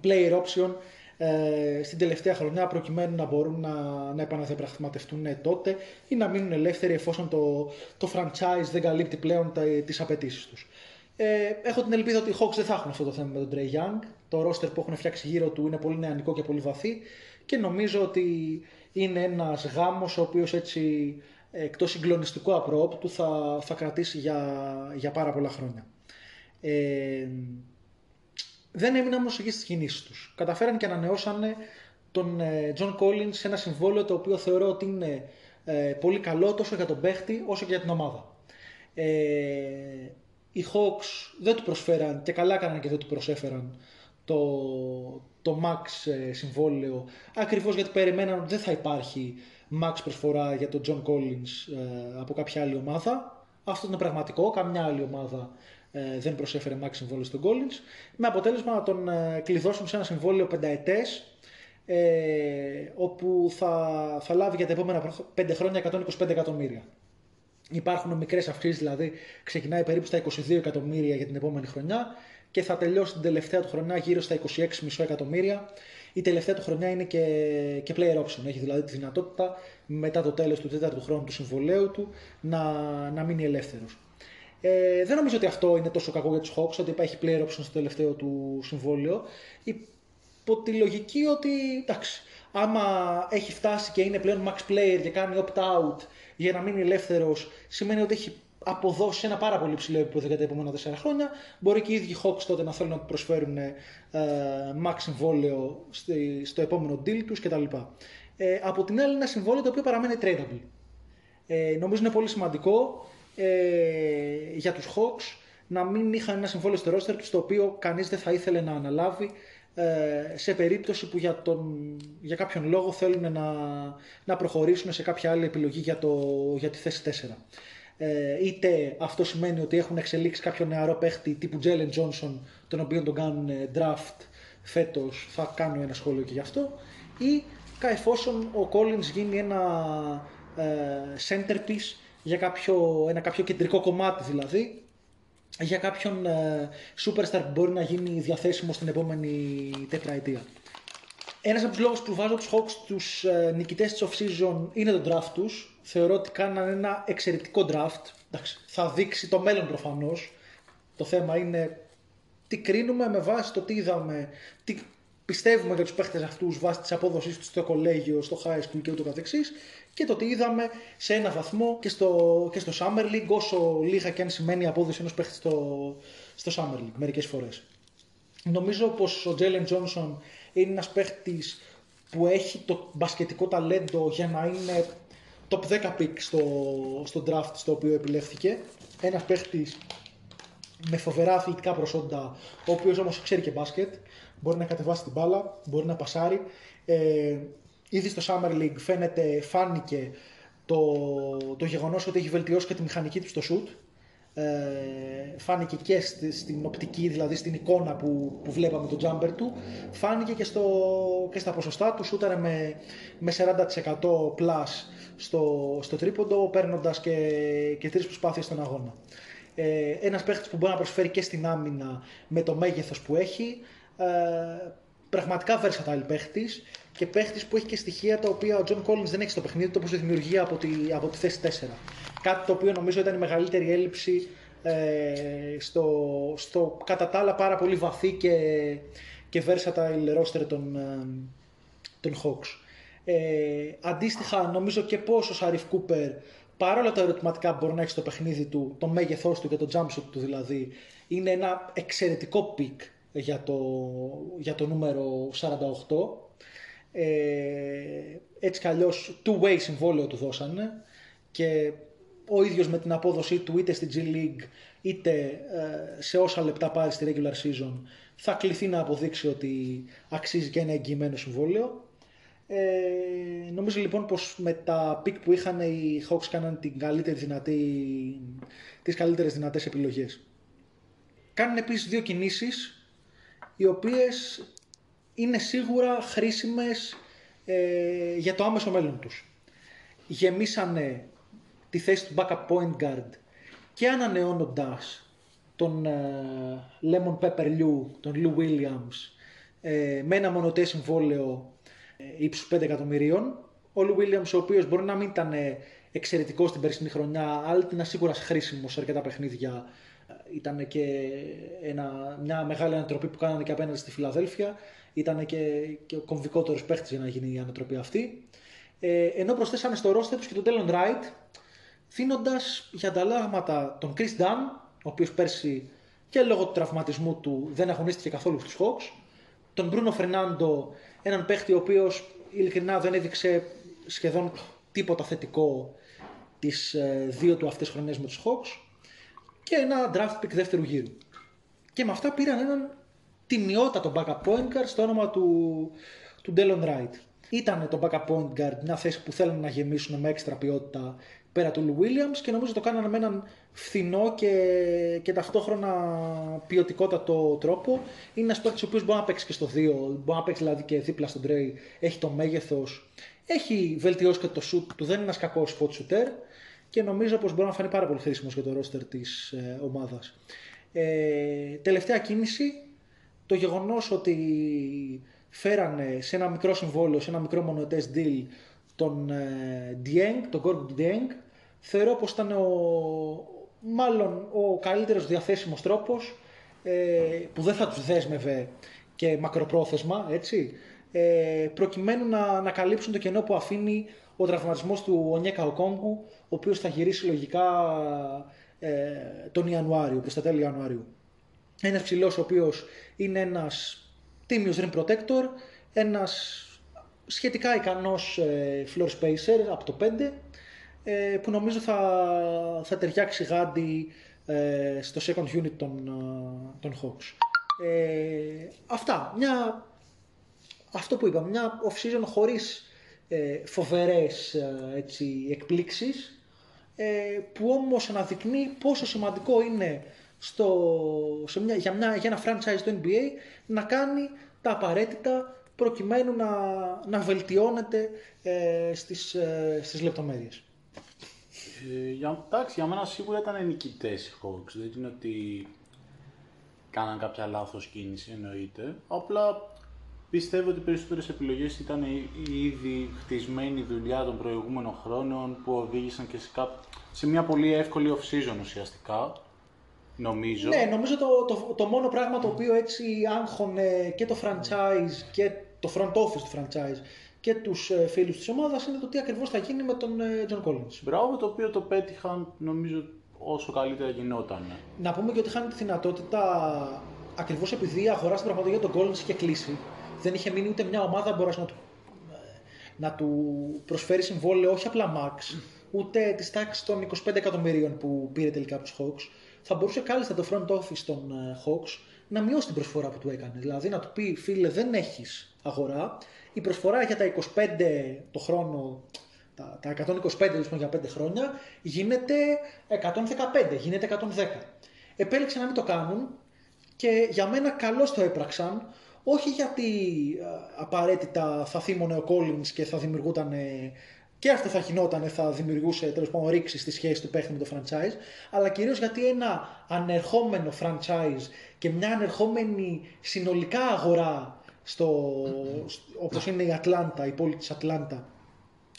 player option ε, στην τελευταία χρονιά προκειμένου να μπορούν να, να επαναδιαπραγματευτούν τότε ή να μείνουν ελεύθεροι εφόσον το, το franchise δεν καλύπτει πλέον τα, τις απαιτήσεις τους. Ε, έχω την ελπίδα ότι οι Hawks δεν θα έχουν αυτό το θέμα με τον Trey Young. Το roster που έχουν φτιάξει γύρω του είναι πολύ νεανικό και πολύ βαθύ και νομίζω ότι είναι ένας γάμος ο οποίος έτσι εκτός συγκλονιστικού απρόπτου θα, θα κρατήσει για, για πάρα πολλά χρόνια. Ε, δεν έμειναν όμως εκεί στις κινήσεις τους. Καταφέραν και ανανεώσανε τον John Collins σε ένα συμβόλαιο το οποίο θεωρώ ότι είναι ε, πολύ καλό τόσο για τον παίχτη όσο και για την ομάδα. Ε, οι Hawks δεν του προσφέραν και καλά έκαναν και δεν του προσέφεραν το, το max ε, συμβόλαιο ακριβώς γιατί περιμέναν ότι δεν θα υπάρχει max προσφορά για τον John Collins ε, από κάποια άλλη ομάδα. Αυτό είναι πραγματικό, καμιά άλλη ομάδα ε, δεν προσέφερε max συμβόλαιο στον Collins, με αποτέλεσμα να τον ε, κλειδώσουν σε ένα συμβόλαιο πενταετές, ε, όπου θα, θα λάβει για τα επόμενα 5 χρόνια 125 εκατομμύρια. Υπάρχουν μικρές αυξήσεις, δηλαδή ξεκινάει περίπου στα 22 εκατομμύρια για την επόμενη χρονιά και θα τελειώσει την τελευταία του χρονιά γύρω στα 26,5 εκατομμύρια. Η τελευταία του χρονιά είναι και, και player option. Έχει δηλαδή τη δυνατότητα μετά το τέλος του τέταρτου χρόνου του συμβολέου του να, να μείνει ελεύθερος. Ε, δεν νομίζω ότι αυτό είναι τόσο κακό για τους Hawks, ότι υπάρχει player option στο τελευταίο του συμβόλαιο. Υπό τη λογική ότι εντάξει, άμα έχει φτάσει και είναι πλέον max player και κάνει opt-out για να μείνει ελεύθερος, σημαίνει ότι έχει αποδώσει ένα πάρα πολύ ψηλό επίπεδο για τα επόμενα 4 χρόνια. Μπορεί και οι ίδιοι Hawks τότε να θέλουν να προσφέρουν ε, max συμβόλαιο στο επόμενο deal τους κτλ. Ε, από την άλλη, είναι ένα συμβόλαιο το οποίο παραμένει tradable. Ε, νομίζω είναι πολύ σημαντικό ε, για τους Hawks να μην είχαν ένα συμβόλαιο στο roster τους το οποίο κανείς δεν θα ήθελε να αναλάβει ε, σε περίπτωση που για, τον, για κάποιον λόγο θέλουν να, να προχωρήσουν σε κάποια άλλη επιλογή για, το, για τη θέση 4. Ε, είτε αυτό σημαίνει ότι έχουν εξελίξει κάποιο νεαρό παίχτη τύπου Jalen Johnson τον οποίο τον κάνουν draft φέτος θα κάνω ένα σχόλιο και γι' αυτό ή εφόσον ο Collins γίνει ένα ε, centerpiece για κάποιο, ένα κάποιο κεντρικό κομμάτι δηλαδή, για κάποιον ε, superstar που μπορεί να γίνει διαθέσιμο στην επόμενη τετραετία. Ένας από τους λόγους που βάζω τους Hawks του ε, νικητές της off-season είναι το draft τους. Θεωρώ ότι κάνανε ένα εξαιρετικό draft. Εντάξει, θα δείξει το μέλλον προφανώς. Το θέμα είναι τι κρίνουμε με βάση το τι είδαμε, τι πιστεύουμε για τους παίχτε αυτούς βάσει της απόδοσής τους στο κολέγιο, στο high school και ούτω καθεξής και το τι είδαμε σε ένα βαθμό και στο, και στο Summer League όσο λίγα και αν σημαίνει η απόδοση ενός παίχτη στο, στο Summer League μερικές φορές. Νομίζω πως ο Jalen Johnson είναι ένας παίχτης που έχει το μπασκετικό ταλέντο για να είναι top 10 pick στο, στο draft στο οποίο επιλέχθηκε. Ένας παίχτης με φοβερά αθλητικά προσόντα, ο οποίος όμως ξέρει και μπάσκετ, μπορεί να κατεβάσει την μπάλα, μπορεί να πασάρει. Ε, Ήδη στο Summer League φαίνεται, φάνηκε το, το γεγονός ότι έχει βελτιώσει και τη μηχανική του στο shoot. Ε, φάνηκε και στην οπτική, δηλαδή στην εικόνα που, που βλέπαμε το jumper του. Φάνηκε και, στο, και στα ποσοστά του, σούταρε με, με 40% plus στο, στο τρίποντο, παίρνοντας και, και τρεις προσπάθειες στον αγώνα. Ε, ένας παίχτης που μπορεί να προσφέρει και στην άμυνα με το μέγεθος που έχει. Ε, πραγματικά versatile παίχτης και παίχτης που έχει και στοιχεία τα οποία ο John Collins δεν έχει στο παιχνίδι του, όπως η δημιουργία από τη, από τη θέση 4. Κάτι το οποίο νομίζω ήταν η μεγαλύτερη έλλειψη ε, στο, στο κατά τα άλλα πάρα πολύ βαθύ και, και versatile roster των, ε, των Hawks. Ε, αντίστοιχα, νομίζω και πόσο ο Σαριφ Κούπερ, παρόλα τα ερωτηματικά που μπορεί να έχει στο παιχνίδι του, το μέγεθός του και το jump shot του δηλαδή, είναι ένα εξαιρετικό pick για το, για το νούμερο 48. Ε, έτσι κι αλλιώς two-way συμβόλαιο του δώσανε και ο ίδιος με την απόδοσή του είτε στη G League είτε ε, σε όσα λεπτά πάρει στη regular season θα κληθεί να αποδείξει ότι αξίζει και ένα εγγυημένο συμβόλαιο. Ε, νομίζω λοιπόν πως με τα pick που είχαν οι Hawks κάναν την καλύτερη δυνατή, τις καλύτερες δυνατές επιλογές. κάνουν επίσης δύο κινήσεις οι οποίες είναι σίγουρα χρήσιμες ε, για το άμεσο μέλλον τους. Γεμίσανε τη θέση του backup point guard και ανανεώνοντας τον ε, Lemon Pepper Lou, τον Lou Williams, ε, με ένα μονοτές συμβόλαιο ε, ύψους 5 εκατομμυρίων. Ο Lou Williams, ο οποίος μπορεί να μην ήταν ε, εξαιρετικός την περσινή χρονιά, αλλά ήταν σίγουρα χρήσιμος σε αρκετά παιχνίδια. Ε, Ήταν και ένα, μια μεγάλη ανατροπή που κάνανε και απέναντι στη Φιλαδέλφια. Ήταν και, και ο κομβικότερος παίχτης για να γίνει η ανατροπή αυτή. Ε, ενώ προσθέσανε στο ρόστερ τους και τον Τέλον Ράιτ, δίνοντα για ανταλλάγματα τον Chris Dunn, ο οποίος πέρσι και λόγω του τραυματισμού του δεν αγωνίστηκε καθόλου στους Hawks, τον Μπρούνο Φερνάντο, έναν παίχτη ο οποίος ειλικρινά δεν έδειξε σχεδόν τίποτα θετικό τις ε, δύο του αυτές χρονιές με τους Hawks και ένα draft pick δεύτερου γύρου. Και με αυτά πήραν έναν τιμιότατο backup point guard στο όνομα του, του Dylan Wright. Ήταν το backup point guard μια θέση που θέλουν να γεμίσουν με έξτρα ποιότητα πέρα του Lou Williams και νομίζω το κάνανε με έναν φθηνό και, και ταυτόχρονα ποιοτικότατο τρόπο. Είναι ένας παίκτης ο οποίος μπορεί να παίξει και στο 2, μπορεί να παίξει δηλαδή και δίπλα στον Trey, έχει το μέγεθος, έχει βελτιώσει και το shoot του, δεν είναι ένας κακός spot shooter και νομίζω πως μπορεί να φανεί πάρα πολύ χρήσιμος για το roster της ε, ομάδας. Ε, τελευταία κίνηση, το γεγονός ότι φέρανε σε ένα μικρό συμβόλαιο, σε ένα μικρό μονοτές deal τον ε, Dieng, τον Gorg Dieng, θεωρώ πως ήταν ο, μάλλον ο καλύτερος διαθέσιμος τρόπος ε, που δεν θα τους δέσμευε και μακροπρόθεσμα, έτσι, ε, προκειμένου να, να καλύψουν το κενό που αφήνει ο τραυματισμός του Ονιέκα Οκόγκου, ο οποίος θα γυρίσει λογικά ε, τον Ιανουάριο, προς τα τέλη Ιανουαρίου. Ένας ψηλός ο οποίος είναι ένας τίμιος rim protector, ένας σχετικά ικανός ε, floor spacer από το 5, ε, που νομίζω θα, θα ταιριάξει γάντι ε, στο second unit των, ε, των Hawks. Ε, αυτά. Μια, αυτό που είπα, μια off-season χωρίς ε, φοβερές ε, έτσι, εκπλήξεις, ε, που όμως αναδεικνύει πόσο σημαντικό είναι στο, σε μια, για, μια, για ένα franchise του NBA να κάνει τα απαραίτητα προκειμένου να, να βελτιώνεται ε, στις, ε, στις λεπτομέρειες. Ε, για, εντάξει, για μένα σίγουρα ήταν νικητές οι Hawks. Δεν είναι ότι κάναν κάποια λάθος κίνηση, εννοείται. Απλά πιστεύω ότι οι περισσότερες επιλογές ήταν η, η ήδη χτισμένη δουλειά των προηγούμενων χρόνων που οδήγησαν και σε, κά... σε μια πολύ εύκολη off-season ουσιαστικά. Νομίζω. Ναι, νομίζω το, το, το μόνο πράγμα το οποίο έτσι άγχωνε και το franchise και το front office του franchise και τους ε, φίλους της ομάδας είναι το τι ακριβώς θα γίνει με τον ε, John Collins. Μπράβο, το οποίο το πέτυχαν νομίζω όσο καλύτερα γινόταν. Να πούμε και ότι είχαν τη δυνατότητα ακριβώς επειδή η αγορά στην πραγματικότητα τον Collins είχε κλείσει. Δεν είχε μείνει ούτε μια ομάδα που μπορούσε να του, να του προσφέρει συμβόλαιο όχι απλά max, ούτε τη τάξη των 25 εκατομμυρίων που πήρε τελικά από τους Hawks. Θα μπορούσε κάλλιστα το front office των ε, Hawks να μειώσει την προσφορά που του έκανε. Δηλαδή να του πει, φίλε, δεν έχεις αγορά. Η προσφορά για τα 25 το χρόνο, τα, τα 125 λοιπόν για 5 χρόνια, γίνεται 115, γίνεται 110. Επέλεξαν να μην το κάνουν και για μένα καλώς το έπραξαν, όχι γιατί ε, απαραίτητα θα θύμωνε ο Collins και θα δημιουργούταν ε, και αυτό θα γινόταν, θα δημιουργούσε τέλος πάντων ρήξη στη σχέση του παίχτη με το franchise, αλλά κυρίως γιατί ένα ανερχόμενο franchise και μια ανερχόμενη συνολικά αγορά στο, όπως είναι η Ατλάντα, η πόλη της Ατλάντα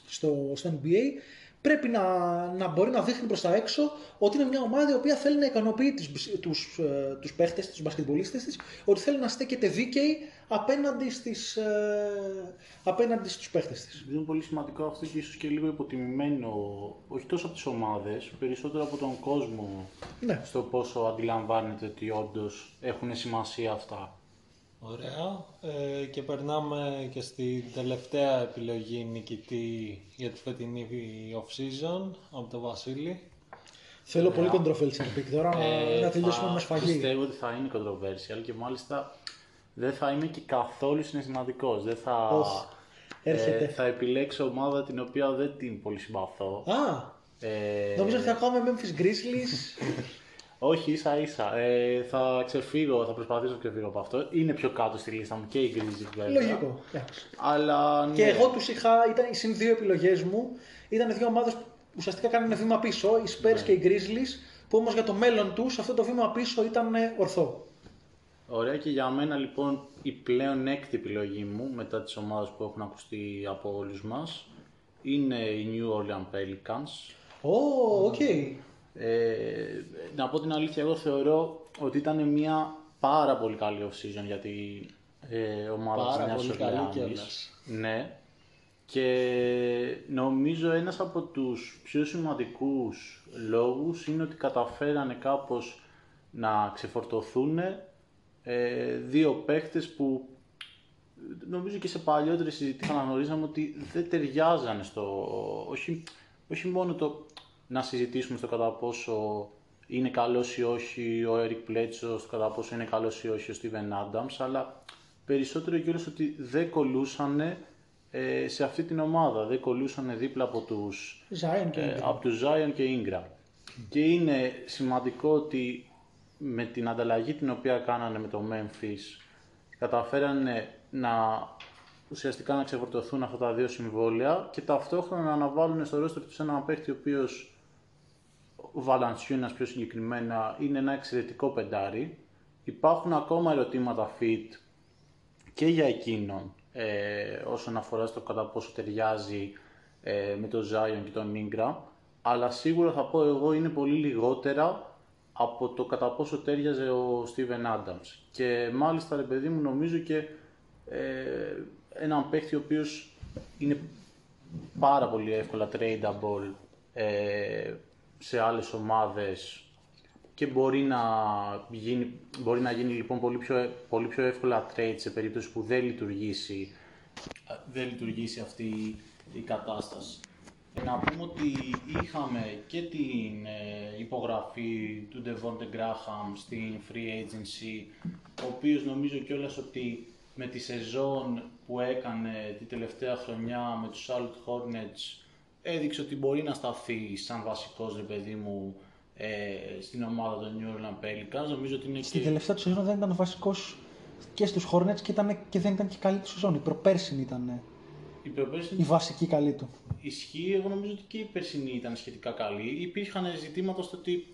στο, στο NBA, πρέπει να, να μπορεί να δείχνει προς τα έξω ότι είναι μια ομάδα η οποία θέλει να ικανοποιεί τους, τους, ε, τους παίχτες, τους μπασκετμπολίστες της, ότι θέλει να στέκεται δίκαιη απέναντι, στις, ε, απέναντι στους παίχτες της. Είναι πολύ σημαντικό αυτό και ίσως και λίγο υποτιμημένο, όχι τόσο από τις ομάδες, περισσότερο από τον κόσμο, Ναι. στο πόσο αντιλαμβάνεται ότι όντως έχουν σημασία αυτά. Ωραία. Ε, και περνάμε και στην τελευταία επιλογή νικητή για τη φετινή off-season από τον Βασίλη. Θέλω πολύ controversial pick τώρα να, Ε, να τελειώσουμε θα- με σφαγή. Πιστεύω ότι θα είναι controversial και μάλιστα δεν θα είμαι και καθόλου συναισθηματικός. Δεν θα, Οχ, έρχεται. ε, θα επιλέξω ομάδα την οποία δεν την πολύ συμπαθώ. Α, Ε, νομίζω ότι θα κάνουμε Memphis Grizzlies. [laughs] Όχι, ίσα ίσα. Ε, θα ξεφύγω, θα προσπαθήσω να ξεφύγω από αυτό. Είναι πιο κάτω στη λίστα μου και η Grizzlies βέβαια. Λογικό. εντάξει. Αλλά ναι. Και εγώ τους είχα, ήταν οι συν δύο επιλογές μου. Ήταν δύο ομάδες που ουσιαστικά κάνανε βήμα πίσω, οι Spurs Ναι. και οι Grizzlies, που όμως για το μέλλον τους αυτό το βήμα πίσω ήταν ε, ορθό. Ωραία και για μένα λοιπόν η πλέον έκτη επιλογή μου μετά τις ομάδες που έχουν ακουστεί από όλους μας είναι οι New Orleans Pelicans. Ω, οκ. Ε, να πω την αλήθεια, εγώ θεωρώ ότι ήταν μια πάρα πολύ καλή off-season για την ε, ομάδα Πάρα της Νέας πολύ καλή Ορλεάνης. κιόλας. Ναι. Και νομίζω ένας από τους πιο σημαντικούς λόγους είναι ότι καταφέρανε κάπως να ξεφορτωθούν ε, δύο παίχτες που νομίζω και σε παλιότερες συζητήσεις αναγνωρίζαμε ότι δεν ταιριάζανε στο... Όχι, όχι μόνο το να συζητήσουμε στο κατά πόσο είναι καλός ή όχι ο Eric Bledsoe, στο κατά πόσο είναι καλός ή όχι ο Steven Adams, αλλά περισσότερο κιόλας ότι δεν κολούσαν ε, σε αυτή την ομάδα, δεν κολούσαν δίπλα από τους Zion και ε, Ingram. από τους Zion και Ingram. Και είναι σημαντικό ότι με την ανταλλαγή την οποία κάνανε με το Memphis καταφέρανε να ουσιαστικά να ξεφορτωθούν αυτά τα δύο συμβόλαια και ταυτόχρονα να αναβάλουν στο ρόστρο τους έναν παίχτη ο οποίος ο Βαλανσιούνας πιο συγκεκριμένα είναι ένα εξαιρετικό πεντάρι. Υπάρχουν ακόμα ερωτήματα fit και για εκείνον ε, όσον αφορά στο κατά πόσο ταιριάζει ε, με τον Zion και τον Ingram αλλά σίγουρα θα πω εγώ είναι πολύ λιγότερα από το κατά πόσο τέριαζε ο Steven Adams και μάλιστα ρε παιδί μου νομίζω και ε, έναν παίχτη ο οποίος είναι πάρα πολύ εύκολα tradable ε, σε άλλες ομάδες και μπορεί να γίνει, μπορεί να γίνει λοιπόν πολύ πιο, πολύ πιο εύκολα trade σε περίπτωση που δεν λειτουργήσει, δεν λειτουργήσει αυτή η κατάσταση. Ε, Να πούμε ότι είχαμε και την ε, υπογραφή του Devonte Graham στην Free Agency, ο οποίος νομίζω κιόλας ότι με τη σεζόν που έκανε την τελευταία χρονιά με τους Charlotte Hornets έδειξε ότι μπορεί να σταθεί σαν βασικός ρε παιδί μου ε, στην ομάδα των New Orleans Pelicans. Νομίζω ότι είναι Στην και... τελευταία του σεζόν δεν ήταν βασικός και στους Hornets και, ήταν, και δεν ήταν και καλή του σεζόν. Η προπέρσινη ήταν ε, Η προπέρσινη η βασική καλή του. Ισχύει, εγώ νομίζω ότι και η περσινή ήταν σχετικά καλή. Υπήρχαν ζητήματα στο ότι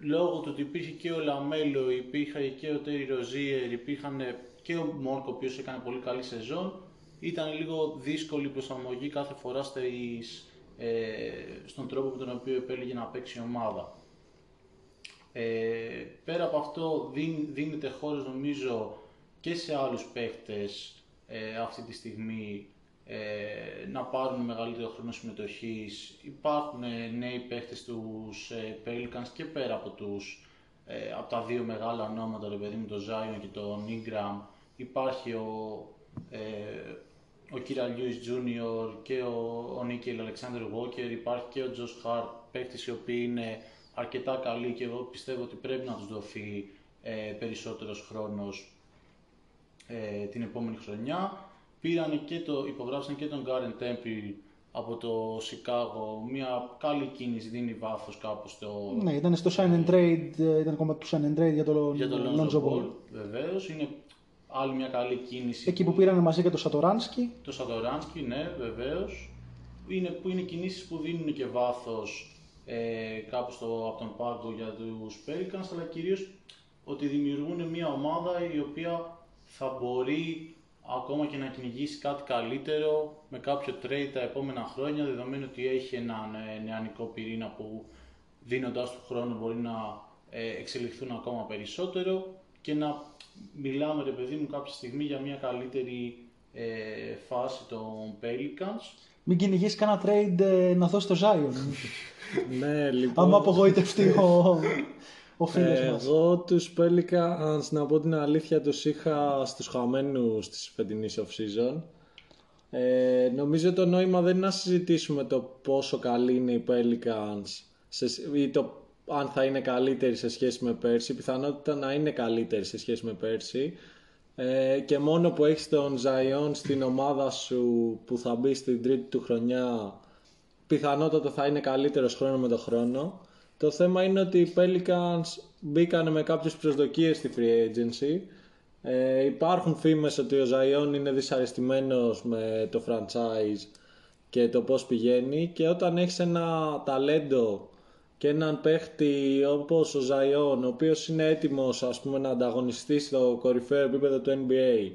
λόγω του ότι υπήρχε και ο Λαμέλο, υπήρχε και ο Τέρι Ροζίερ, υπήρχαν και ο Μονκ, ο οποίος έκανε πολύ καλή σεζόν. Ήταν λίγο δύσκολη η προσαρμογή κάθε φορά στις, ε, στον τρόπο με τον οποίο επέλεγε να παίξει η ομάδα. Ε, πέρα από αυτό δίν- δίνεται χώρος νομίζω και σε άλλους παίχτες ε, αυτή τη στιγμή ε, να πάρουν μεγαλύτερο χρόνο συμμετοχής. Υπάρχουν ε, νέοι παίχτες τους ε, Pelicans και πέρα από τους ε, από τα δύο μεγάλα ονόματα, ρε παιδί μου, τον Zion και τον Ingram. Υπάρχει ο, ε, ο Kira Lewis Jr. και ο, ο Nickel Alexander Walker, υπάρχει και ο Josh Hart, παίκτες οι οποίοι είναι αρκετά καλοί και εγώ πιστεύω ότι πρέπει να τους δοθεί ε, περισσότερος χρόνος ε, την επόμενη χρονιά. Πήραν και το, υπογράψαν και τον Garen Temple από το Σικάγο, μια καλή κίνηση, δίνει βάθος κάπως στο, Ναι, ήταν στο sign and trade, ε, ήταν κομμάτι του sign and trade για το, για τον Lonzo Lonzo Ball. Ball. Βεβαίως, είναι άλλη μια καλή κίνηση. Εκεί που πήραν μαζί και το Σατοράνσκι. Το Σαντοράνσκι, ναι, βεβαίως. Είναι, που είναι κινήσεις που δίνουν και βάθος ε, κάπου στο, από τον πάγκο για τους Pelicans, αλλά κυρίως ότι δημιουργούν μια ομάδα η οποία θα μπορεί ακόμα και να κυνηγήσει κάτι καλύτερο με κάποιο trade τα επόμενα χρόνια, δεδομένου ότι έχει έναν ε, νεανικό πυρήνα που δίνοντάς του χρόνο μπορεί να ε, εξελιχθούν ακόμα περισσότερο και να μιλάμε ρε παιδί μου κάποια στιγμή για μια καλύτερη ε, φάση των Pelicans. Μην κυνηγήσεις κανένα trade ε, να δώσεις το Zion. [laughs] Ναι, λοιπόν. Άμα απογοητευτεί ο, [laughs] ο φίλος Ε, μας. Εγώ τους Pelicans, να πω την αλήθεια, τους είχα στους χαμένους της φετινής off-season. Ε, νομίζω το νόημα δεν είναι να συζητήσουμε το πόσο καλή είναι οι Pelicans σε, ή το αν θα είναι καλύτεροι σε σχέση με πέρσι. Η πιθανότητα να είναι καλύτεροι σε σχέση με πέρσι. Ε, και μόνο που έχεις τον Zion στην ομάδα σου που θα μπει στην τρίτη του χρονιά πιθανότατα θα είναι καλύτερος χρόνο με το χρόνο. Το θέμα είναι ότι οι Pelicans μπήκαν με κάποιες προσδοκίες στη free agency. Ε, υπάρχουν φήμες ότι ο Ζαϊόν είναι δυσαρεστημένος με το franchise και το πώς πηγαίνει και όταν έχεις ένα ταλέντο και έναν παίχτη όπως ο Ζαϊόν ο οποίος είναι έτοιμος ας πούμε να ανταγωνιστεί στο κορυφαίο επίπεδο του NBA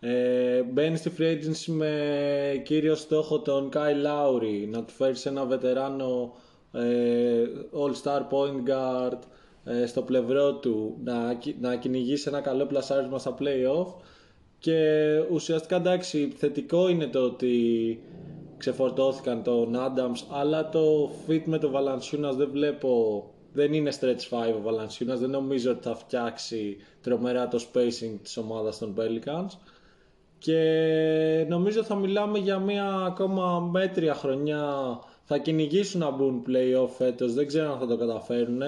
ε, μπαίνει στη free agency με κύριο στόχο τον Kyle Lowry να του φέρει ένα βετεράνο ε, all-star point guard ε, στο πλευρό του να, να κυνηγήσει ένα καλό πλασάρισμα στα play-off. Και ουσιαστικά εντάξει θετικό είναι το ότι ξεφορτώθηκαν τον Adams αλλά το fit με τον Valanciunas δεν βλέπω δεν είναι stretch 5 ο Valanciunas. Δεν νομίζω ότι θα φτιάξει τρομερά το spacing της ομάδας των Pelicans. Και νομίζω θα μιλάμε για μια ακόμα μέτρια χρονιά θα κυνηγήσουν να μπουν play-off φέτος, δεν ξέρω αν θα το καταφέρουν.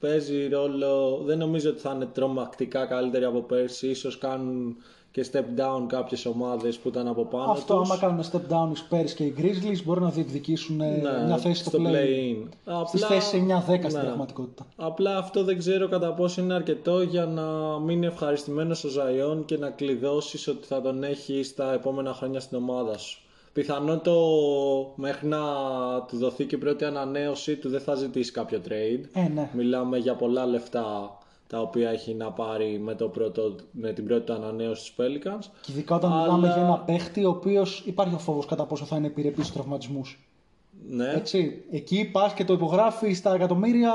Παίζει ρόλο, δεν νομίζω ότι θα είναι τρομακτικά καλύτεροι από πέρσι, ίσως κάνουν και step down κάποιες ομάδες που ήταν από πάνω Αυτό τους. άμα κάνουν step down οι Spurs και οι Grizzlies μπορεί να διεκδικήσουν Ναι, μια θέση στο, play. play-in. Στις Απλά- θέσεις 9-10 στην ναι. πραγματικότητα. Απλά αυτό δεν ξέρω κατά πόσο είναι αρκετό για να μείνει ευχαριστημένος ο Ζαϊόν και να κλειδώσεις ότι θα τον έχει στα επόμενα χρόνια στην ομάδα σου. Πιθανόν το μέχρι να του δοθεί και η πρώτη ανανέωση του δεν θα ζητήσει κάποιο trade. Ε, ναι. Μιλάμε για πολλά λεφτά τα οποία έχει να πάρει με, το πρώτο, με την πρώτη του ανανέωση στους Pelicans. Και ειδικά όταν Αλλά- μιλάμε για ένα παίχτη ο οποίος υπάρχει ο φόβος κατά πόσο θα είναι επιρρεπής στους τραυματισμούς. Ναι, Έτσι. Εκεί πα και το υπογράφει στα εκατομμύρια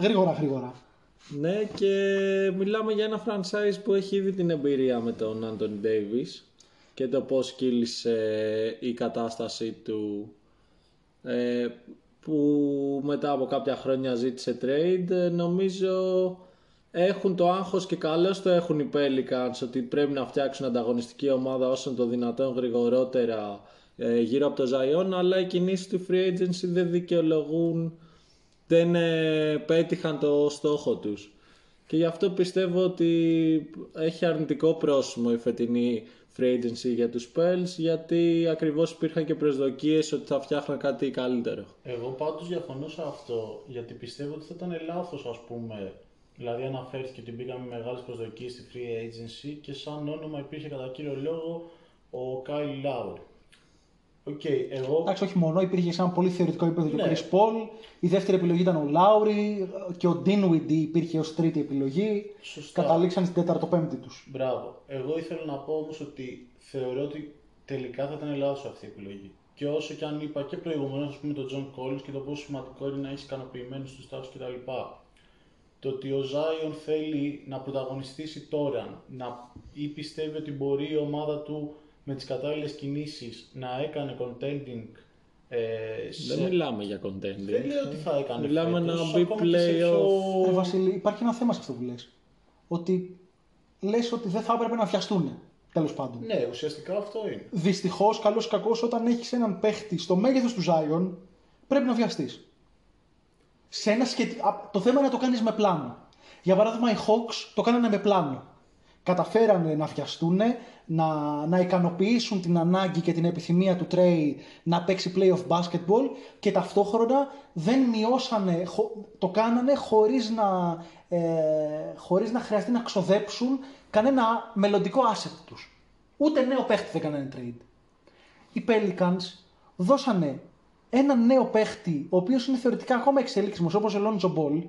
γρήγορα γρήγορα. ναι και μιλάμε για ένα franchise που έχει ήδη την εμπειρία με τον Anthony Davis και το πώς κύλησε η κατάσταση του ε, που μετά από κάποια χρόνια ζήτησε trade ε, νομίζω έχουν το άγχος και καλώς το έχουν οι Pelicans ότι πρέπει να φτιάξουν ανταγωνιστική ομάδα όσο το δυνατόν γρηγορότερα ε, γύρω από το Zion αλλά οι κινήσεις του free agency δεν δικαιολογούν δεν ε, πέτυχαν το στόχο τους. Και γι' αυτό πιστεύω ότι έχει αρνητικό πρόσημο η φετινή free agency για τους Pels γιατί ακριβώς υπήρχαν και προσδοκίες ότι θα φτιάχναν κάτι καλύτερο. Εγώ πάντως διαφωνώ σε αυτό, γιατί πιστεύω ότι θα ήταν λάθος ας πούμε, δηλαδή αναφέρθηκε ότι μπήκαμε με μεγάλες προσδοκίες στη free agency και σαν όνομα υπήρχε κατά κύριο λόγο ο Kyle Lowry. OK, εγώ... Εντάξει, όχι μόνο, υπήρχε σε ένα πολύ θεωρητικό επίπεδο και ο Ναι. Chris Paul. Η δεύτερη επιλογή ήταν ο Λάουρι και ο Dinwiddie υπήρχε ως τρίτη επιλογή. Σωστά. Καταλήξαν στην τέταρτο-πέμπτη τους. Μπράβο. Εγώ ήθελα να πω όμως ότι θεωρώ ότι τελικά θα ήταν λάθος αυτή η επιλογή. Και όσο και αν είπα και προηγουμένως, ας πούμε, τον John Collins και το πόσο σημαντικό είναι να έχει ικανοποιημένου του τάφου κτλ. Το ότι ο Zion θέλει να πρωταγωνιστήσει τώρα να, ή πιστεύει ότι μπορεί η ομάδα του με τις κατάλληλες κινήσεις να έκανε contending ε, σε... Δεν μιλάμε για contending. Δεν λέω ότι θα έκανε Μιλάμε φέτος, να μπει ακόμα και σε playoff. πιο- Ε, Βασίλη, υπάρχει ένα θέμα σε αυτό που λες. Ότι λες ότι δεν θα έπρεπε να βιαστούν. Τέλος πάντων. Ναι, ουσιαστικά αυτό είναι. Δυστυχώς, καλός ή κακός, όταν έχεις έναν παίχτη στο μέγεθος του Ζάιον, πρέπει να βιαστείς. Σε ένα σχετι... α, Το θέμα είναι να το κάνεις με πλάνο. Για παράδειγμα, οι Hawks το κάνανε με πλάνο. Καταφέρανε να βιαστούν, να, να ικανοποιήσουν την ανάγκη και την επιθυμία του Τρέι να παίξει playoff basketball και ταυτόχρονα δεν μειώσανε, χω- το κάνανε χωρίς να, ε, χωρίς να χρειαστεί να ξοδέψουν κανένα μελλοντικό asset τους. Ούτε νέο παίχτη δεν κάνανε trade. Οι Pelicans δώσανε ένα νέο παίχτη, ο οποίος είναι θεωρητικά ακόμα εξελίξιμος, όπως ο Lonzo Ball,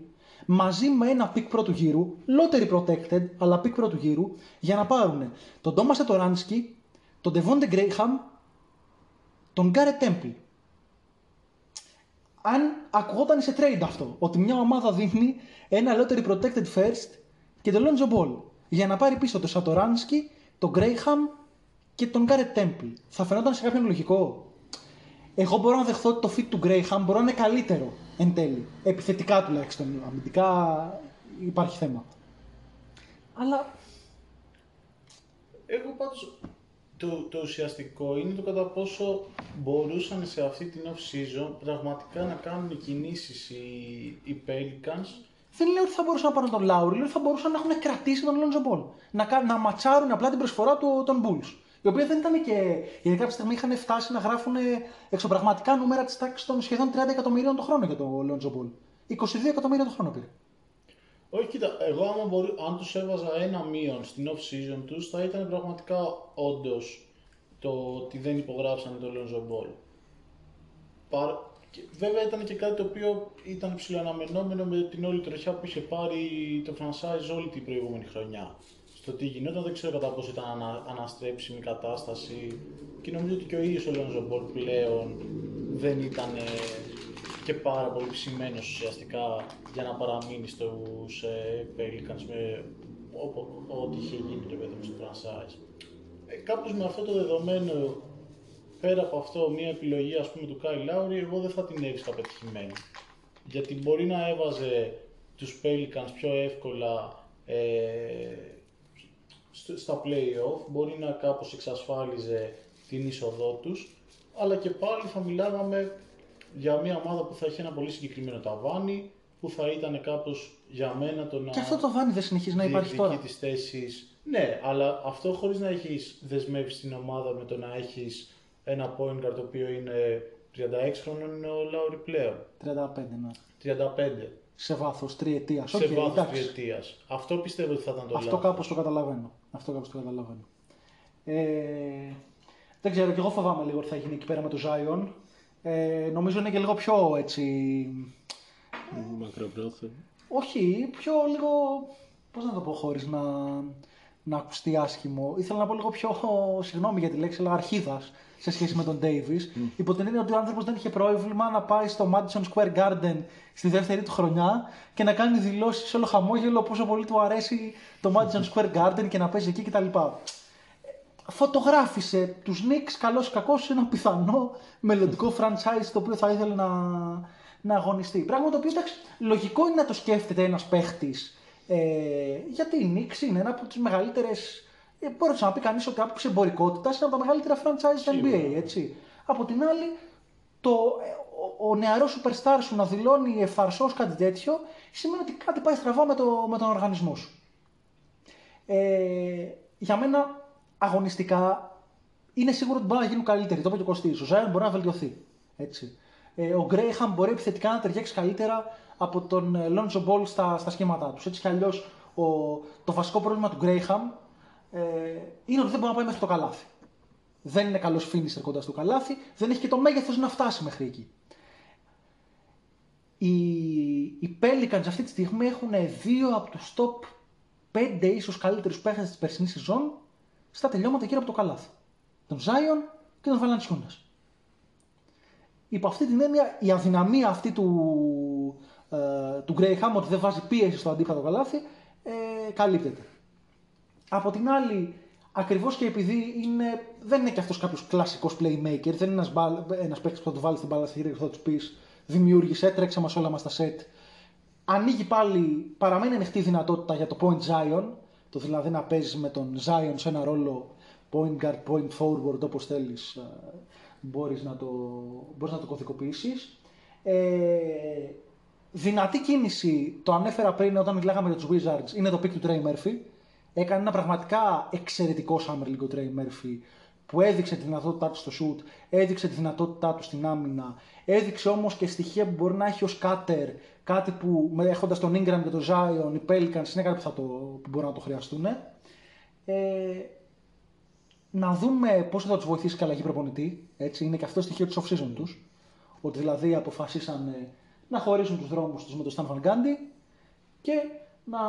μαζί με ένα pick πρώτου γύρου, lottery protected, αλλά pick πρώτου γύρου, για να πάρουν τον Thomas Σετοράνσκι, τον Devonte Graham, τον Garrett Temple. Αν ακουγόταν σε trade αυτό, ότι μια ομάδα δίνει ένα lottery protected first και τον Lonzo Ball, για να πάρει πίσω τον Σατοράνσκι, τον Graham και τον Garrett Temple. Θα φαινόταν σε κάποιον λογικό; Εγώ μπορώ να δεχθώ ότι το fit του Graham μπορεί να είναι καλύτερο εν τέλει. Επιθετικά τουλάχιστον. Αμυντικά υπάρχει θέμα. Αλλά Εγώ πάντως το, το ουσιαστικό είναι το κατά πόσο μπορούσαν σε αυτή την off-season πραγματικά να κάνουν κινήσεις οι, οι Pelicans δεν λέω ότι θα μπορούσαν να πάρουν τον Λάουρι, λέω ότι θα μπορούσαν να έχουν κρατήσει τον Lonzo Ball. Να, κα- να ματσάρουν απλά την προσφορά του, των Bulls. Η οποία δεν ήταν και. Γιατί κάποια στιγμή είχαν φτάσει να γράφουν εξωπραγματικά νούμερα της τάξης των σχεδόν 30 εκατομμυρίων το χρόνο για τον Lonzo Ball. 22 εκατομμύρια το χρόνο πήρε. Όχι, κοίτα, εγώ άμα μπορεί, αν τους έβαζα ένα μείον στην off-season τους, θα ήταν πραγματικά όντως το ότι δεν υπογράψανε το Lonzo Ball. Παρ... και Βέβαια ήταν και κάτι το οποίο ήταν ψηλοαναμενόμενο με την όλη τροχιά που είχε πάρει το franchise όλη την προηγούμενη χρονιά. Στο τι γινόταν δεν ξέρω κατά πόσο ήταν ανα, αναστρέψιμη η κατάσταση και νομίζω ότι και ο ίδιος ο Lonzo Ball πλέον δεν ήταν ε, και πάρα πολύ ψημένος ουσιαστικά για να παραμείνει στους ε, Pelicans με ό- ό,τι είχε γίνει το παιδί μου στο franchise. Ε, κάπως με αυτό το δεδομένο, πέρα από αυτό, μια επιλογή ας πούμε του Kyle Lowry, εγώ δεν θα την έβρισκα πετυχημένη. Γιατί μπορεί να έβαζε τους Pelicans πιο εύκολα ε, στο- στα play-off, μπορεί να κάπως εξασφάλιζε την είσοδό τους, αλλά και πάλι θα μιλάγαμε για μια ομάδα που θα έχει ένα πολύ συγκεκριμένο ταβάνι, που θα ήταν κάπως για μένα το να Και αυτό το βάνη δεν συνεχίζει να υπάρχει τώρα. τις θέσεις. Ναι, αλλά αυτό χωρίς να έχεις δεσμεύσεις την ομάδα με το να έχεις ένα point guard το οποίο είναι 36 χρόνων είναι ο Λάουρι πλέον. 35, ναι. 35. Σε βάθος τριετίας. σε βάθος τριετίας. Αυτό πιστεύω ότι θα ήταν το Αυτό λάθος. κάπως το καταλαβαίνω. Αυτό κάπως το καταλαβαίνω. Ε, δεν ξέρω, και εγώ φοβάμαι λίγο τι θα γίνει εκεί πέρα με το Zion. Ε, νομίζω είναι και λίγο πιο έτσι. Μακροπρόθεσμο. Όχι, πιο λίγο. Πώς να το πω χωρίς να, να ακουστεί άσχημο. Ήθελα να πω λίγο πιο. Συγγνώμη για τη λέξη, αλλά αρχίδας σε σχέση με τον Davis. Υπό την έννοια ότι ο άνθρωπος δεν είχε πρόβλημα να πάει στο Madison Square Garden στη δεύτερη του χρονιά και να κάνει δηλώσεις σε όλο χαμόγελο πόσο πολύ του αρέσει το Madison Square Garden και να παίζει εκεί κτλ. Φωτογράφησε τους Knicks καλώς ή κακώς σε ένα πιθανό μελλοντικό franchise το οποίο θα ήθελε να, να αγωνιστεί. Πράγμα το οποίο εντάξει, λογικό είναι να το σκέφτεται ένας παίχτης ε, γιατί η Knicks είναι ένα από τις μεγαλύτερες ε, μπορεί να πει κανείς ότι από εμπορικότητας είναι από τα μεγαλύτερα franchise του NBA, έτσι. Από την άλλη, το, ε, ο, ο νεαρός superstar σου να δηλώνει ευθαρσώς κάτι τέτοιο σημαίνει ότι κάτι πάει στραβά με, το, με τον οργανισμό σου. Ε, για μένα αγωνιστικά είναι σίγουρο ότι μπορεί να γίνουν καλύτεροι. Το είπε και ο Κωστής. Ο Ζάιον μπορεί να βελτιωθεί. Έτσι. Ε, ο Γκρέιχαμ μπορεί επιθετικά να ταιριάξει καλύτερα από τον Λόντζο Μπολ στα, στα σχήματά τους. Έτσι κι αλλιώς το βασικό πρόβλημα του Γκρέιχαμ ε, είναι ότι δεν μπορεί να πάει μέχρι το καλάθι. Δεν είναι καλός finisher κοντά στο καλάθι, δεν έχει και το μέγεθος να φτάσει μέχρι εκεί. Οι, οι Pelicans αυτή τη στιγμή έχουν δύο από τους top 5 ίσως καλύτερους παίχτες της περσινής σεζόν στα τελειώματα γύρω από το καλάθι. Τον Ζάιον και τον Βαλαντσιούνας. Υπό αυτή την έννοια η αδυναμία αυτή του, ε, του Graham ότι δεν βάζει πίεση στο αντίπατο καλάθι ε, καλύπτεται. Από την άλλη, ακριβώς και επειδή είναι, δεν είναι και αυτός κάποιος κλασικός playmaker, δεν είναι ένας ένας παίκτης που θα του βάλει την μπάλα στη χέρια και θα τους πεις δημιούργησε, τρέξε μας όλα μας τα set. Ανοίγει πάλι, παραμένει ανοιχτή η δυνατότητα για το point Zion, το δηλαδή να παίζεις με τον Zion σε ένα ρόλο point guard, point forward, όπως θέλεις, μπορείς να το, μπορείς να το κωδικοποιήσεις. Ε, δυνατή κίνηση, το ανέφερα πριν όταν μιλάγαμε για τους Wizards, είναι το pick του Trey Murphy. Έκανε ένα πραγματικά εξαιρετικό Summer League ο Trey Murphy που έδειξε τη δυνατότητά του στο shoot, έδειξε τη δυνατότητά του στην άμυνα, έδειξε όμως και στοιχεία που μπορεί να έχει ως cutter, κάτι που έχοντας τον Ingram και τον Zion, οι Pelicans είναι κάτι που, θα το, που μπορεί να το χρειαστούν. Ε, να δούμε πώς θα τους βοηθήσει και αλλαγή προπονητή. Έτσι, είναι και αυτό στοιχείο της off-season τους. Ότι δηλαδή αποφασίσαν να χωρίσουν τους δρόμους τους με τον Stan Van Gundy και να,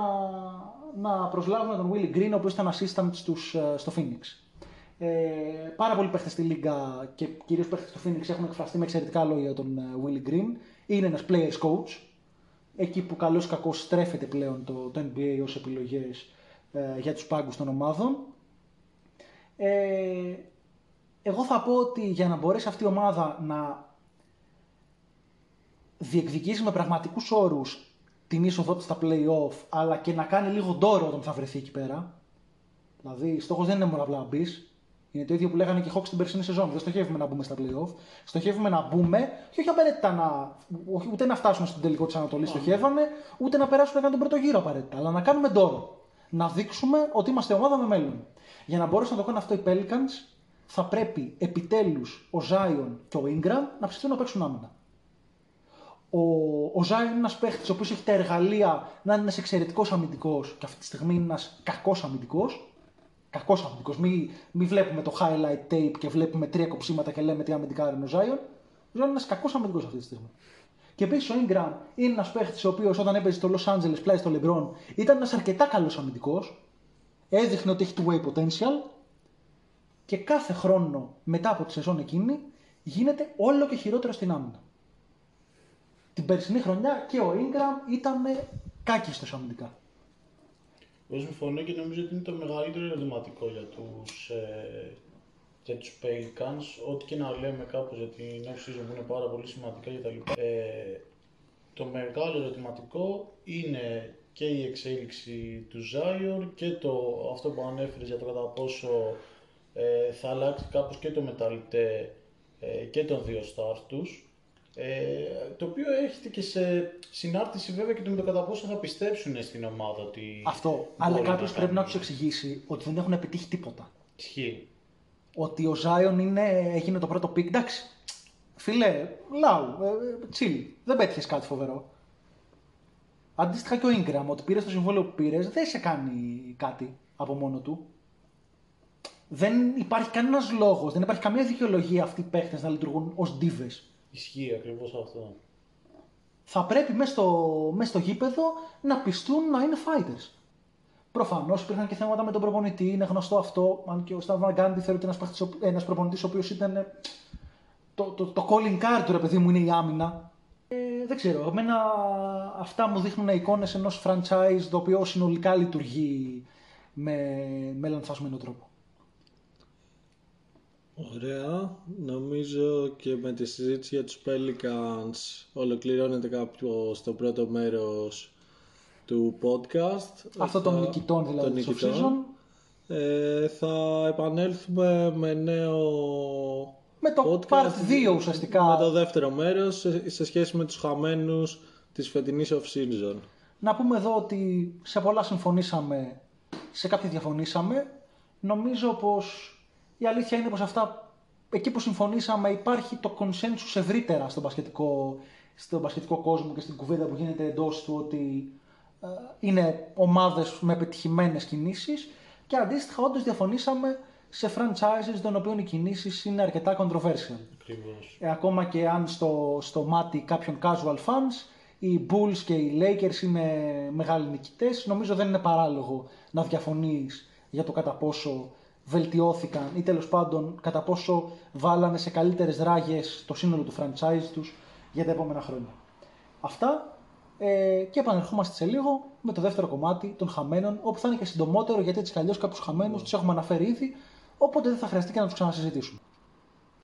να προσλάβουν τον Willie Green, ο οποίος ήταν assistant στους, στο Phoenix. Ε, πάρα πολλοί παίχτες στη Λίγκα και κυρίως παίχτες στο Phoenix έχουν εκφραστεί με εξαιρετικά λόγια για τον Willie Green. Είναι ένας players coach. Εκεί που καλώς κακό στρέφεται πλέον το, το NBA ως επιλογές ε, για τους πάγκους των ομάδων. Ε, εγώ θα πω ότι για να μπορέσει αυτή η ομάδα να διεκδικήσει με πραγματικούς όρους την είσοδό της στα play-off, αλλά και να κάνει λίγο ντόρο όταν θα βρεθεί εκεί πέρα. Δηλαδή, στόχος δεν είναι μόνο απλά να μπεις. Είναι το ίδιο που λέγανε και οι Hawks την περσινή σεζόν. Δεν στοχεύουμε να μπούμε στα play-off. Στοχεύουμε να μπούμε και όχι απαραίτητα να. ούτε να φτάσουμε στον τελικό της Ανατολής. Στοχεύαμε, ούτε να περάσουμε να τον πρώτο γύρο απαραίτητα. Αλλά να κάνουμε ντόρο. Να δείξουμε ότι είμαστε ομάδα με μέλλον. Για να μπορέσουν να το κάνουν αυτό οι Pelicans, θα πρέπει επιτέλους ο Zion και ο Ingram να ψηθούν να παίξουν άμυνα. Ο, ο Ζάιον είναι ένας παίχτης ο οποίος έχει τα εργαλεία να είναι ένας εξαιρετικός αμυντικός και αυτή τη στιγμή είναι ένας κακός αμυντικός. Κακός αμυντικός. Μην μη βλέπουμε το highlight tape και βλέπουμε τρία κοψίματα και λέμε τι αμυντικά είναι ο Ζάιον. Ο Ζάιον είναι ένας κακός αμυντικός αυτή τη στιγμή. Και επίσης ο Ingram είναι ένας παίχτης ο οποίος όταν έπαιζε στο Los Angeles πλάι στο LeBron ήταν ένας αρκετά καλός αμυντικός. Έδειχνε ότι έχει two way potential. Και κάθε χρόνο μετά από τη σεζόν εκείνη γίνεται όλο και χειρότερο στην άμυνα. Την περσινή χρονιά και ο Ingram ήταν κάκιστος αμυντικά. Εγώ συμφωνώ και νομίζω ότι είναι το μεγαλύτερο ερωτηματικό για τους, ε, για τους Pelicans. Ό,τι και να λέμε κάπως για την off season που είναι πάρα πολύ σημαντικά για τα λοιπά. Ε, το μεγάλο ερωτηματικό είναι και η εξέλιξη του Zion και το, αυτό που ανέφερες για το κατά πόσο ε, θα αλλάξει κάπως και το mentality ε, και των δύο stars τους. Ε, το οποίο έρχεται και σε συνάρτηση βέβαια και με το κατά πόσο θα πιστέψουν στην ομάδα ότι. Αυτό. Αλλά μπορεί κάποιος πρέπει να κάνει. τους εξηγήσει ότι δεν έχουν επιτύχει τίποτα. Ισχύει. Ότι ο Ζάιον είναι, έγινε το πρώτο pick. Εντάξει. Φίλε, λάου, ε, chill. Δεν πέτυχες κάτι φοβερό. Αντίστοιχα και ο Ingram, ότι πήρε το συμβόλαιο που πήρες, δεν σε κάνει κάτι από μόνο του. Δεν υπάρχει κανένας λόγος, δεν υπάρχει καμία δικαιολογία αυτοί οι παίχτες να λειτουργούν ως ντίβε. Ισχύει ακριβώς αυτό. θα πρέπει μέσα στο, μέσα στο γήπεδο να πιστούν να είναι fighters. Προφανώς υπήρχαν και θέματα με τον προπονητή, είναι γνωστό αυτό. Αν και ο Σταύρο Γκάντι θεωρείται ένας προπονητής ο οποίος ήταν. ε, Το, το, το calling card του ρε παιδί μου είναι η άμυνα. Ε, δεν ξέρω. Εμένα αυτά μου δείχνουν εικόνες ενός franchise το οποίο συνολικά λειτουργεί με, με λανθασμένο τρόπο. Ωραία. Νομίζω και με τη συζήτηση για τους Pelicans ολοκληρώνεται κάποιος το πρώτο μέρος του podcast. Αυτό των Θα- νικητών δηλαδή των της νικητών. off-season. Ε, θα επανέλθουμε με νέο Με το podcast, part 2 ουσιαστικά. Με το δεύτερο μέρος σε, σε σχέση με τους χαμένους της φετινής off-season. Να πούμε εδώ ότι σε πολλά συμφωνήσαμε, σε κάποια διαφωνήσαμε. Νομίζω πως η αλήθεια είναι πως αυτά, εκεί που συμφωνήσαμε υπάρχει το consensus ευρύτερα στον μπασκετικό, στον μπασκετικό κόσμο και στην κουβέντα που γίνεται εντός του ότι ε, είναι ομάδες με πετυχημένες κινήσεις και αντίστοιχα όντως διαφωνήσαμε σε franchises των οποίων οι κινήσεις είναι αρκετά controversial. Ακριβώς. Ε, ακόμα και αν στο, στο μάτι κάποιων casual fans οι Bulls και οι Lakers είναι μεγάλοι νικητές νομίζω δεν είναι παράλογο να διαφωνείς για το κατά πόσο βελτιώθηκαν ή τέλος πάντων κατά πόσο βάλανε σε καλύτερες ράγες το σύνολο του franchise τους για τα επόμενα χρόνια. Αυτά ε, και επανερχόμαστε σε λίγο με το δεύτερο κομμάτι των χαμένων όπου θα είναι και συντομότερο γιατί έτσι κι αλλιώς κάποιους χαμένους τους έχουμε αναφέρει ήδη οπότε δεν θα χρειαστεί και να τους ξανασυζητήσουμε.